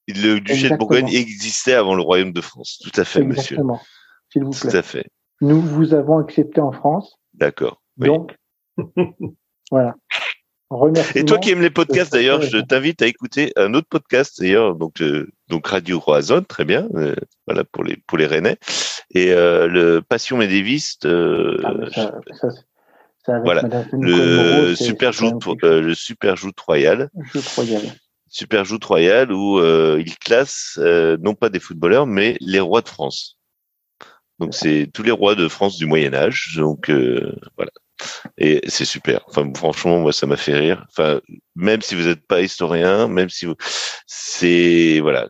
[SPEAKER 2] le duché de Bourgogne existait avant le royaume de France. Tout à fait,
[SPEAKER 3] Exactement.
[SPEAKER 2] monsieur.
[SPEAKER 3] S'il vous plaît.
[SPEAKER 2] Tout à fait.
[SPEAKER 3] Nous vous avons accepté en France.
[SPEAKER 2] D'accord.
[SPEAKER 3] Donc, [laughs] voilà.
[SPEAKER 2] Et toi qui aimes les podcasts, d'ailleurs, je t'invite à écouter un autre podcast, d'ailleurs, donc, euh, donc Radio Roazhon, très bien, euh, voilà pour les pour les Rennais, et euh, le Passion médéviste. Ah, ça, ça, voilà, le super joute, le super joute royal.
[SPEAKER 3] royal.
[SPEAKER 2] Super joute royal où il classe non pas des footballeurs, mais les rois de France. Donc c'est tous les rois de France du Moyen Âge. Donc voilà, Et c'est super. Enfin, franchement, moi, ça m'a fait rire. Enfin, même si vous n'êtes pas historien, même si vous, c'est voilà.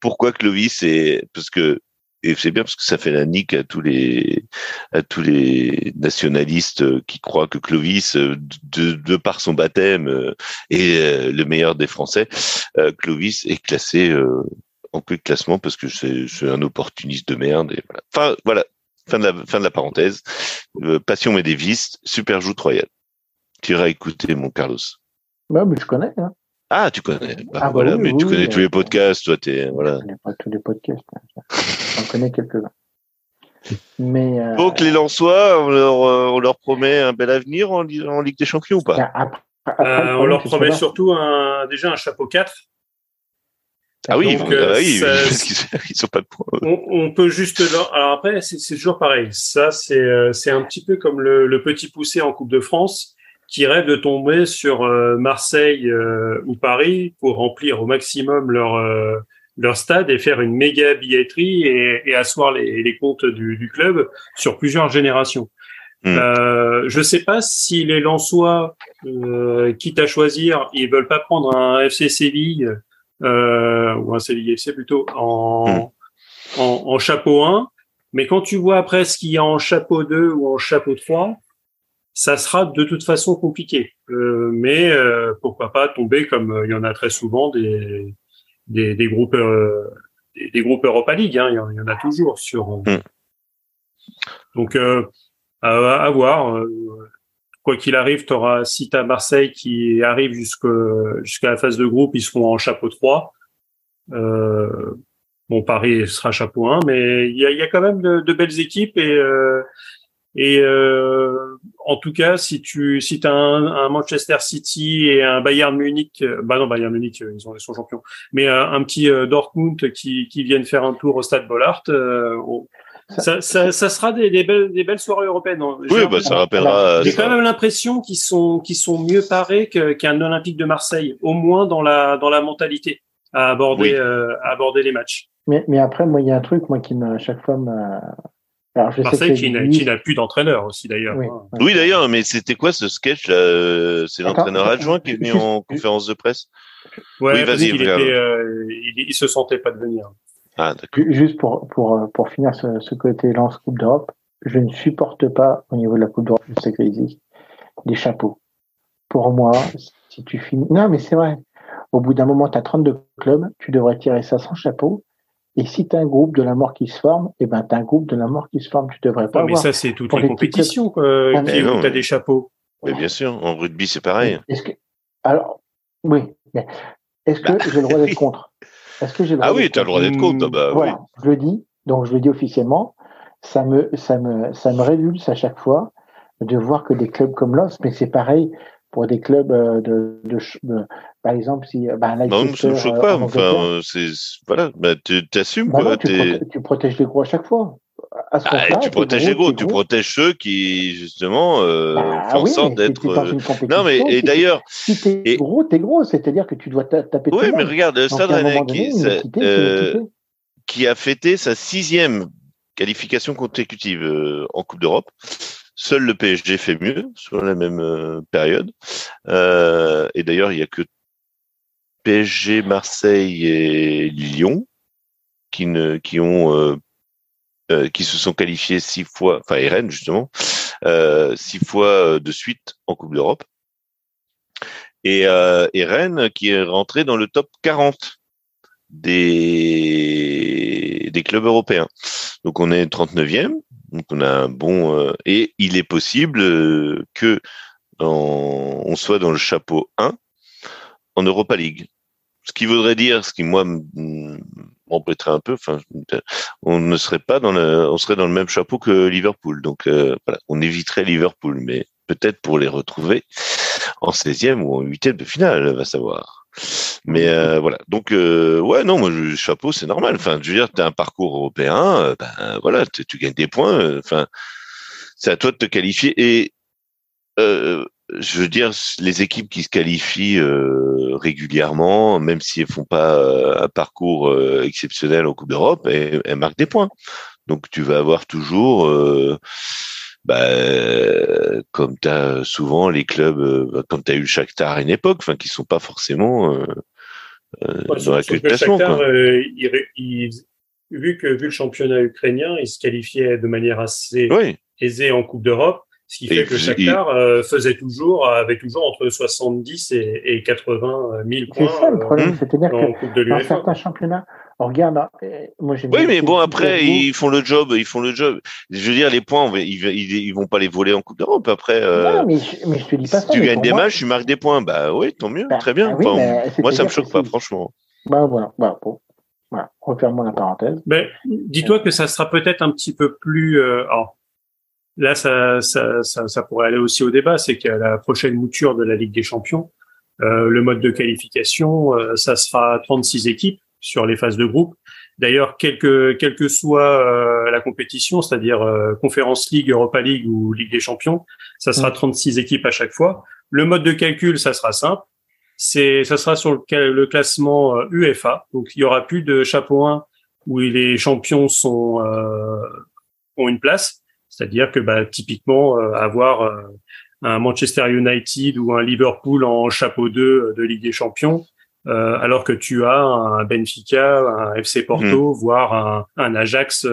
[SPEAKER 2] Pourquoi Clovis C'est parce que et c'est bien parce que ça fait la nique à tous les à tous les nationalistes qui croient que Clovis, de, de par son baptême, est le meilleur des Français. Clovis est classé en peu de classement parce que c'est un opportuniste de merde. Et voilà. Enfin voilà, fin de la fin de la parenthèse. Passion Médéviste, super joute royale. Tu iras écouter mon Carlos.
[SPEAKER 3] Bah, mais je connais. Hein.
[SPEAKER 2] Ah, tu connais. Bah, ah, bah voilà, mais tu connais tous les podcasts, toi, t'es voilà.
[SPEAKER 3] Je connais pas tous les podcasts. Hein. J'en connais quelques-uns. Mais euh...
[SPEAKER 2] donc les Lensois, on leur, euh, on leur promet un bel avenir en, en Ligue des Champions ou pas?
[SPEAKER 1] Bah, après, après, euh, On leur promet surtout un, déjà un chapeau 4.
[SPEAKER 2] Ah oui, donc, euh, oui ça, ils sont [laughs] pas de points.
[SPEAKER 1] On, on, peut juste alors après c'est toujours pareil. Ça c'est euh, c'est un petit peu comme le, le, petit poussé en Coupe de France qui rêvent de tomber sur euh, Marseille euh, ou Paris pour remplir au maximum leur euh, leur stade et faire une méga billetterie et, et asseoir les, les comptes du, du, club sur plusieurs générations. Hmm. Euh, je sais pas si les Lensois, quitte à choisir, ils veulent pas prendre un FC Séville ou un Séville FC plutôt en, hmm. en, en chapeau 1. Mais quand tu vois après ce qu'il y a en chapeau 2 ou en chapeau 3, ça sera de toute façon compliqué. Euh, mais euh, pourquoi pas tomber comme euh, il y en a très souvent des des, des groupes euh, des, des, groupes Europa League. Hein, il, y en, il, y en, a toujours sur. Mm. Donc à, à, voir. Quoi qu'il arrive, tu auras si tu Marseille qui arrive jusqu'à la phase de groupe, ils seront en chapeau 3. bon, Paris sera chapeau 1, mais il y a, quand même de, belles équipes et et euh, en tout cas, si tu si as un, Manchester City et un Bayern Munich, euh, bah non Bayern Munich, euh, ils, ont, ils sont champions, mais un, un petit Dortmund qui, qui viennent faire un tour au Stade Bollard, euh, ça, ça, ça, sera des, des, belles, des belles soirées européennes. Hein.
[SPEAKER 2] Oui, bah, ça rappellera.
[SPEAKER 1] J'ai quand même l'impression qu'ils sont qu'ils sont mieux parés qu'un Olympique de Marseille, au moins dans la dans la mentalité à aborder oui. à aborder les matchs.
[SPEAKER 3] Mais, mais après, moi, il y a un truc moi qui me, à chaque fois me,
[SPEAKER 1] alors, je Marseille qui n'a plus d'entraîneur aussi d'ailleurs.
[SPEAKER 2] Oui, oui d'ailleurs, mais c'était quoi ce sketch là C'est l'entraîneur adjoint qui est venu en [laughs] conférence de presse?
[SPEAKER 1] Ouais, oui, vas-y. Il, euh, il, il, se sentait pas de venir.
[SPEAKER 2] Ah.
[SPEAKER 3] Juste pour pour pour finir ce, ce côté lance Coupe d'Europe, je ne supporte pas au niveau de la Coupe d'Europe, je sais que existe, les chapeaux. Pour moi, si tu finis, non mais c'est vrai. Au bout d'un moment, tu as 32 clubs, tu devrais tirer ça sans chapeau et si tu as un groupe de la mort qui se forme, eh ben, tu as un groupe de la mort qui se forme, tu devrais pas.
[SPEAKER 1] mais ça, c'est toutes les, compétitions euh, ah, tu as des chapeaux.
[SPEAKER 2] Mais bien sûr, en rugby, c'est pareil.
[SPEAKER 3] Est-ce que... Alors, oui, mais est-ce que bah, j'ai le droit d'être [laughs] contre?
[SPEAKER 2] Est-ce que j'ai Ah oui, tu as le droit d'être contre. Bah,
[SPEAKER 3] voilà,
[SPEAKER 2] oui.
[SPEAKER 3] je le dis, donc je le dis officiellement. Ça me, ça me, ça me révulse à chaque fois de voir que des clubs comme l'OS, mais c'est pareil, pour des clubs euh, de, de, de par exemple si bah,
[SPEAKER 2] là, non ça me choque pas enfin c'est voilà bah, tu t'assumes bah, quoi
[SPEAKER 3] tu, protèges, tu, protèges les gros à chaque fois
[SPEAKER 2] à ce ah, tu protèges les gros, tu protèges ceux qui justement euh, bah, font oui, en sorte d'être euh... non mais et d'ailleurs
[SPEAKER 3] si t'es et... gros t'es gros c'est-à-dire que tu dois taper
[SPEAKER 2] oui mais regarde le Stade Rennais qui, euh, qui a fêté sa sixième qualification consécutive en Coupe d'Europe. Seul le PSG fait mieux sur la même période. Et d'ailleurs, il n'y a que PSG, Marseille et Lyon qui ne qui ont euh, euh qui se sont qualifiés six fois, enfin Rennes justement, euh, six fois de suite en Coupe d'Europe. Et, et Rennes qui est rentré dans le top 40 des, des clubs européens. Donc on est 39e, donc on a un bon euh, et il est possible euh, que on soit dans le chapeau 1 en Europa League. Ce qui voudrait dire, ce qui moi m'embêterait un peu, enfin, on ne serait pas dans le, on serait dans le même chapeau que Liverpool. Donc euh, voilà, on éviterait Liverpool, mais peut-être pour les retrouver en 16e ou en 8e de finale, va savoir. Mais euh, voilà. Donc euh, ouais, non, moi chapeau, c'est normal. Enfin, je veux dire, as un parcours européen, euh, ben voilà, tu gagnes des points. Euh, enfin, c'est à toi de te qualifier. Et euh, je veux dire, les équipes qui se qualifient régulièrement, même si elles font pas un parcours exceptionnel en Coupe d'Europe, elles, elles, marquent des points. Donc tu vas avoir toujours bah, comme tu as souvent les clubs, comme tu as eu le Shakhtar à une époque, enfin, qui sont pas forcément euh, dans la classement. Shakhtar,
[SPEAKER 1] vu que vu le championnat ukrainien, il se qualifiait de manière assez aisée en Coupe d'Europe. Ce qui fait que Shakhtar euh, faisait toujours, avait toujours entre 70 et, 80 000 points.
[SPEAKER 3] C'est ça le problème, euh, c'est-à-dire que dans certains championnats, on regarde.
[SPEAKER 2] Euh, moi, oui, mais bon, après, ils font le job, ils font le job. Je veux dire, les points, ils, ils, vont pas les voler en Coupe d'Europe. Après,
[SPEAKER 3] non, mais je, mais je te dis pas
[SPEAKER 2] si tu gagnes des matchs, tu marques des points. Bah oui, tant mieux, bah, très bien. Ah moi, ça me choque pas, franchement.
[SPEAKER 3] Bah voilà, bah, bon. Voilà, refermons la parenthèse.
[SPEAKER 1] Mais dis-toi que ça sera peut-être un petit peu plus. Euh, Là, ça, ça, ça, ça, pourrait aller aussi au débat, c'est qu'à la prochaine mouture de la Ligue des Champions, euh, le mode de qualification, euh, ça sera 36 équipes sur les phases de groupe. D'ailleurs, quelle que, quelle que soit euh, la compétition, c'est-à-dire euh, Conference League, Europa League ou Ligue des Champions, ça sera 36 mm. équipes à chaque fois. Le mode de calcul, ça sera simple. C'est, ça sera sur le, le classement UEFA. Donc, il y aura plus de chapeau 1 où les champions sont ont une place c'est-à-dire que bah, typiquement euh, avoir euh, un Manchester United ou un Liverpool en chapeau 2 euh, de Ligue des Champions, alors que tu as un Benfica, un FC Porto, hmm. voire un, un Ajax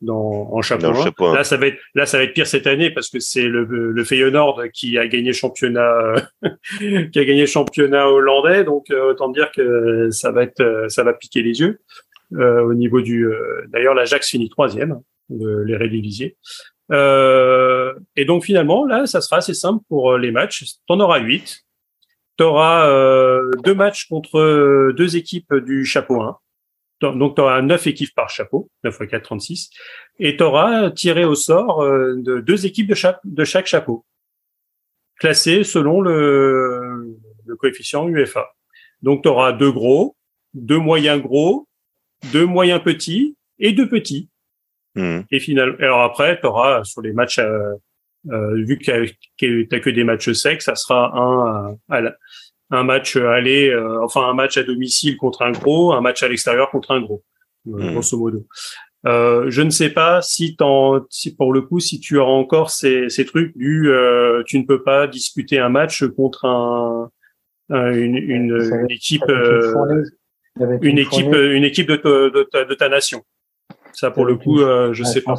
[SPEAKER 1] dans, en chapeau, 1. Là, ça va être là, ça va être pire cette année parce que c'est le, le Feyenoord qui a gagné championnat, [laughs] qui a gagné championnat hollandais. Donc autant dire que ça va être, ça va piquer les yeux au niveau du. D'ailleurs, l'Ajax finit troisième de les rédiviser. Euh, et donc finalement, là, ça sera assez simple pour euh, les matchs. Tu en auras huit. Tu auras euh, deux matchs contre euh, deux équipes du chapeau 1. Donc tu auras neuf équipes par chapeau, 9 x 4, 36. Et tu auras tiré au sort de deux équipes de chaque, chapeau, classées selon le, le coefficient UEFA. Donc tu auras deux gros, deux moyens gros, deux moyens petits et deux petits. Mmh. Et finalement, alors après, tu auras sur les matchs, euh, euh, vu que tu que des matchs secs, ça sera un, euh, un match aller, enfin un match à domicile contre un gros, un match à l'extérieur contre un gros, mmh. grosso modo. je ne sais pas si, si pour le coup, si tu auras encore ces, ces trucs du, tu ne peux pas disputer un match contre un, une, une, équipe, une équipe, une équipe de, de, de ta nation. Ça, pour le coup, euh, je sais pas.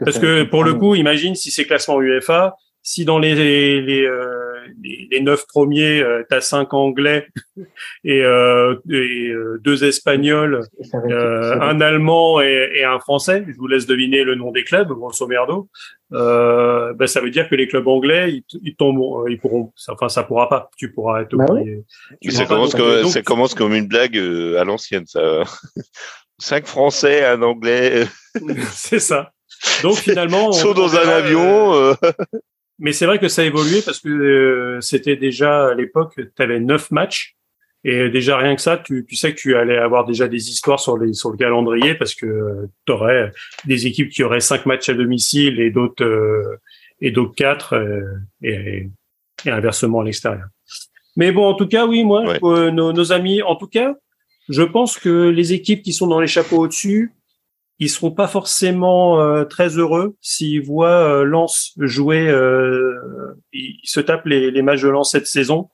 [SPEAKER 1] Parce que pour le coup, imagine si c'est classement UEFA, si dans les les, euh, les, neuf premiers, euh, tu as cinq Anglais [laughs] et, euh, deux Espagnols, un Allemand et, un Français, je vous laisse deviner le nom des clubs, grosso merdo, ben, ça veut dire que les clubs anglais, ils, tombent, ils pourront, enfin ça pourra pas, tu pourras être bah
[SPEAKER 2] ça, commence comme, ça commence comme une blague à l'ancienne, ça [laughs] cinq Français, un Anglais. [laughs]
[SPEAKER 1] c'est ça. Donc finalement,
[SPEAKER 2] saut dans un avion.
[SPEAKER 1] Euh, euh. Mais c'est vrai que ça a évolué parce que euh, c'était déjà à l'époque, tu avais neuf matchs et déjà rien que ça, tu, tu, sais que tu allais avoir déjà des histoires sur les sur le calendrier parce que tu aurais des équipes qui auraient cinq matchs à domicile et d'autres et d'autres quatre et, et, inversement à l'extérieur. Mais bon, en tout cas, oui, moi, nos, nos, amis, en tout cas, je pense que les équipes qui sont dans les chapeaux au-dessus, ils seront pas forcément euh, très heureux s'ils voient euh, Lens jouer. Euh, ils se tapent les, les, matchs de Lens cette saison.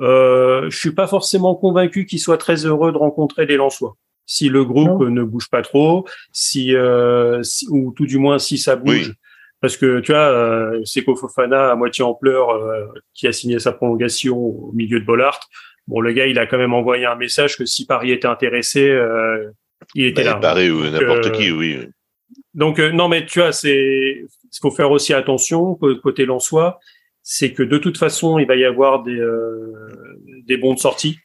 [SPEAKER 1] Euh, je suis pas forcément convaincu qu'ils soient très heureux de rencontrer les Lensois. Si le groupe ne bouge pas trop, si, euh, ou tout du moins si ça bouge. Parce que tu vois, euh, Seko Fofana à moitié en pleurs, qui a signé sa prolongation au milieu de Bollard, Bon, le gars, il a quand même envoyé un message que si Paris était intéressé, euh, il était bah, là.
[SPEAKER 2] Paris ou n'importe qui, oui.
[SPEAKER 1] Donc euh, non, mais tu vois, c'est il faut faire aussi attention côté Lensois, c'est que de toute façon, il va y avoir des euh, des bons de sortie.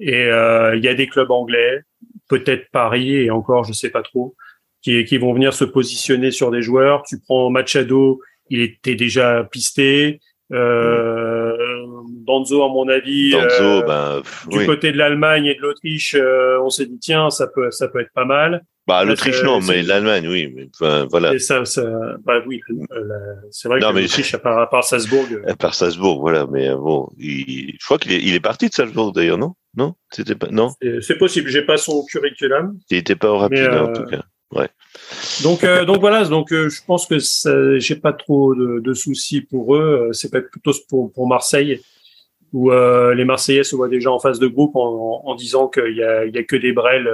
[SPEAKER 1] Et il y a des clubs anglais, peut-être Paris et encore, je sais pas trop, qui qui vont venir se positionner sur des joueurs. Tu prends Machado, il était déjà pisté. Euh, Danzo, à mon avis, Danzo, euh, ben, du côté de l'Allemagne et de l'Autriche, euh, on s'est dit tiens, ça peut, ça peut être pas mal.
[SPEAKER 2] Bah, l'Autriche non, mais l'Allemagne, oui. Mais, enfin, voilà.
[SPEAKER 1] ça, ça, bah oui, c'est vrai que l'Autriche, à part, à part Salzbourg.
[SPEAKER 2] À part Salzbourg, voilà. Mais bon, il, je crois qu'il est, il est parti de Salzbourg d'ailleurs, non? Non, c'était pas, non?
[SPEAKER 1] C'est possible. J'ai pas son curriculum.
[SPEAKER 2] Il était pas au rapide en tout cas. Ouais.
[SPEAKER 1] Donc, euh, donc voilà, donc euh, je pense que j'ai pas trop de, de, soucis pour eux. C'est plutôt pour, pour Marseille où euh, les Marseillais se voient déjà en phase de groupe en, en, disant qu'il y a, il y a que des brels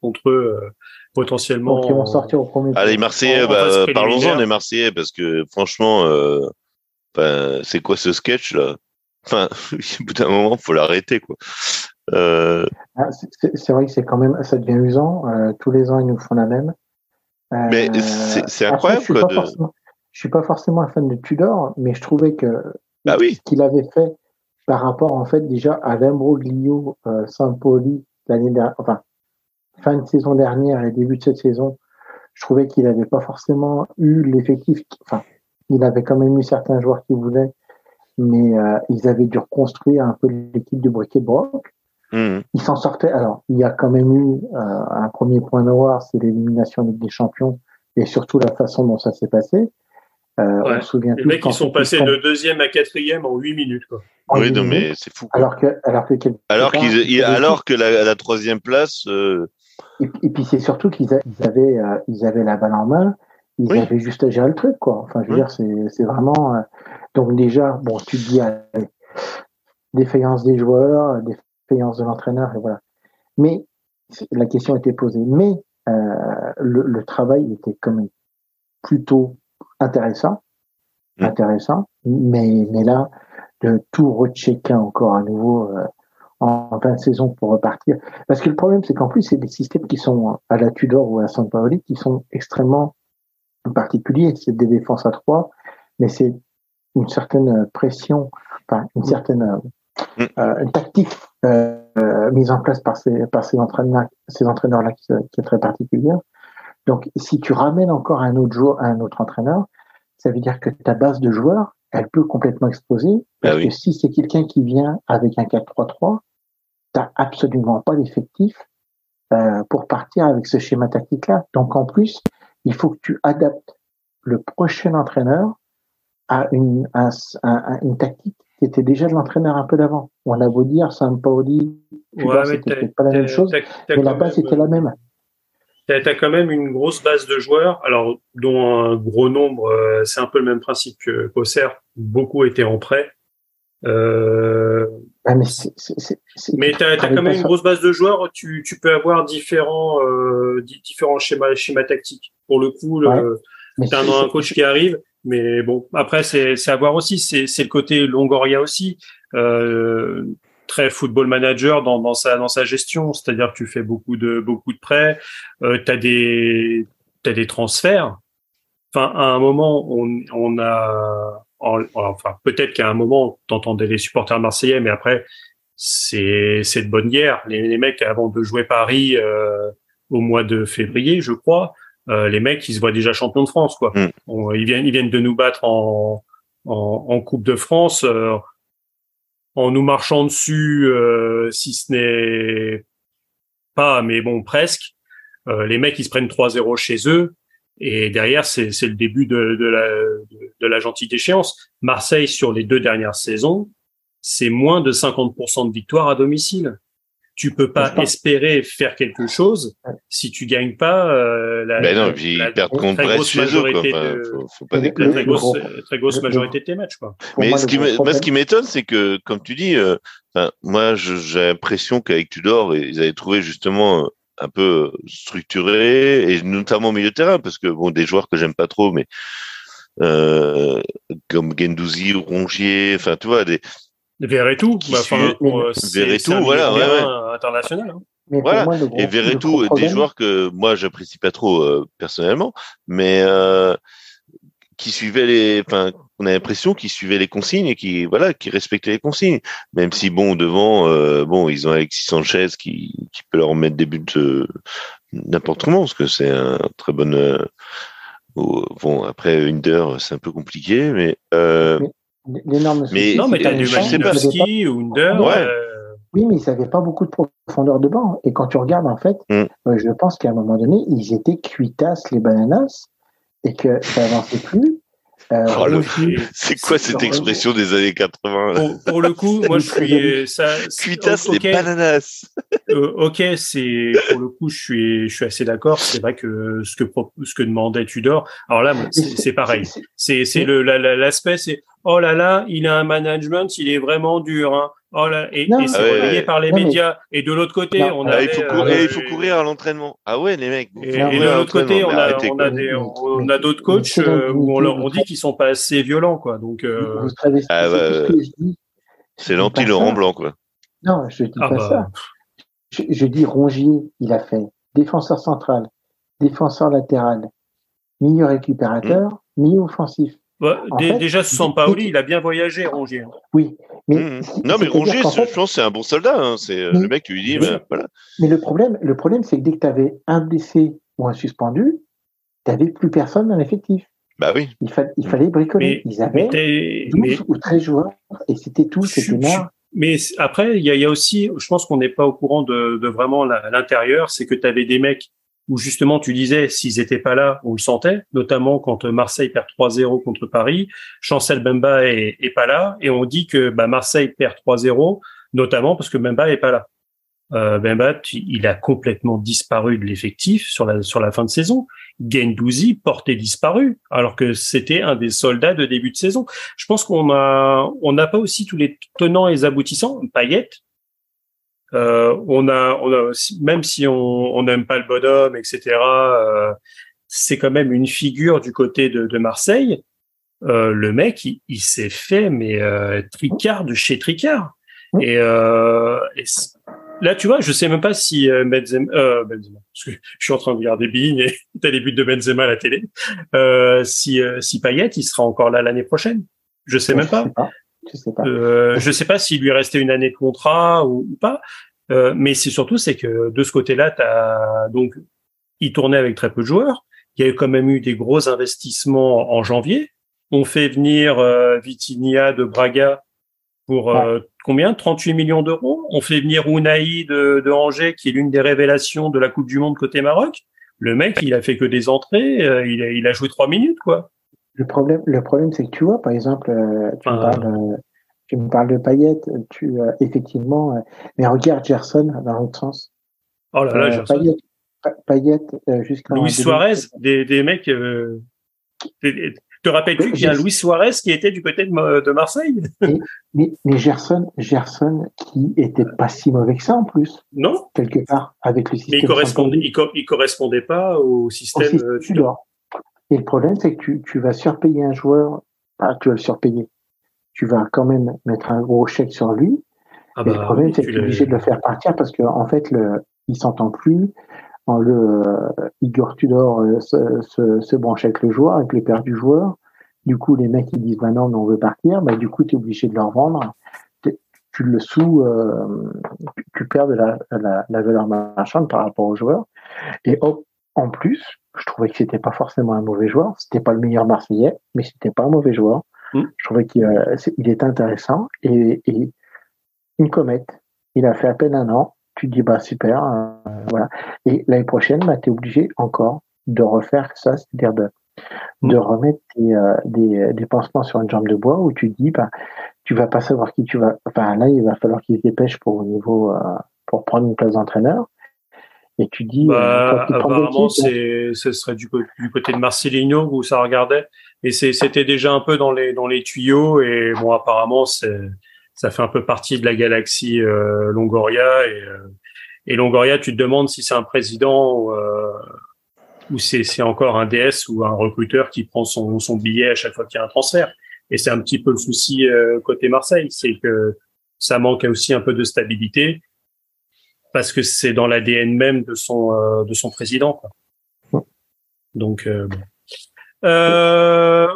[SPEAKER 1] contre eux potentiellement.
[SPEAKER 3] Donc ils vont sortir au premier.
[SPEAKER 2] Ah, les Marseillais, bah, parlons-en des Marseillais parce que franchement, c'est quoi ce sketch là? Enfin, [laughs] au bout d'un moment, faut l'arrêter quoi.
[SPEAKER 3] Euh... Ah, c'est vrai que c'est quand même, ça devient usant. Euh, tous les ans, ils nous font la même.
[SPEAKER 2] Euh, mais c'est incroyable.
[SPEAKER 3] je, suis suis pas forcément un fan de Tudor, mais je trouvais que
[SPEAKER 2] bah oui.
[SPEAKER 3] ce qu'il avait fait par rapport en fait déjà à l'imbroglio euh, Sampoli l'année dernière, enfin fin de saison dernière et début de cette saison, je trouvais qu'il n'avait pas forcément eu l'effectif. Enfin, il avait quand même eu certains joueurs qui voulaient, mais euh, ils avaient dû reconstruire un peu l'équipe de briquet broc Mmh. Il s'en sortait. Alors, il y a quand même eu euh, un premier point noir, c'est l'élimination des Champions et surtout la façon dont ça s'est passé.
[SPEAKER 1] Euh, on se souvient les mecs, ils sont passés de deuxième à quatrième en huit minutes. Quoi.
[SPEAKER 2] Oui, non, mais c'est fou.
[SPEAKER 3] Alors que, alors que,
[SPEAKER 2] alors, qu'ils, alors que la, la troisième place. Euh...
[SPEAKER 3] Et, puis c'est surtout qu'ils avaient, euh, ils avaient la balle en main. Ils avaient juste à gérer le truc, quoi. Enfin, je veux dire, c'est, c'est vraiment. Euh, donc déjà, bon, tu te dis, allez, défaillance des joueurs, de l'entraîneur, et voilà. Mais la question était posée. Mais euh, le, travail était quand même plutôt intéressant, mmh. intéressant. Mais, mais là, de tout rechecker encore à nouveau euh, en, fin de saison pour repartir. Parce que le problème, c'est qu'en plus, c'est des systèmes qui sont à la Tudor ou à San Paoli qui sont extrêmement particuliers. C'est des défenses à trois, mais c'est une certaine pression, enfin une mmh. certaine Mm. Euh, une tactique euh, mise en place par ces, par ces entraîneurs, ces entraîneurs-là qui, est très particulière. Donc, si tu ramènes encore un autre joueur, un autre entraîneur, ça veut dire que ta base de joueurs, elle peut complètement exploser.
[SPEAKER 2] Bah
[SPEAKER 3] parce que si c'est quelqu'un qui vient avec un 4-3-3, t'as absolument pas l'effectif euh, pour partir avec ce schéma tactique-là. Donc, en plus, il faut que tu adaptes le prochain entraîneur à une, à une tactique qui était déjà de l'entraîneur un peu d'avant. On a beau dire Sampaoli, ouais, c'était pas la même chose, mais la base était la même.
[SPEAKER 1] Tu as, quand même une grosse base de joueurs, alors dont un gros nombre, euh, c'est un peu le même principe que Auxerre, beaucoup étaient en prêt. Euh,
[SPEAKER 3] ah, mais
[SPEAKER 1] tu as, quand même une grosse base de joueurs, tu, tu peux avoir différents, euh, différents schémas, schémas tactiques. Pour le coup, tu as un, coach qui arrive, mais bon, après, c'est à voir aussi. C'est le côté Longoria aussi. Euh, très football manager dans, dans, sa, dans sa gestion. C'est-à-dire que tu fais beaucoup de, beaucoup de prêts. Euh, tu as des, as des transferts. Enfin, à un moment, on, on a, enfin, peut-être qu'à un moment, t'entendais les supporters marseillais, mais après, c'est, c'est de bonne guerre. Les, les, mecs, avant de jouer Paris, euh, au mois de février, je crois, euh, les mecs, ils se voient déjà champions de France, quoi. Mm. ils viennent, ils viennent de nous battre en, en, Coupe de France, euh, en nous marchant dessus, euh, si ce n'est pas, mais bon, presque. les mecs, ils se prennent 3-0 chez eux. Et derrière, c'est le début de, la, de, la gentille échéance. Marseille, sur les deux dernières saisons, c'est moins de 50% de victoires à domicile tu peux pas espérer faire quelque chose si tu gagnes pas euh, la,
[SPEAKER 2] ben non, la, très grosse majorité
[SPEAKER 1] de, très grosse, majorité de tes matchs quoi.
[SPEAKER 2] Mais ce qui moi, ce qui m'étonne c'est que comme tu dis euh, moi j'ai l'impression qu'avec Tudor ils avaient trouvé justement euh, un peu structuré et notamment au milieu de terrain parce que bon des joueurs que j'aime pas trop mais euh, comme Gendouzi, Rongier, enfin tu vois des
[SPEAKER 1] Verretou, bah,
[SPEAKER 2] euh, Verretou, voilà, ouais, ouais.
[SPEAKER 1] international. Hein.
[SPEAKER 2] voilà. et Verretou, des joueurs que moi j'apprécie pas trop euh, personnellement, mais euh, qui suivaient les, enfin, on a l'impression qu'ils suivaient les consignes et qui, voilà, qui respectaient les consignes. Même si bon devant, euh, bon, ils ont Alexis Sanchez qui, qui peut leur mettre des buts n'importe comment, parce que c'est un très bon. bon, après une heure, c'est un peu compliqué, mais.
[SPEAKER 3] L'énorme
[SPEAKER 1] mais, non, mais t'as du Malinowski ou Under. Ouais.
[SPEAKER 3] Euh... Oui, mais ils n'avaient pas beaucoup de profondeur de banc. Et quand tu regardes, en fait, mm. euh, je pense qu'à un moment donné, ils étaient cuitasses les bananas et que ça avançait plus.
[SPEAKER 2] Euh, oh, c'est quoi cette expression des années 80
[SPEAKER 1] pour, le coup, [laughs] moi je suis ça.
[SPEAKER 2] Cuitas les bananas.
[SPEAKER 1] Euh, ok, c'est pour le coup, je suis je suis assez d'accord. C'est vrai que ce que ce que demandait Tudor. Alors là, c'est pareil. C'est c'est le l'aspect, c'est oh là là, il a un management, il est vraiment dur. Hein. Oh là, et, et c'est relayé par les médias. Et de l'autre côté, on a.
[SPEAKER 2] Ah, il, faut courir, euh, il faut courir à l'entraînement. Ah ouais, les mecs.
[SPEAKER 1] Et, de l'autre côté, on a, on a, des, on a d'autres coachs euh, où on leur on dit qu'ils sont pas assez violents, quoi. Donc. Euh...
[SPEAKER 2] Ah bah, c'est l'anti-Laurent Blanc, quoi.
[SPEAKER 3] Non, je dis ah pas bah. ça. Je, je, dis Rongier, il a fait défenseur central, défenseur latéral, milieu récupérateur, hmm. milieu offensif.
[SPEAKER 1] Bah, déjà, sous Paoli, il a bien voyagé, Rongier.
[SPEAKER 3] Oui.
[SPEAKER 2] Mais mmh. Non, mais Rongier, je pense c'est un bon soldat. Hein. C'est euh, le mec qui lui dit, ben, voilà.
[SPEAKER 3] Mais le problème, le problème c'est que dès que tu avais un blessé ou un suspendu, tu n'avais plus personne dans l'effectif.
[SPEAKER 2] Bah oui.
[SPEAKER 3] Il, il fallait bricoler. Ils avaient 12 ou 13 joueurs et c'était tout, c'était marre.
[SPEAKER 1] Mais après, il y a, y a, aussi, je pense qu'on n'est pas au courant de, de vraiment l'intérieur, c'est que tu avais des mecs où justement tu disais s'ils étaient pas là, on le sentait, notamment quand Marseille perd 3-0 contre Paris, Chancel Bemba est, pas là et on dit que bah, Marseille perd 3-0 notamment parce que Bemba est pas là. Euh, Bemba, il a complètement disparu de l'effectif sur la sur la fin de saison. Gendouzi portait disparu alors que c'était un des soldats de début de saison. Je pense qu'on a on n'a pas aussi tous les tenants et aboutissants. Payet, euh, on a, on a, même si on n'aime pas le bonhomme, etc. Euh, c'est quand même une figure du côté de, de Marseille. Euh, le mec, il, il s'est fait mais euh, Tricard de chez Tricard. Et, euh, et là, tu vois, je sais même pas si euh, Benzema, euh, Benzema parce que je suis en train de regarder Bigne [laughs] et t'as les buts de Benzema à la télé. Euh, si si Payet, il sera encore là l'année prochaine. Je sais même pas. Je sais pas. Euh, je sais pas s'il lui restait une année de contrat ou, pas. Euh, mais c'est surtout c'est que de ce côté-là, t'as donc il tournait avec très peu de joueurs. Il y a quand même eu des gros investissements en janvier. On fait venir euh, Vitinia de Braga pour euh, combien? 38 millions d'euros. On fait venir Unai de, de Angers, qui est l'une des révélations de la Coupe du Monde côté Maroc. Le mec, il a fait que des entrées. Euh, il, a, il a joué trois minutes, quoi.
[SPEAKER 3] Le problème, le problème, c'est que tu vois, par exemple, euh, tu, me parles, euh, tu me parles de Payet, tu euh, effectivement, mais regarde Gerson dans l'autre sens.
[SPEAKER 1] Oh là là, Gerson.
[SPEAKER 3] Payet, Payet jusqu'à
[SPEAKER 1] Luis Suarez, des, des mecs. te rappelles-tu qu'il y a Luis Suarez qui était du côté de, de Marseille? [laughs]
[SPEAKER 3] Mais, mais, Gerson, Gerson qui était pas si mauvais que ça en plus.
[SPEAKER 1] Non.
[SPEAKER 3] Quelque part avec le système.
[SPEAKER 1] Mais il correspondait, il, il, correspondait pas au système. Au système
[SPEAKER 3] et le problème, c'est que tu, tu vas surpayer un joueur, ah, tu vas le surpayer. Tu vas quand même mettre un gros chèque sur lui. Ah et le bah problème, c'est que tu es obligé de le faire partir parce qu'en en fait, le, il s'entend plus. En le, euh, Igor Tudor euh, se, se, se, branche avec le joueur, avec le père du joueur. Du coup, les mecs, ils disent, bah non, on veut partir. Bah, du coup, tu es obligé de leur vendre. Tu le sous, euh, tu perds de la, la, la valeur marchande par rapport au joueur. Et hop, en plus, je trouvais que c'était pas forcément un mauvais joueur. C'était pas le meilleur Marseillais, mais c'était pas un mauvais joueur. Mm. Je trouvais qu'il euh, était intéressant et, une comète. Il a fait à peine un an. Tu te dis bah super, euh, voilà. Et l'année prochaine, bah, tu es obligé encore de refaire ça, c'est-à-dire de, de mm. remettre des, euh, des, des, pansements sur une jambe de bois où tu te dis bah tu vas pas savoir qui tu vas. Enfin là, il va falloir qu'il se dépêche pour au niveau pour prendre une place d'entraîneur. Et tu dis.
[SPEAKER 1] Bah, apparemment, c'est, ce serait du, du, côté de Marcelino où ça regardait. Et c'était déjà un peu dans les, dans les tuyaux. Et bon, apparemment, c'est, ça fait un peu partie de la galaxie euh, Longoria. Et, euh, et Longoria, tu te demandes si c'est un président ou, euh, ou c'est, c'est encore un DS ou un recruteur qui prend son, son billet à chaque fois qu'il y a un transfert. Et c'est un petit peu le souci euh, côté Marseille, c'est que ça manque aussi un peu de stabilité parce que c'est dans l'ADN même de son euh, de son président. Quoi. Donc euh, euh,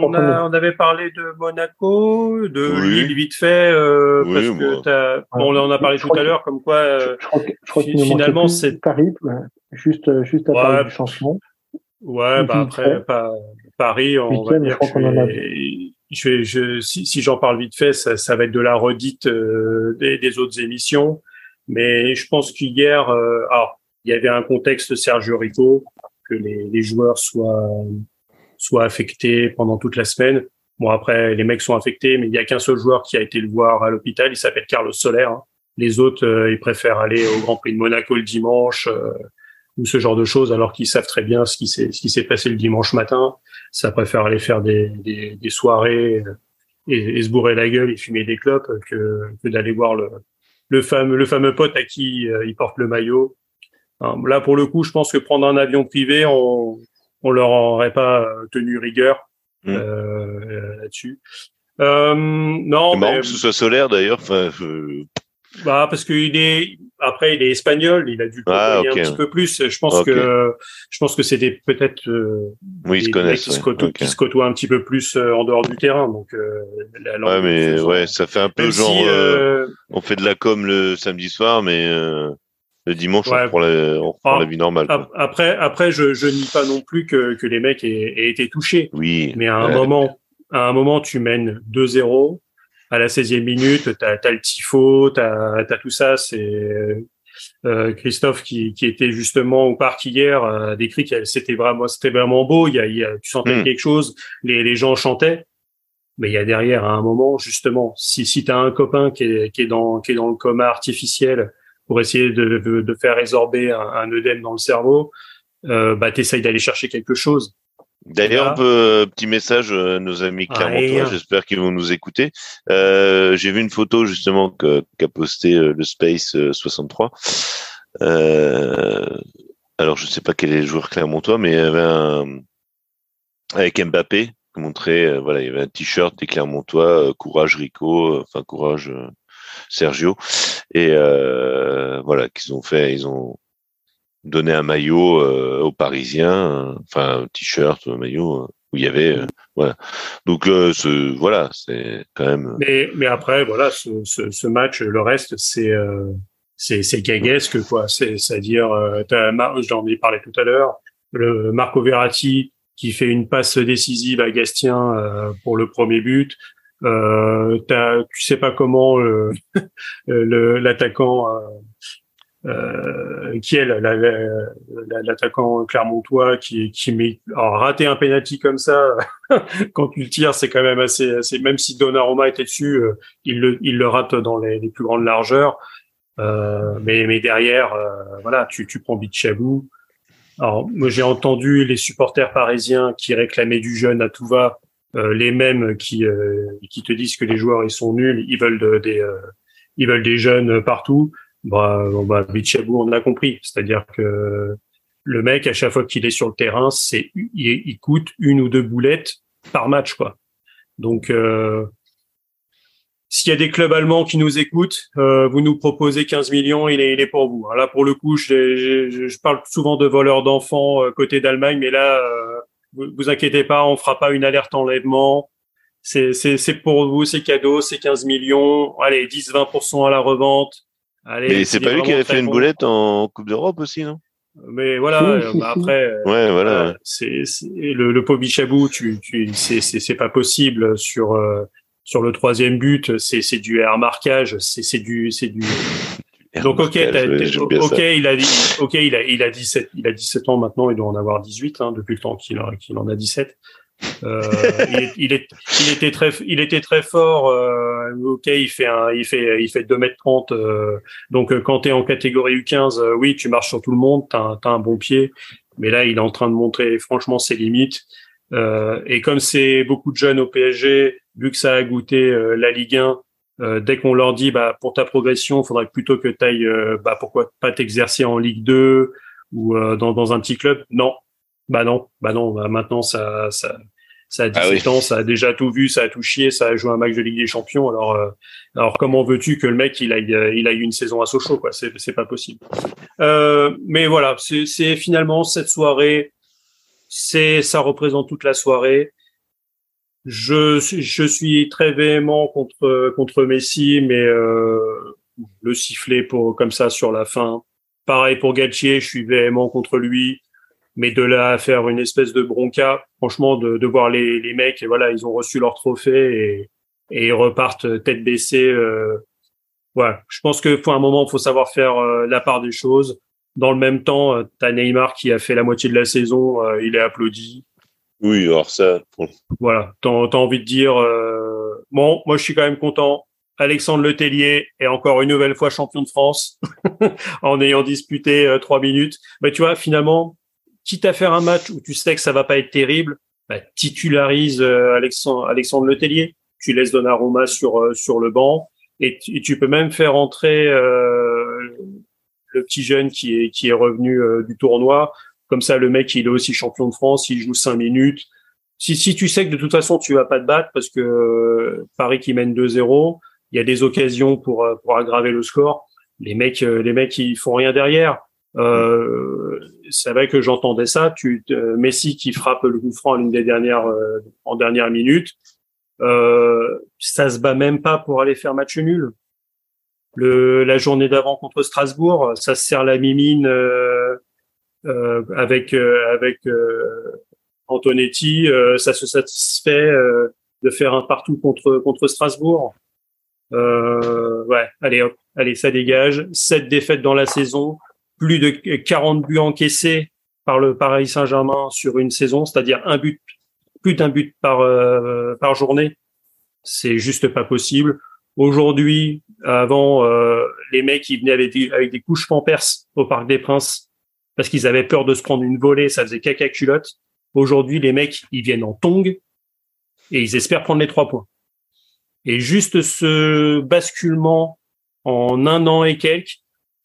[SPEAKER 1] on, a, on, avait parlé de Monaco, de Lille vite fait, euh, parce que bon, on en a parlé tout à l'heure, comme quoi euh, finalement c'est
[SPEAKER 3] Paris, juste juste à ouais, du changement.
[SPEAKER 1] Ouais, bah après Paris, on va dire je, je, si, si j'en parle vite fait, ça, ça, va être de la redite des, des, autres émissions. Mais je pense qu'hier, euh, alors, il y avait un contexte Sergio Rico, que les, les joueurs soient soit affecté pendant toute la semaine. Bon après les mecs sont infectés, mais il y a qu'un seul joueur qui a été le voir à l'hôpital. Il s'appelle Carlos Soler. Hein. Les autres, ils préfèrent aller au Grand Prix de Monaco le dimanche ou ce genre de choses, alors qu'ils savent très bien ce qui s'est ce qui s'est passé le dimanche matin. Ça préfère aller faire des, des, des soirées et, se bourrer la gueule et fumer des clopes que, que d'aller voir le, le fameux le fameux pote à qui euh, il porte le maillot. là pour le coup, je pense que prendre un avion privé, on on leur aurait pas tenu rigueur mmh. euh, là-dessus. Euh, non,
[SPEAKER 2] marrant que ce soit solaire d'ailleurs. Enfin,
[SPEAKER 1] bah parce qu'il est après il est espagnol, il a dû ah, un petit peu plus. Je pense que je pense que des peut-être euh,
[SPEAKER 2] oui,
[SPEAKER 1] qui, se côtoient, qui se côtoient un petit peu plus euh, en dehors du terrain. Donc euh,
[SPEAKER 2] la langue ouais, mais ouais, ça fait un peu genre euh, on fait de la com le samedi soir, mais le dimanche on prend la, on prend la vie normale. Quoi.
[SPEAKER 1] Après après je je nie pas non plus que que les mecs aient, aient été touchés.
[SPEAKER 2] Oui.
[SPEAKER 1] Mais à un moment à un moment tu mènes 2-0 à la 16e minute, tu as, le tifo, tu as, tout ça. C'est euh, Christophe qui, qui était justement au parc hier a décrit que c'était vraiment c'était vraiment beau. Il y a, il y a tu sentais hmm. quelque chose. Les, les gens chantaient. Mais il y a derrière, à un moment, justement, si, si tu as un copain qui est, qui, est dans, qui est dans le coma artificiel pour essayer de, de, faire résorber un, un, œdème dans le cerveau, euh, bah, tu essayes d'aller chercher quelque chose.
[SPEAKER 2] D'ailleurs, euh, petit message à nos amis clermontois, j'espère qu'ils vont nous écouter. Euh, J'ai vu une photo justement qu'a posté euh, le Space 63. Euh, euh, alors, je sais pas quel est le joueur clermontois, mais il y avait un avec Mbappé montrait, voilà, il y avait un t-shirt des clermontois, courage Rico, enfin courage Sergio, et voilà qu'ils ont fait, ils ont donner un maillot euh, aux Parisiens, enfin un t-shirt, un maillot euh, où il y avait euh, voilà. Donc ce, voilà, c'est quand même.
[SPEAKER 1] Mais mais après voilà, ce, ce, ce match, le reste c'est c'est c'est gaguesque quoi. C'est c'est-à-dire, j'en ai parlé tout à l'heure, le Marco Verratti qui fait une passe décisive à Gastien pour le premier but. Euh, tu sais pas comment [laughs] l'attaquant euh, qui est l'attaquant clermontois qui qui met alors rater un penalty comme ça [laughs] quand tu le tires c'est quand même assez, assez même si Donnarumma était dessus euh, il le il le rate dans les, plus grandes largeurs. Euh, mais mais derrière euh, voilà tu tu prends Bichabou. Alors moi j'ai entendu les supporters parisiens qui réclamaient du jeune à tout va les mêmes qui qui te disent que les joueurs ils sont nuls ils veulent des ils veulent des jeunes partout bah, bah Bichabou, on a compris. C'est-à-dire que le mec, à chaque fois qu'il est sur le terrain, c'est il, coûte une ou deux boulettes par match, quoi. Donc, euh, s'il y a des clubs allemands qui nous écoutent, euh, vous nous proposez 15 millions, il est, il pour vous. Là, pour le coup, je, parle souvent de voleurs d'enfants euh, côté d'Allemagne, mais là, vous, vous inquiétez pas, on fera pas une alerte enlèvement. C'est pour vous, c'est cadeau, c'est 15 millions. Allez, 10-20% à la revente.
[SPEAKER 2] Allez, mais c'est pas lui qui avait fait une boulette en Coupe d'Europe aussi, non?
[SPEAKER 1] Mais voilà, euh, bah, après,
[SPEAKER 2] euh, ouais, voilà.
[SPEAKER 1] Euh, c'est le, le Pobichabou, tu, tu, c'est c'est pas possible sur sur le troisième but, c'est c'est du air marquage, c'est c'est du c'est du. Donc ok, ok, il a dit, ok, il a il a 17, il a 17 ans maintenant, il doit en avoir 18 hein, depuis le temps qu'il qu'il en a 17. Euh, il, est, il, était très, il était très fort. Euh, ok, il fait un, il fait, il fait 2 mètres 30. Euh, donc quand tu es en catégorie U15, oui, tu marches sur tout le monde, tu as, un bon pied. Mais là, il est en train de montrer franchement ses limites. et comme c'est beaucoup de jeunes au PSG, vu que ça a goûté la Ligue 1, dès qu'on leur dit bah pour ta progression, il faudrait plutôt que tu ailles bah pourquoi pas t'exercer en Ligue 2 ou dans, dans un petit club. Non, bah non, bah non, bah maintenant ça, ça, ça a 17 ah ans, ça a déjà tout vu, ça a tout chié, ça a joué un match de Ligue des Champions. Alors, euh, alors comment veux-tu que le mec il aille, euh, il aille une saison à Sochaux quoi? C'est, c'est pas possible. Euh, mais voilà, c'est, c'est finalement cette soirée, c'est, ça représente toute la soirée. Je, je suis très véhément contre contre Messi, mais euh, le sifflet pour comme ça sur la fin. Pareil pour Galtier, je suis véhément contre lui mais de là à faire une espèce de bronca, franchement, de, de voir les, les mecs, et voilà, ils ont reçu leur trophée et, et ils repartent tête baissée. Euh, voilà, je pense que faut un moment, faut savoir faire euh, la part des choses. Dans le même temps, euh, t'as Neymar qui a fait la moitié de la saison, euh, il est applaudi.
[SPEAKER 2] Oui, alors ça.
[SPEAKER 1] Voilà, t'as as envie de dire euh, bon, moi je suis quand même content. Alexandre Letellier est encore une nouvelle fois champion de France [laughs] en ayant disputé euh, trois minutes. Mais tu vois, finalement, quitte à faire un match où tu sais que ça va pas être terrible, bah, titularise euh, Alexandre, Alexandre Letellier. Tu laisses Donnarumma sur sur le banc et tu, peux même faire entrer le petit jeune qui est qui est revenu du tournoi comme ça, le mec, il est aussi champion de France, il joue cinq minutes. Si, si tu sais que de toute façon, tu vas pas te battre parce que euh, Paris qui mène 2-0, il y a des occasions pour, euh, pour aggraver le score. Les mecs, euh, les mecs, ils font rien derrière. Euh, c'est vrai que j'entendais ça. Tu, Messi qui frappe le coup franc en des dernières, en dernière minute. Euh, ça se bat même pas pour aller faire match nul. La journée d'avant contre Strasbourg, ça se sert la mimine euh, avec euh, avec euh, Antonetti, ça se satisfait de faire un partout contre contre Strasbourg. ouais, allez hop, allez ça dégage. Sept défaites dans la saison, plus de 40 buts encaissés par le Paris Saint-Germain sur une saison, c'est-à-dire un but, plus d'un but par par journée. C'est juste pas possible. Aujourd'hui, avant, les mecs ils venaient avec des, avec des couches pampers au Parc des Princes parce qu'ils avaient peur de se prendre une volée, ça faisait caca culotte. Aujourd'hui, les mecs, ils viennent en tong et ils espèrent prendre les trois points. Et juste ce basculement en un an et quelques,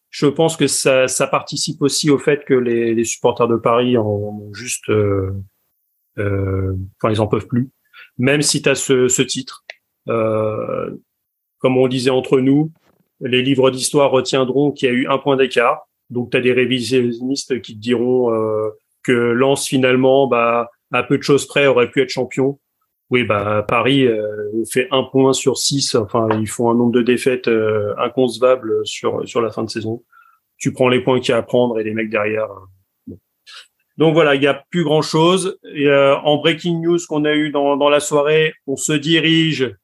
[SPEAKER 1] je pense que ça, participe aussi au fait que les, supporters de Paris en ont juste, euh, euh, enfin, ils en peuvent plus. Même si tu as ce, ce titre, euh, comme on disait entre nous, les livres d'histoire retiendront qu'il y a eu un point d'écart. Donc, tu as des révisionnistes qui te diront euh, que Lens, finalement, bah, à peu de choses près, aurait pu être champion. Oui, bah Paris euh, fait un point sur six. Enfin, ils font un nombre de défaites euh, inconcevables sur sur la fin de saison. Tu prends les points qu'il y a à prendre et les mecs derrière. Donc voilà, il n'y a plus grand chose. Et, en breaking news qu'on a eu dans, dans la soirée, on se dirige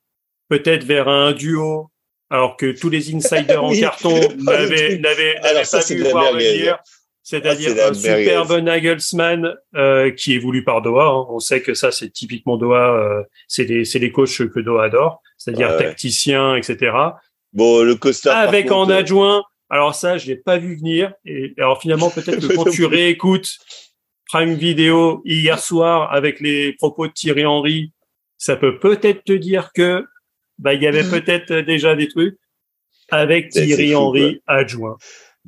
[SPEAKER 1] peut-être vers un duo alors que tous les [laughs] insiders en carton [laughs] n'avaient pas vu voir venir. C'est-à-dire ah, un superbe Nagelsmann euh, qui est voulu par Doha. Hein. On sait que ça, c'est typiquement Doha. Euh, c'est les, c'est les coachs que Doha adore, c'est-à-dire tacticien, etc.
[SPEAKER 2] Bon, le Costa.
[SPEAKER 1] Avec en adjoint. Alors ça, je l'ai pas vu venir. Et alors finalement, peut-être que quand tu [laughs] réécoutes Prime Video hier soir avec les propos de Thierry Henry, ça peut peut-être te dire que bah, il y avait [laughs] peut-être déjà des trucs avec Thierry Henry adjoint.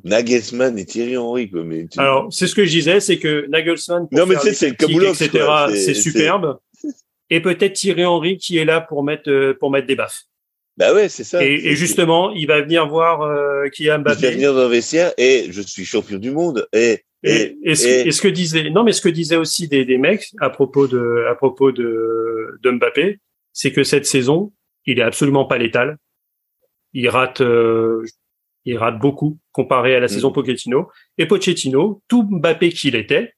[SPEAKER 2] Nagelsmann et Thierry Henry, quoi. Mais
[SPEAKER 1] Alors, c'est ce que je disais, c'est que Nagelsmann,
[SPEAKER 2] pour non, mais c'est etc.,
[SPEAKER 1] c'est superbe. [laughs] Et peut-être Thierry Henry qui est là pour mettre, euh, pour mettre des baffes.
[SPEAKER 2] Bah ouais, c'est ça.
[SPEAKER 1] Et, justement, il va venir voir euh, Kylian Mbappé.
[SPEAKER 2] Il va venir dans le vestiaire et je suis champion du monde. Et,
[SPEAKER 1] et, et, ce, que disait, non, mais ce que disait aussi des, des mecs à propos de, à propos de, de Mbappé, c'est que cette saison, il est absolument pas létal. Il rate, euh, il rate beaucoup comparé à la mm. saison Pochettino. Et Pochettino, tout Mbappé qu'il était,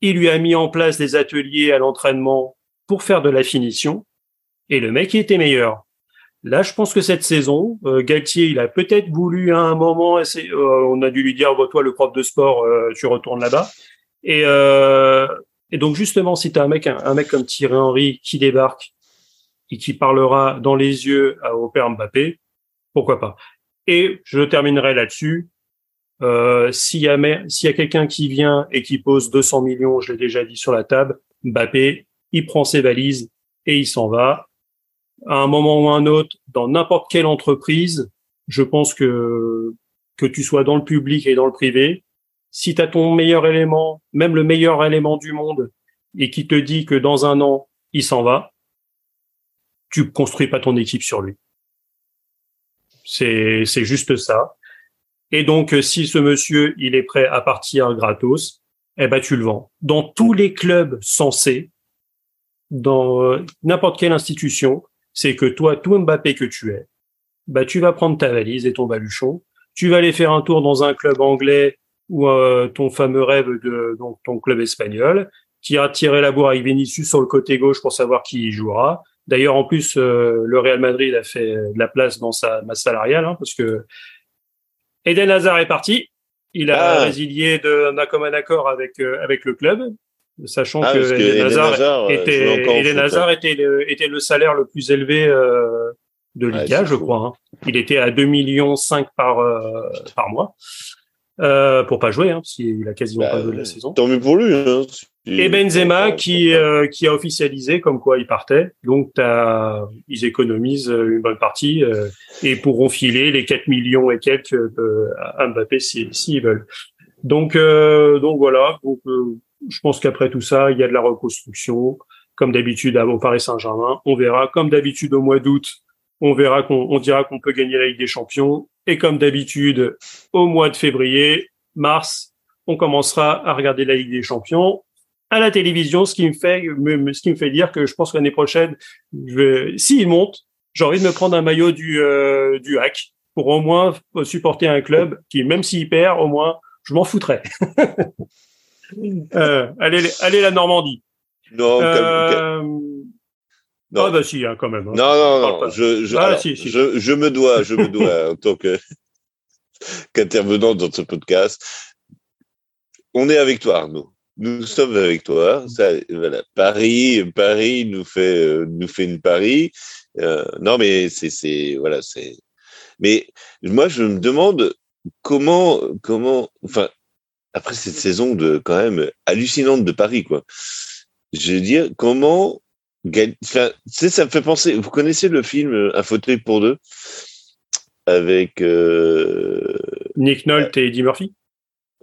[SPEAKER 1] il lui a mis en place des ateliers à l'entraînement pour faire de la finition. Et le mec, il était meilleur. Là, je pense que cette saison, euh, Galtier, il a peut-être voulu à un moment, euh, on a dû lui dire, bah, toi, le prof de sport, tu retournes là-bas. Et, et donc justement, si tu as un mec, un mec comme Thierry Henry qui débarque, et qui parlera dans les yeux au père Mbappé, pourquoi pas. Et je terminerai là-dessus. Euh, s'il y a, quelqu'un qui vient et qui pose 200 millions, je l'ai déjà dit sur la table, Mbappé, il prend ses valises et il s'en va. À un moment ou un autre, dans n'importe quelle entreprise, je pense que que tu sois dans le public et dans le privé, si tu as ton meilleur élément, même le meilleur élément du monde, et qui te dit que dans un an, il s'en va, tu construis pas ton équipe sur lui. C'est, juste ça. Et donc, si ce monsieur, il est prêt à partir gratos, eh ben, tu le vends. Dans tous les clubs censés, dans euh, n'importe quelle institution, c'est que toi, tout Mbappé que tu es, bah, tu vas prendre ta valise et ton baluchon, tu vas aller faire un tour dans un club anglais ou euh, ton fameux rêve de donc ton club espagnol, qui a tiré la bourre avec Vinicius sur le côté gauche pour savoir qui y jouera. D'ailleurs, en plus, euh, le Real Madrid a fait de la place dans sa masse salariale, hein, parce que Eden Hazard est parti. Il a ah. résilié d'un commun accord avec euh, avec le club. sachant que, Eden Hazard, était, était, le, salaire le plus élevé de Liga, je crois. Hein. Il était à 2 millions 5 par par mois. Euh, pour pas jouer, hein, parce qu'il a quasiment pas bah, joué de la saison.
[SPEAKER 2] Tant mieux pour lui. Hein,
[SPEAKER 1] et Benzema qui euh, qui a officialisé comme quoi il partait. Donc as, ils économisent une bonne partie euh, et pourront filer les 4 millions et quelques à Mbappé s'ils si, veulent. Donc donc voilà. Donc je pense qu'après tout ça, il y a de la reconstruction comme d'habitude à Paris Saint-Germain. On verra comme d'habitude au mois d'août. On verra qu'on on dira qu'on peut gagner la Ligue des Champions et comme d'habitude, au mois de février, mars, on commencera à regarder la Ligue des Champions à la télévision, ce qui me fait, ce qui me fait dire que je pense que l'année prochaine, s'il monte, j'ai envie de me prendre un maillot du, euh, du hack pour au moins supporter un club qui, même s'il perd, au moins, je m'en foutrais. [laughs] euh, allez, allez la Normandie.
[SPEAKER 2] Non, euh,
[SPEAKER 1] non. Ah bah si, hein, quand même. Hein.
[SPEAKER 2] Non, non, non. Je, je, ah, si, si. je, je, me dois, je me dois en tant [laughs] qu'intervenant dans ce podcast. On est avec toi, Arnaud. Nous sommes avec toi. Ça, voilà. Paris, Paris nous fait, euh, nous fait une Paris. Euh, non, mais c'est, c'est, voilà, c'est. Mais moi, je me demande comment, comment, enfin, après cette saison de quand même hallucinante de Paris, quoi. Je veux dire, comment Ça me fait penser. Vous connaissez le film euh, Un fauteuil pour deux? Avec euh,
[SPEAKER 1] Nick Nolte et Eddie Murphy?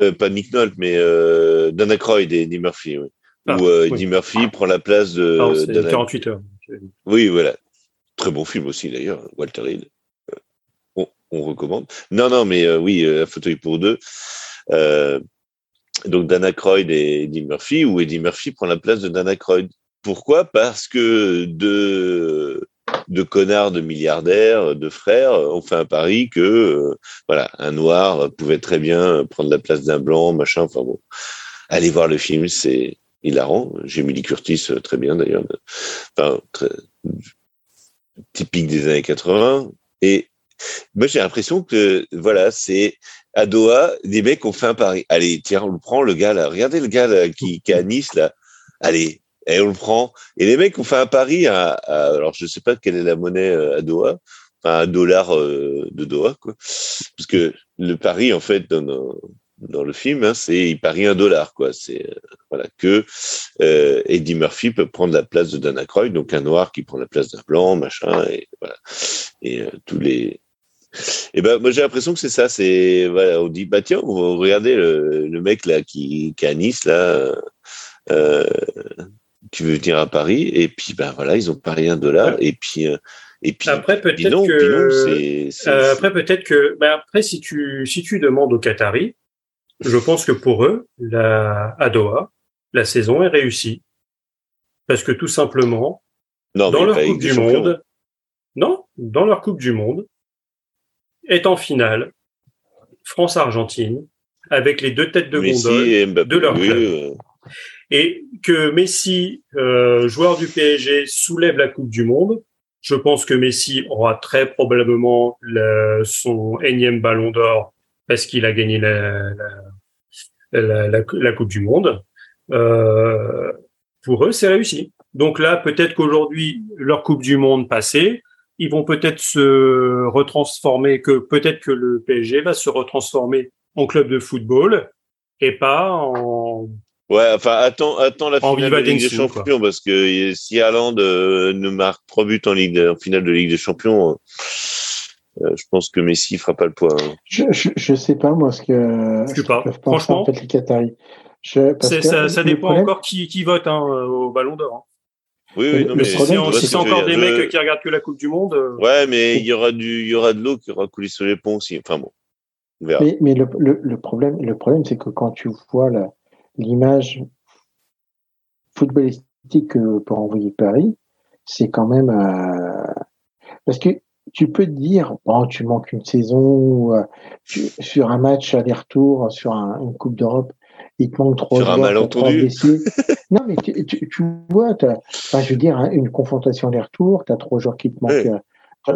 [SPEAKER 2] Euh, pas Nick Nolte, mais euh, Dana Croyd et Eddie Murphy. Oui. Ah, Où Eddie Murphy prend la place de.
[SPEAKER 1] Ah, Dana... 48 heures.
[SPEAKER 2] Oui, voilà. Très bon film aussi d'ailleurs, Walter Hill. On, on, recommande. Non, non, mais oui, Un fauteuil pour deux. donc Dana Croyd et Eddie Murphy, où Eddie Murphy prend la place de Dana Croyd. Pourquoi? Parce que de de connards, de milliardaires, de frères ont fait un pari que euh, voilà, un noir pouvait très bien prendre la place d'un blanc, machin. Enfin bon, allez voir le film, c'est hilarant. J'ai mis Curtis euh, très bien d'ailleurs, enfin très, typique des années 80. Et moi j'ai l'impression que voilà, c'est à Doha, des mecs ont fait un pari. Allez, tiens, on le prend le gars là. Regardez le gars là, qui, qui est à Nice là. Allez, et on le prend. Et les mecs ont fait un pari à, alors je sais pas quelle est la monnaie euh, à Doha, enfin un dollar euh, de Doha, quoi. Parce que le pari, en fait, dans, dans le film, hein, c'est il parie un dollar, quoi. C'est euh, voilà que Eddie Murphy peut prendre la place de Dana Croyd, donc un noir qui prend la place d'un blanc, machin, et voilà. Et tous les et ben moi j'ai l'impression que c'est ça, c'est voilà, on dit bah tiens, regardez le, le mec là qui, qui est à Nice là. Tu veux venir à Paris et puis ben voilà ils ont parié un dollar et puis euh, et puis
[SPEAKER 1] après peut-être que euh, après peut-être que ben après si tu si tu demandes aux Qataris je pense que pour eux la à Doha la saison est réussie. Parce que tout simplement dans leur coupe du monde non dans leur coupe du monde est en finale France Argentine avec les deux têtes de gondole de leur club. et que Messi, euh, joueur du PSG, soulève la Coupe du Monde, je pense que Messi aura très probablement son énième ballon d'or parce qu'il a gagné la, la, la, la, Coupe du Monde. Euh, pour eux, c'est réussi. Donc là, peut-être qu'aujourd'hui, leur Coupe du Monde passée, ils vont peut-être se retransformer, que peut-être que le PSG va se retransformer en club de football et pas en
[SPEAKER 2] Ouais, enfin, attends, attends la finale de Ligue des Champions, parce que si Haaland euh, ne marque trois buts en, Ligue, en finale de Ligue des Champions, euh, je pense que Messi fera pas le poids. Hein.
[SPEAKER 3] Je, je, je, sais pas, moi, ce que.
[SPEAKER 1] Je sais pas. Franchement.
[SPEAKER 3] En fait, les Qataris.
[SPEAKER 1] ça, ça dépend encore qui, qui vote hein, au Ballon d'Or. Hein.
[SPEAKER 2] Oui, oui, non, mais,
[SPEAKER 1] si c'est encore des mecs qui regardent que la Coupe du Monde. Euh,
[SPEAKER 2] ouais, mais il y aura du, il y aura de l'eau qui aura coulé sur les ponts aussi. Enfin bon.
[SPEAKER 3] Mais, mais le, le, le, problème, le problème, c'est que quand tu vois la, l'image footballistique pour envoyer Paris, c'est quand même euh, parce que tu peux te dire bon tu manques une saison euh, sur un match aller-retour sur une coupe d'Europe il te manque trois
[SPEAKER 2] sur un malentendu. [laughs]
[SPEAKER 3] non mais tu, tu, vois enfin, je veux dire hein, une confrontation aller-retour tu as trois joueurs qui te manquent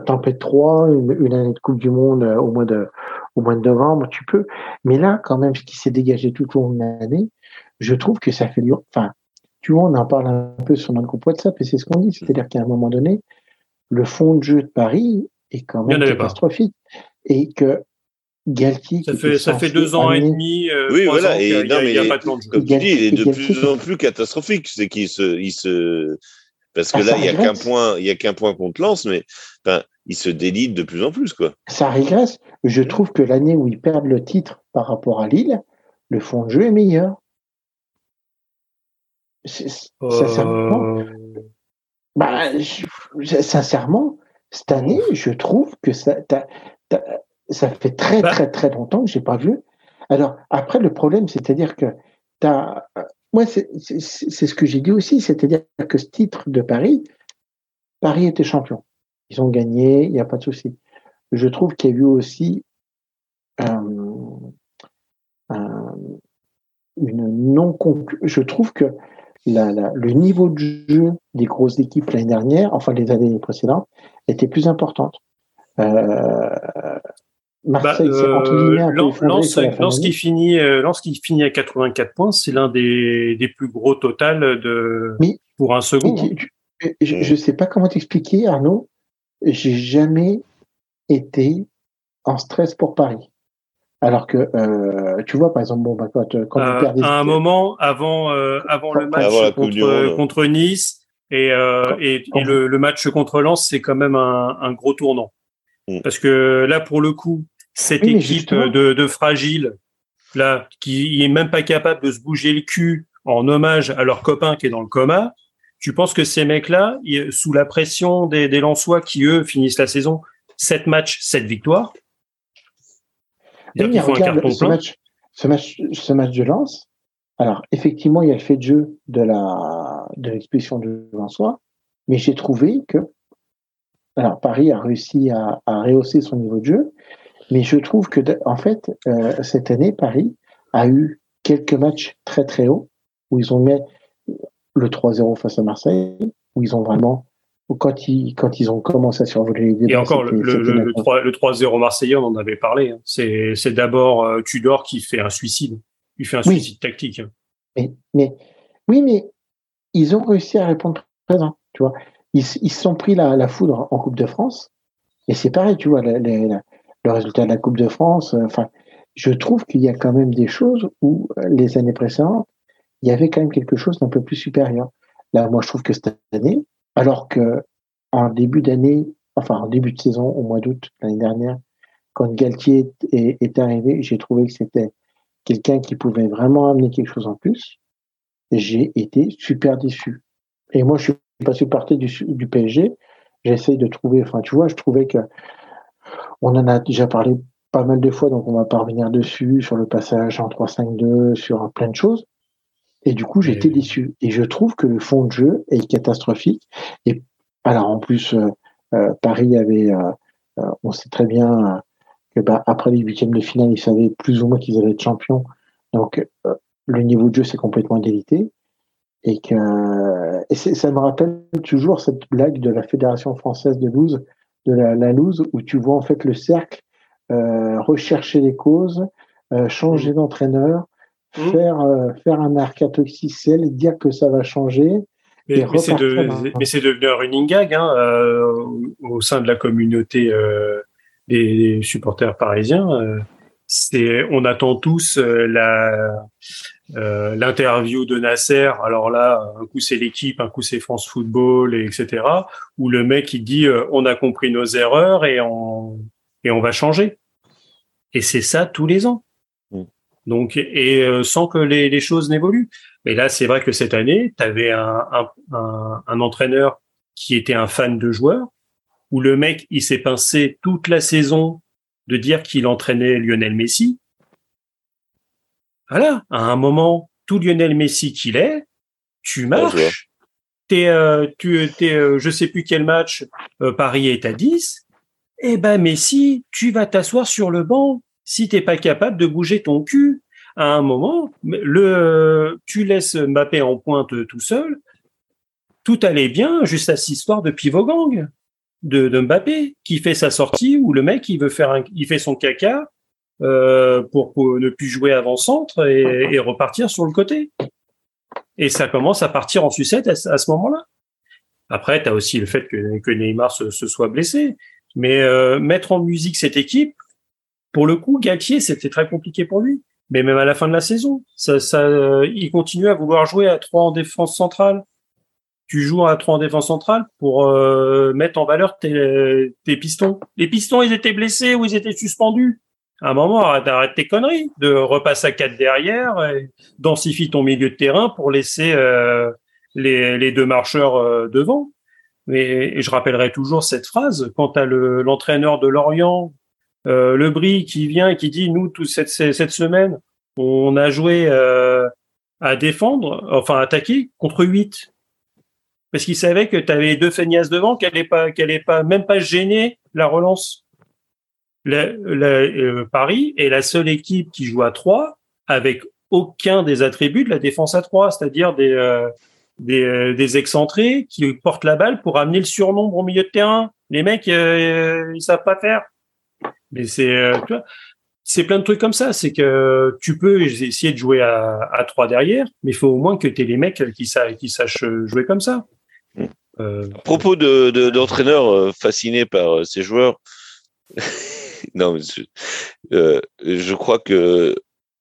[SPEAKER 3] t'en peux trois une, année de coupe du monde euh, au mois de au mois de novembre tu peux. Mais là quand même ce qui s'est dégagé tout au long de l'année je trouve que ça fait enfin tu vois, on en parle un peu sur notre groupe WhatsApp et c'est ce qu'on dit. C'est-à-dire qu'à un moment donné, le fond de jeu de Paris est quand même catastrophique. Et que Galtier.
[SPEAKER 1] Ça fait, ça fait deux ans et demi.
[SPEAKER 2] Euh, oui, voilà. Et il n'y a, pas de plan de jeu. Comme tu dis, il est de plus en plus catastrophique. C'est qu'il se, il se, parce que ah, là, il n'y a qu'un point, il y a qu'un point qu'on te lance, mais enfin, il se délite de plus en plus, quoi.
[SPEAKER 3] Ça régresse. Je trouve que l'année où ils perdent le titre par rapport à Lille, le fond de jeu est meilleur. Sincèrement, euh. bah, sincèrement, cette année, je trouve que ça, ça fait très, bah. très, très longtemps que j'ai pas vu. Alors, après, le problème, c'est-à-dire que tu as. Moi, c'est ce que j'ai dit aussi, c'est-à-dire que ce titre de Paris, Paris était champion. Ils ont gagné, il n'y a pas de souci. Je trouve qu'il y a eu aussi euh, une non Je trouve que le niveau de jeu des grosses équipes l'année dernière, enfin les années précédentes, était plus importante. Euh,
[SPEAKER 1] Marseille bah, euh, lorsqu'il finit, euh, lorsqu'il finit à 84 points, c'est l'un des, des, plus gros totals de pour un second.
[SPEAKER 3] je ne sais pas comment t'expliquer, Arnaud. J'ai jamais été en stress pour Paris. Alors que euh, tu vois, par exemple, bon, bah, quand, quand
[SPEAKER 1] euh, tu perds à un moment avant, euh, avant le match contre, contre, Nice et, et, et le, le, match contre Lens, c'est quand même un, un gros tournant. Mm. Parce que là, pour le coup, cette équipe de, de fragile, là, qui est même pas capable de se bouger le cul en hommage à leur copain qui est dans le coma, tu penses que ces mecs-là, sous la pression des, des Lensois qui, eux, finissent la saison, 7 matchs, 7 victoires,
[SPEAKER 3] regarde, ce, match, ce, match, ce match de Lens, alors effectivement, il y a le fait de jeu de la de l'expulsion de Lensois, mais j'ai trouvé que alors Paris a réussi à, à rehausser son niveau de jeu, mais je trouve que, en fait, euh, cette année, Paris a eu quelques matchs très très hauts où ils ont mis le 3-0 face à Marseille, où ils ont vraiment, quand ils, quand ils ont commencé à survoler les
[SPEAKER 1] débats. Et encore, le, le, 3-0 marseillais, on en avait parlé. Hein. C'est, c'est d'abord euh, Tudor qui fait un suicide. Il fait un suicide tactique. Hein.
[SPEAKER 3] Mais, mais, oui, mais ils ont réussi à répondre présent. Tu vois, ils se sont pris la, la, foudre en Coupe de France. Et c'est pareil, tu vois, la, le résultat de la Coupe de France. Euh, enfin, je trouve qu'il y a quand même des choses où euh, les années précédentes, il y avait quand même quelque chose d'un peu plus supérieur. Là, moi, je trouve que cette année, alors que en début d'année, enfin en début de saison, au mois d'août l'année dernière, quand Galtier est, arrivé, j'ai trouvé que c'était quelqu'un qui pouvait vraiment amener quelque chose en plus. J'ai été super déçu. Et moi, je suis pas supporté du, du PSG. J'essaie de trouver, enfin, tu vois, je trouvais que on en a déjà parlé pas mal de fois, donc on va pas revenir dessus, sur le passage en 3-5-2, sur plein de choses. Et du coup, j'étais déçu. Et je trouve que le fond de jeu est catastrophique. Et alors, en plus, euh, euh, Paris avait, euh, on sait très bien que bah, après les huitièmes de finale, ils savaient plus ou moins qu'ils allaient être champions. Donc, le niveau de jeu s'est complètement délité. Et que et ça me rappelle toujours cette blague de la Fédération française de loose de la, la loose où tu vois en fait le cercle euh, rechercher les causes, euh, changer mmh. d'entraîneur, mmh. faire euh, faire un arcatoxicel, dire que ça va changer.
[SPEAKER 1] Mais, mais c'est devenu un running gag hein, euh, au sein de la communauté euh, des, supporters parisiens. c'est on attend tous la euh, l'interview de Nasser, alors là, un coup c'est l'équipe, un coup c'est France Football, et etc. Où le mec il dit euh, on a compris nos erreurs et on et on va changer. Et c'est ça tous les ans. Donc et euh, sans que les, les choses n'évoluent. Mais là, c'est vrai que cette année, tu avais un, un, un, entraîneur qui était un fan de joueurs, où le mec il s'est pincé toute la saison de dire qu'il entraînait Lionel Messi. Voilà, à un moment, tout Lionel Messi qu'il est, tu marches, t'es, euh, tu, t'es, euh, je sais plus quel match, euh, Paris est à 10, eh ben Messi, tu vas t'asseoir sur le banc si t'es pas capable de bouger ton cul. À un moment, le, tu laisses Mbappé en pointe tout seul, tout allait bien juste à cette histoire de pivot gang de, de Mbappé qui fait sa sortie où le mec il veut faire il fait son caca euh, pour, ne plus jouer avant-centre et, repartir sur le côté. Et ça commence à partir en sucette à, ce moment-là. Après, tu as aussi le fait que, que Neymar se, soit blessé. Mais euh, mettre en musique cette équipe, pour le coup, Galtier, c'était très compliqué pour lui. Mais même à la fin de la saison, ça, ça, euh, il continue à vouloir jouer à trois en défense centrale. Tu joues à trois en défense centrale pour euh, mettre en valeur tes, tes pistons. Les pistons, ils étaient blessés ou ils étaient suspendus à un moment, arrête, tes conneries, de repasser à quatre derrière, et densifie ton milieu de terrain pour laisser euh, les, les, deux marcheurs euh, devant. Et, je rappellerai toujours cette phrase quand as l'entraîneur de Lorient, euh, Le Brie, qui vient et qui dit nous toute cette, cette semaine, on a joué euh, à défendre, enfin attaquer contre 8 parce qu'il savait que tu avais deux feignasses devant, qu'elle n'est pas, qu'elle est pas, même pas gêner la relance le, euh, Paris est la seule équipe qui joue à 3 avec aucun des attributs de la défense à 3, c'est-à-dire des, des, des, excentrés qui portent la balle pour amener le surnombre au milieu de terrain. Les mecs, ils savent pas faire. Mais c'est c'est plein de trucs comme ça. C'est que tu peux essayer de jouer à, à 3 derrière, mais il faut au moins que tu aies les mecs qui, sa qui sachent jouer comme ça.
[SPEAKER 2] à propos de d'entraîneurs fascinés par ces joueurs, [laughs] non, je, euh, je crois que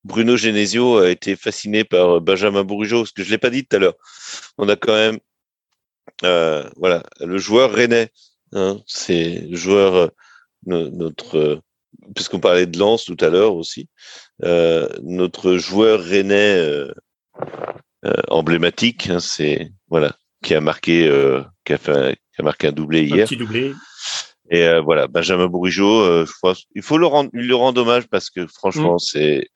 [SPEAKER 2] Bruno Genesio a été fasciné par Benjamin Bourigeau, ce que je l'ai pas dit tout à l'heure. On a quand même, euh, voilà, le joueur rennais. Hein, c'est le joueur euh, notre, puisqu'on parlait de Lens tout à l'heure aussi, euh, notre joueur rennais euh, emblématique, hein, c'est voilà, qui a marqué, qui a fait, qui a marqué un doublé hier. Un
[SPEAKER 1] petit doublé.
[SPEAKER 2] Et euh, voilà, Benjamin Bourigeau, euh, je crois, il faut le rendre, il le rend hommage parce que franchement, mm. c'est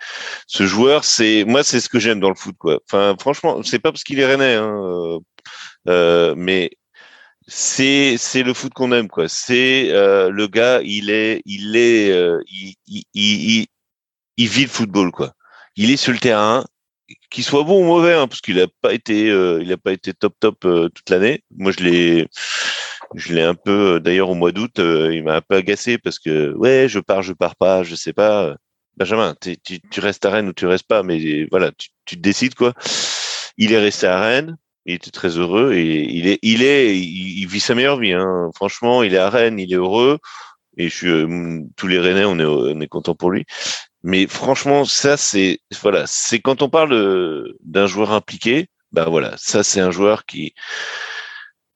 [SPEAKER 2] ce joueur, c'est moi, c'est ce que j'aime dans le foot, quoi. Enfin, franchement, c'est pas parce qu'il est rennais, hein, euh, euh mais c'est c'est le foot qu'on aime, quoi. C'est le gars, il est, il est, il, il, il, il, vit le football, quoi. Il est sur le terrain, qu'il soit bon ou mauvais, hein, parce qu'il a pas été, il a pas été top top toute l'année. Moi, je l'ai je l'ai un peu, d'ailleurs au mois d'août, euh, il m'a un peu agacé parce que ouais, je pars, je pars pas, je sais pas. Benjamin, tu, tu, restes à Rennes ou tu restes pas, mais voilà, tu, tu décides quoi. Il est resté à Rennes, il était très heureux et il est, il est, il, vit sa meilleure vie. Hein. Franchement, il est à Rennes, il est heureux et je suis, euh, tous les Rennais, on est, on est content pour lui. Mais franchement, ça c'est, voilà, c'est quand on parle d'un joueur impliqué, ben voilà, ça c'est un joueur qui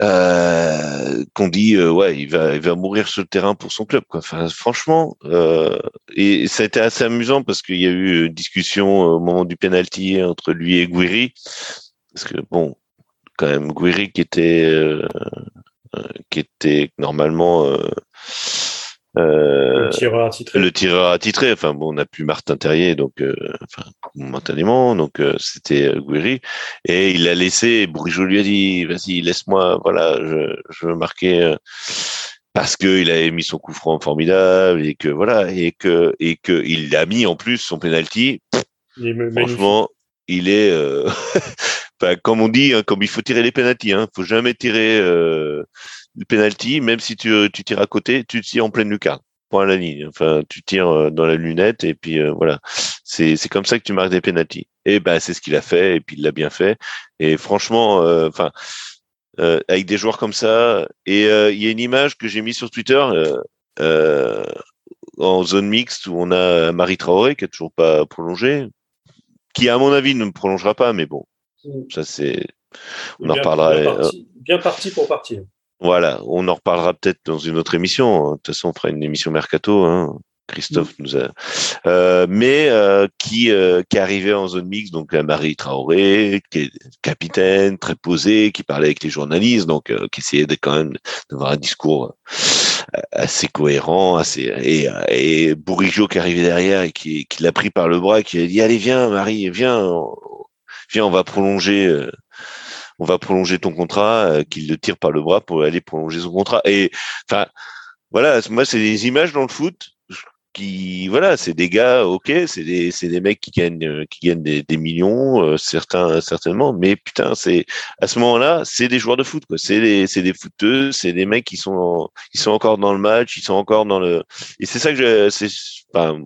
[SPEAKER 2] euh, qu'on dit euh, ouais il va il va mourir sur le terrain pour son club quoi. Enfin franchement euh, et ça a été assez amusant parce qu'il y a eu une discussion au moment du penalty entre lui et Guiri parce que bon quand même Guiri qui était euh, qui était normalement
[SPEAKER 1] euh, le tireur attitré.
[SPEAKER 2] Le tireur attitré. Enfin bon, on n'a plus Martin Terrier, donc euh, enfin momentanément, donc euh, c'était Guiri et il l'a laissé. Bourigeau lui a dit "Vas-y, laisse-moi. Voilà, je, je veux marquer." parce que il avait mis son coup franc formidable et que voilà et que et que il a mis en plus son penalty. franchement, il est [laughs] comme on dit, hein, comme il faut tirer les penalties, hein, faut jamais tirer euh, le penalty, même si tu, tu tires à côté, tu tires en pleine lucarne, point à la ligne. Enfin, tu tires euh, dans la lunette et puis euh, voilà. C'est c'est comme ça que tu marques des penalties. Et ben c'est ce qu'il a fait et puis il l'a bien fait. Et franchement, euh, enfin. avec des joueurs comme ça, et il y a une image que j'ai mise sur Twitter en zone mixte où on a Marie Traoré qui a toujours pas prolongé, qui à mon avis ne prolongera pas, mais bon. Ça, c'est. On en reparlera.
[SPEAKER 1] Euh, bien parti, pour partir.
[SPEAKER 2] Voilà, on en reparlera peut-être dans une autre émission. De toute façon, on fera une émission mercato. Hein. Christophe mm. nous a, euh, mais euh, qui euh, qui arrivait en zone mixte, donc Marie Traoré, qui est capitaine, très posé, qui parlait avec les journalistes, donc qui essayait de quand même d'avoir un discours assez cohérent, assez et, et Bourigeau qui arrivait derrière et qui, qui l'a pris par le bras, et qui a dit allez viens Marie, viens, on va prolonger, euh, on va prolonger ton contrat, euh, qu'il le tire par le bras pour aller prolonger son contrat. Et enfin, voilà, moi c'est des images dans le foot qui, voilà, c'est des gars, ok, c'est des, c'est des mecs qui gagnent, euh, qui gagnent des, des millions, certains certainement, mais putain, c'est à ce moment-là, c'est des joueurs de foot, quoi. C'est des, c'est des footeux, c'est des mecs qui sont, ils sont encore dans le match, ils sont encore dans le, et c'est ça que je, c'est, enfin,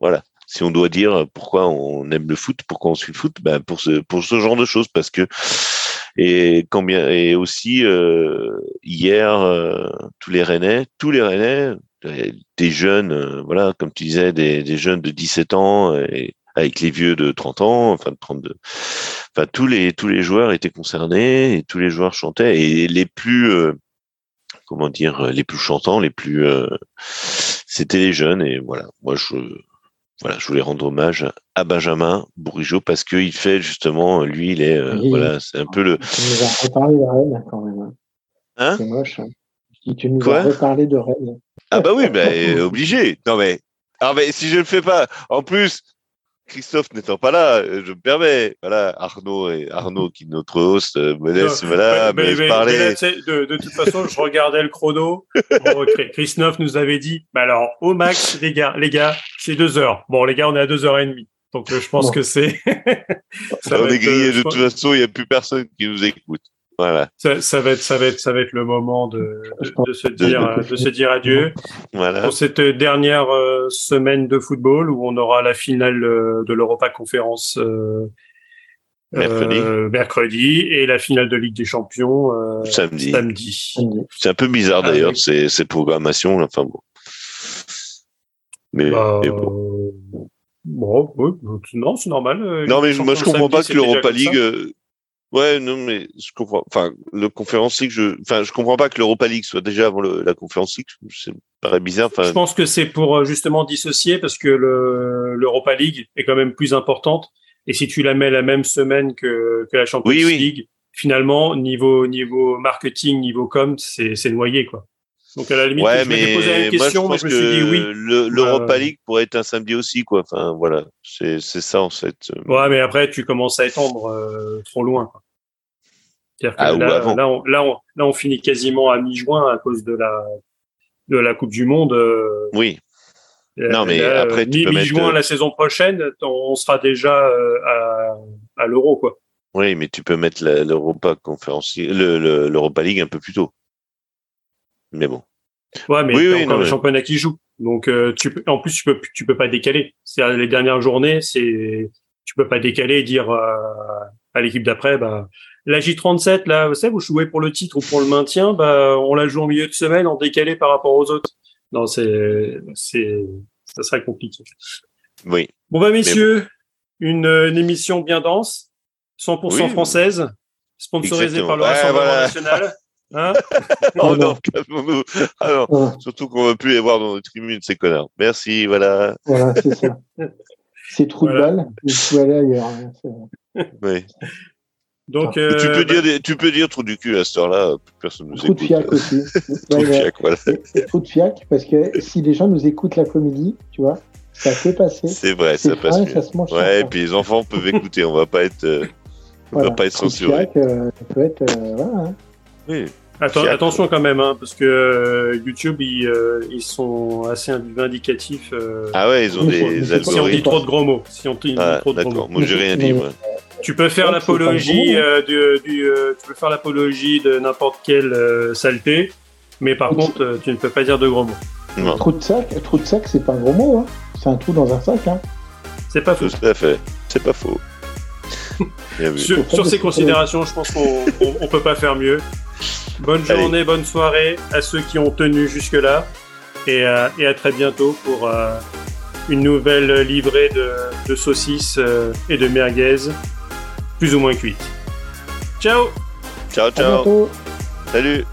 [SPEAKER 2] voilà, si on doit dire pourquoi on aime le foot, pourquoi on suit le foot, ben pour ce pour ce genre de choses, parce que et combien et aussi euh, hier euh, tous les Rennais, tous les Rennais, des jeunes, euh, voilà, comme tu disais, des, des jeunes de 17 ans et avec les vieux de 30 ans, enfin de 32. Enfin tous les tous les joueurs étaient concernés et tous les joueurs chantaient et les plus comment dire les plus chantants, les plus c'était les jeunes et voilà. Moi je voilà, je voulais rendre hommage à Benjamin Bourigeau parce qu'il fait justement, lui, il est, euh, voilà, c'est un peu le.
[SPEAKER 3] Tu nous as reparlé de Rennes quand même. Hein, hein? C'est moche. Hein. Tu nous as reparlé de Rennes.
[SPEAKER 2] Ah bah oui, bah, obligé. Non mais, alors mais si je le fais pas, en plus, Christophe n'étant pas là, euh, je me permets. Voilà, Arnaud et Arnaud qui est notre host euh, me laisse voilà,
[SPEAKER 1] mais, parler. de, de, toute façon, je regardais le chrono. Christophe nous avait dit, bah alors au max, les gars, les gars, c'est deux heures. Bon, les gars, on est à deux heures et demie. Donc je pense que c'est. [laughs]
[SPEAKER 2] on est grillé de toute façon, il n'y a plus personne qui nous écoute. Voilà.
[SPEAKER 1] Ça, ça, va être, ça va être, ça va être le moment de, de, se dire, de se dire adieu.
[SPEAKER 2] Voilà.
[SPEAKER 1] Pour cette dernière euh, semaine de football où on aura la finale euh, de l'Europa Conférence euh, mercredi. Euh, mercredi et la finale de Ligue des Champions
[SPEAKER 2] samedi.
[SPEAKER 1] samedi.
[SPEAKER 2] C'est un peu bizarre ah, d'ailleurs ces, ces programmations. Enfin bon.
[SPEAKER 1] Mais, bah, bon. Bon, oui, non, c'est normal.
[SPEAKER 2] Non, mais moi je comprends pas que l'Europa League Ouais, non, mais je comprends. Enfin, le Conférence League, je, enfin, je comprends pas que l'Europa League soit déjà avant le, la Conférence League. C'est paraît bizarre. Enfin,
[SPEAKER 1] je pense que c'est pour euh, justement dissocier parce que le l'Europa League est quand même plus importante. Et si tu la mets la même semaine que, que la Champions League, finalement, niveau niveau marketing, niveau com, c'est noyé quoi. Donc à la limite,
[SPEAKER 2] ouais,
[SPEAKER 1] je
[SPEAKER 2] mais
[SPEAKER 1] posé la question,
[SPEAKER 2] moi je me
[SPEAKER 1] suis dit oui.
[SPEAKER 2] L'Europa League pourrait être un samedi aussi, quoi. Enfin voilà, c'est c'est ça en fait.
[SPEAKER 1] Ouais, mais après tu commences à étendre euh, trop loin. Quoi. Ah, là, là, on, là, on, là, on, finit quasiment à mi-juin à cause de la, de la Coupe du Monde. Euh,
[SPEAKER 2] oui. non, mais après,
[SPEAKER 1] tu mi-juin la saison prochaine, on sera déjà euh, à, à l'Euro, quoi.
[SPEAKER 2] Oui, mais tu peux mettre l'Europa conférence, l'Europa League un peu plus tôt. Mais bon.
[SPEAKER 1] Ouais, mais oui, oui, encore le championnat qui joue. Donc, euh, tu peux, en plus, tu peux, tu peux pas décaler. C'est les dernières journées, c'est, tu peux pas décaler et dire à l'équipe d'après, bah, la J37, là, vous savez, vous jouez pour le titre ou pour le maintien, bah, on la joue en milieu de semaine, en décalé par rapport aux autres. Non, c'est, c'est, ça serait compliqué.
[SPEAKER 2] Oui.
[SPEAKER 1] Bon, bah, messieurs, Une, une, émission bien dense, 100% française, sponsorisée par le Rassemblement national. [laughs] Hein
[SPEAKER 2] oh non, calmons-nous. [laughs] Alors, ah surtout qu'on ne veut plus les voir dans nos tribunes, ces connards. Merci, voilà.
[SPEAKER 3] Voilà, c'est ça. [laughs] C'est trou de balle, vous pouvez aller ailleurs. Hein,
[SPEAKER 2] oui.
[SPEAKER 1] Donc,
[SPEAKER 2] euh, tu, peux dire tu peux dire trou du cul à cette heure-là, personne nous écoute.
[SPEAKER 3] Trou de fiac aussi. [laughs]
[SPEAKER 2] trou de fiac, voilà.
[SPEAKER 3] Trou de fiac, parce que si les gens nous écoutent l'après-midi, tu vois, ça fait passer.
[SPEAKER 2] C'est vrai, ça passe mieux. Ça se mange ouais, et puis les enfants peuvent écouter, on va pas être, euh, on va pas être censuré.
[SPEAKER 3] Euh, peut être, euh, voilà. Hein.
[SPEAKER 2] Oui.
[SPEAKER 1] Attention quand même, hein, parce que euh, YouTube, ils, euh, ils, sont assez indicatifs. Euh,
[SPEAKER 2] ah ouais, ils ont des algorithmes.
[SPEAKER 1] Si on dit trop de gros mots. Si on dit
[SPEAKER 2] ah,
[SPEAKER 1] trop de gros
[SPEAKER 2] mots. Moi, j'ai rien dit, moi.
[SPEAKER 1] Tu peux faire l'apologie euh, du, du euh, tu peux faire l'apologie de n'importe quelle euh, saleté, mais par contre, tu ne peux pas dire de gros mots.
[SPEAKER 2] Non.
[SPEAKER 3] Trou de sac, trou de sac, c'est pas un gros mot, hein. C'est un trou dans un sac, hein.
[SPEAKER 1] C'est pas faux.
[SPEAKER 2] Tout à fait. C'est pas faux. [laughs]
[SPEAKER 1] sur, sur ces considérations, je pense qu'on on, peut pas faire mieux. Bonne journée, bonne soirée à ceux qui ont tenu jusque-là. Et, et, à très bientôt pour une nouvelle livrée de, de saucisses et de merguez plus ou moins cuite. Ciao
[SPEAKER 2] Ciao, ciao Salut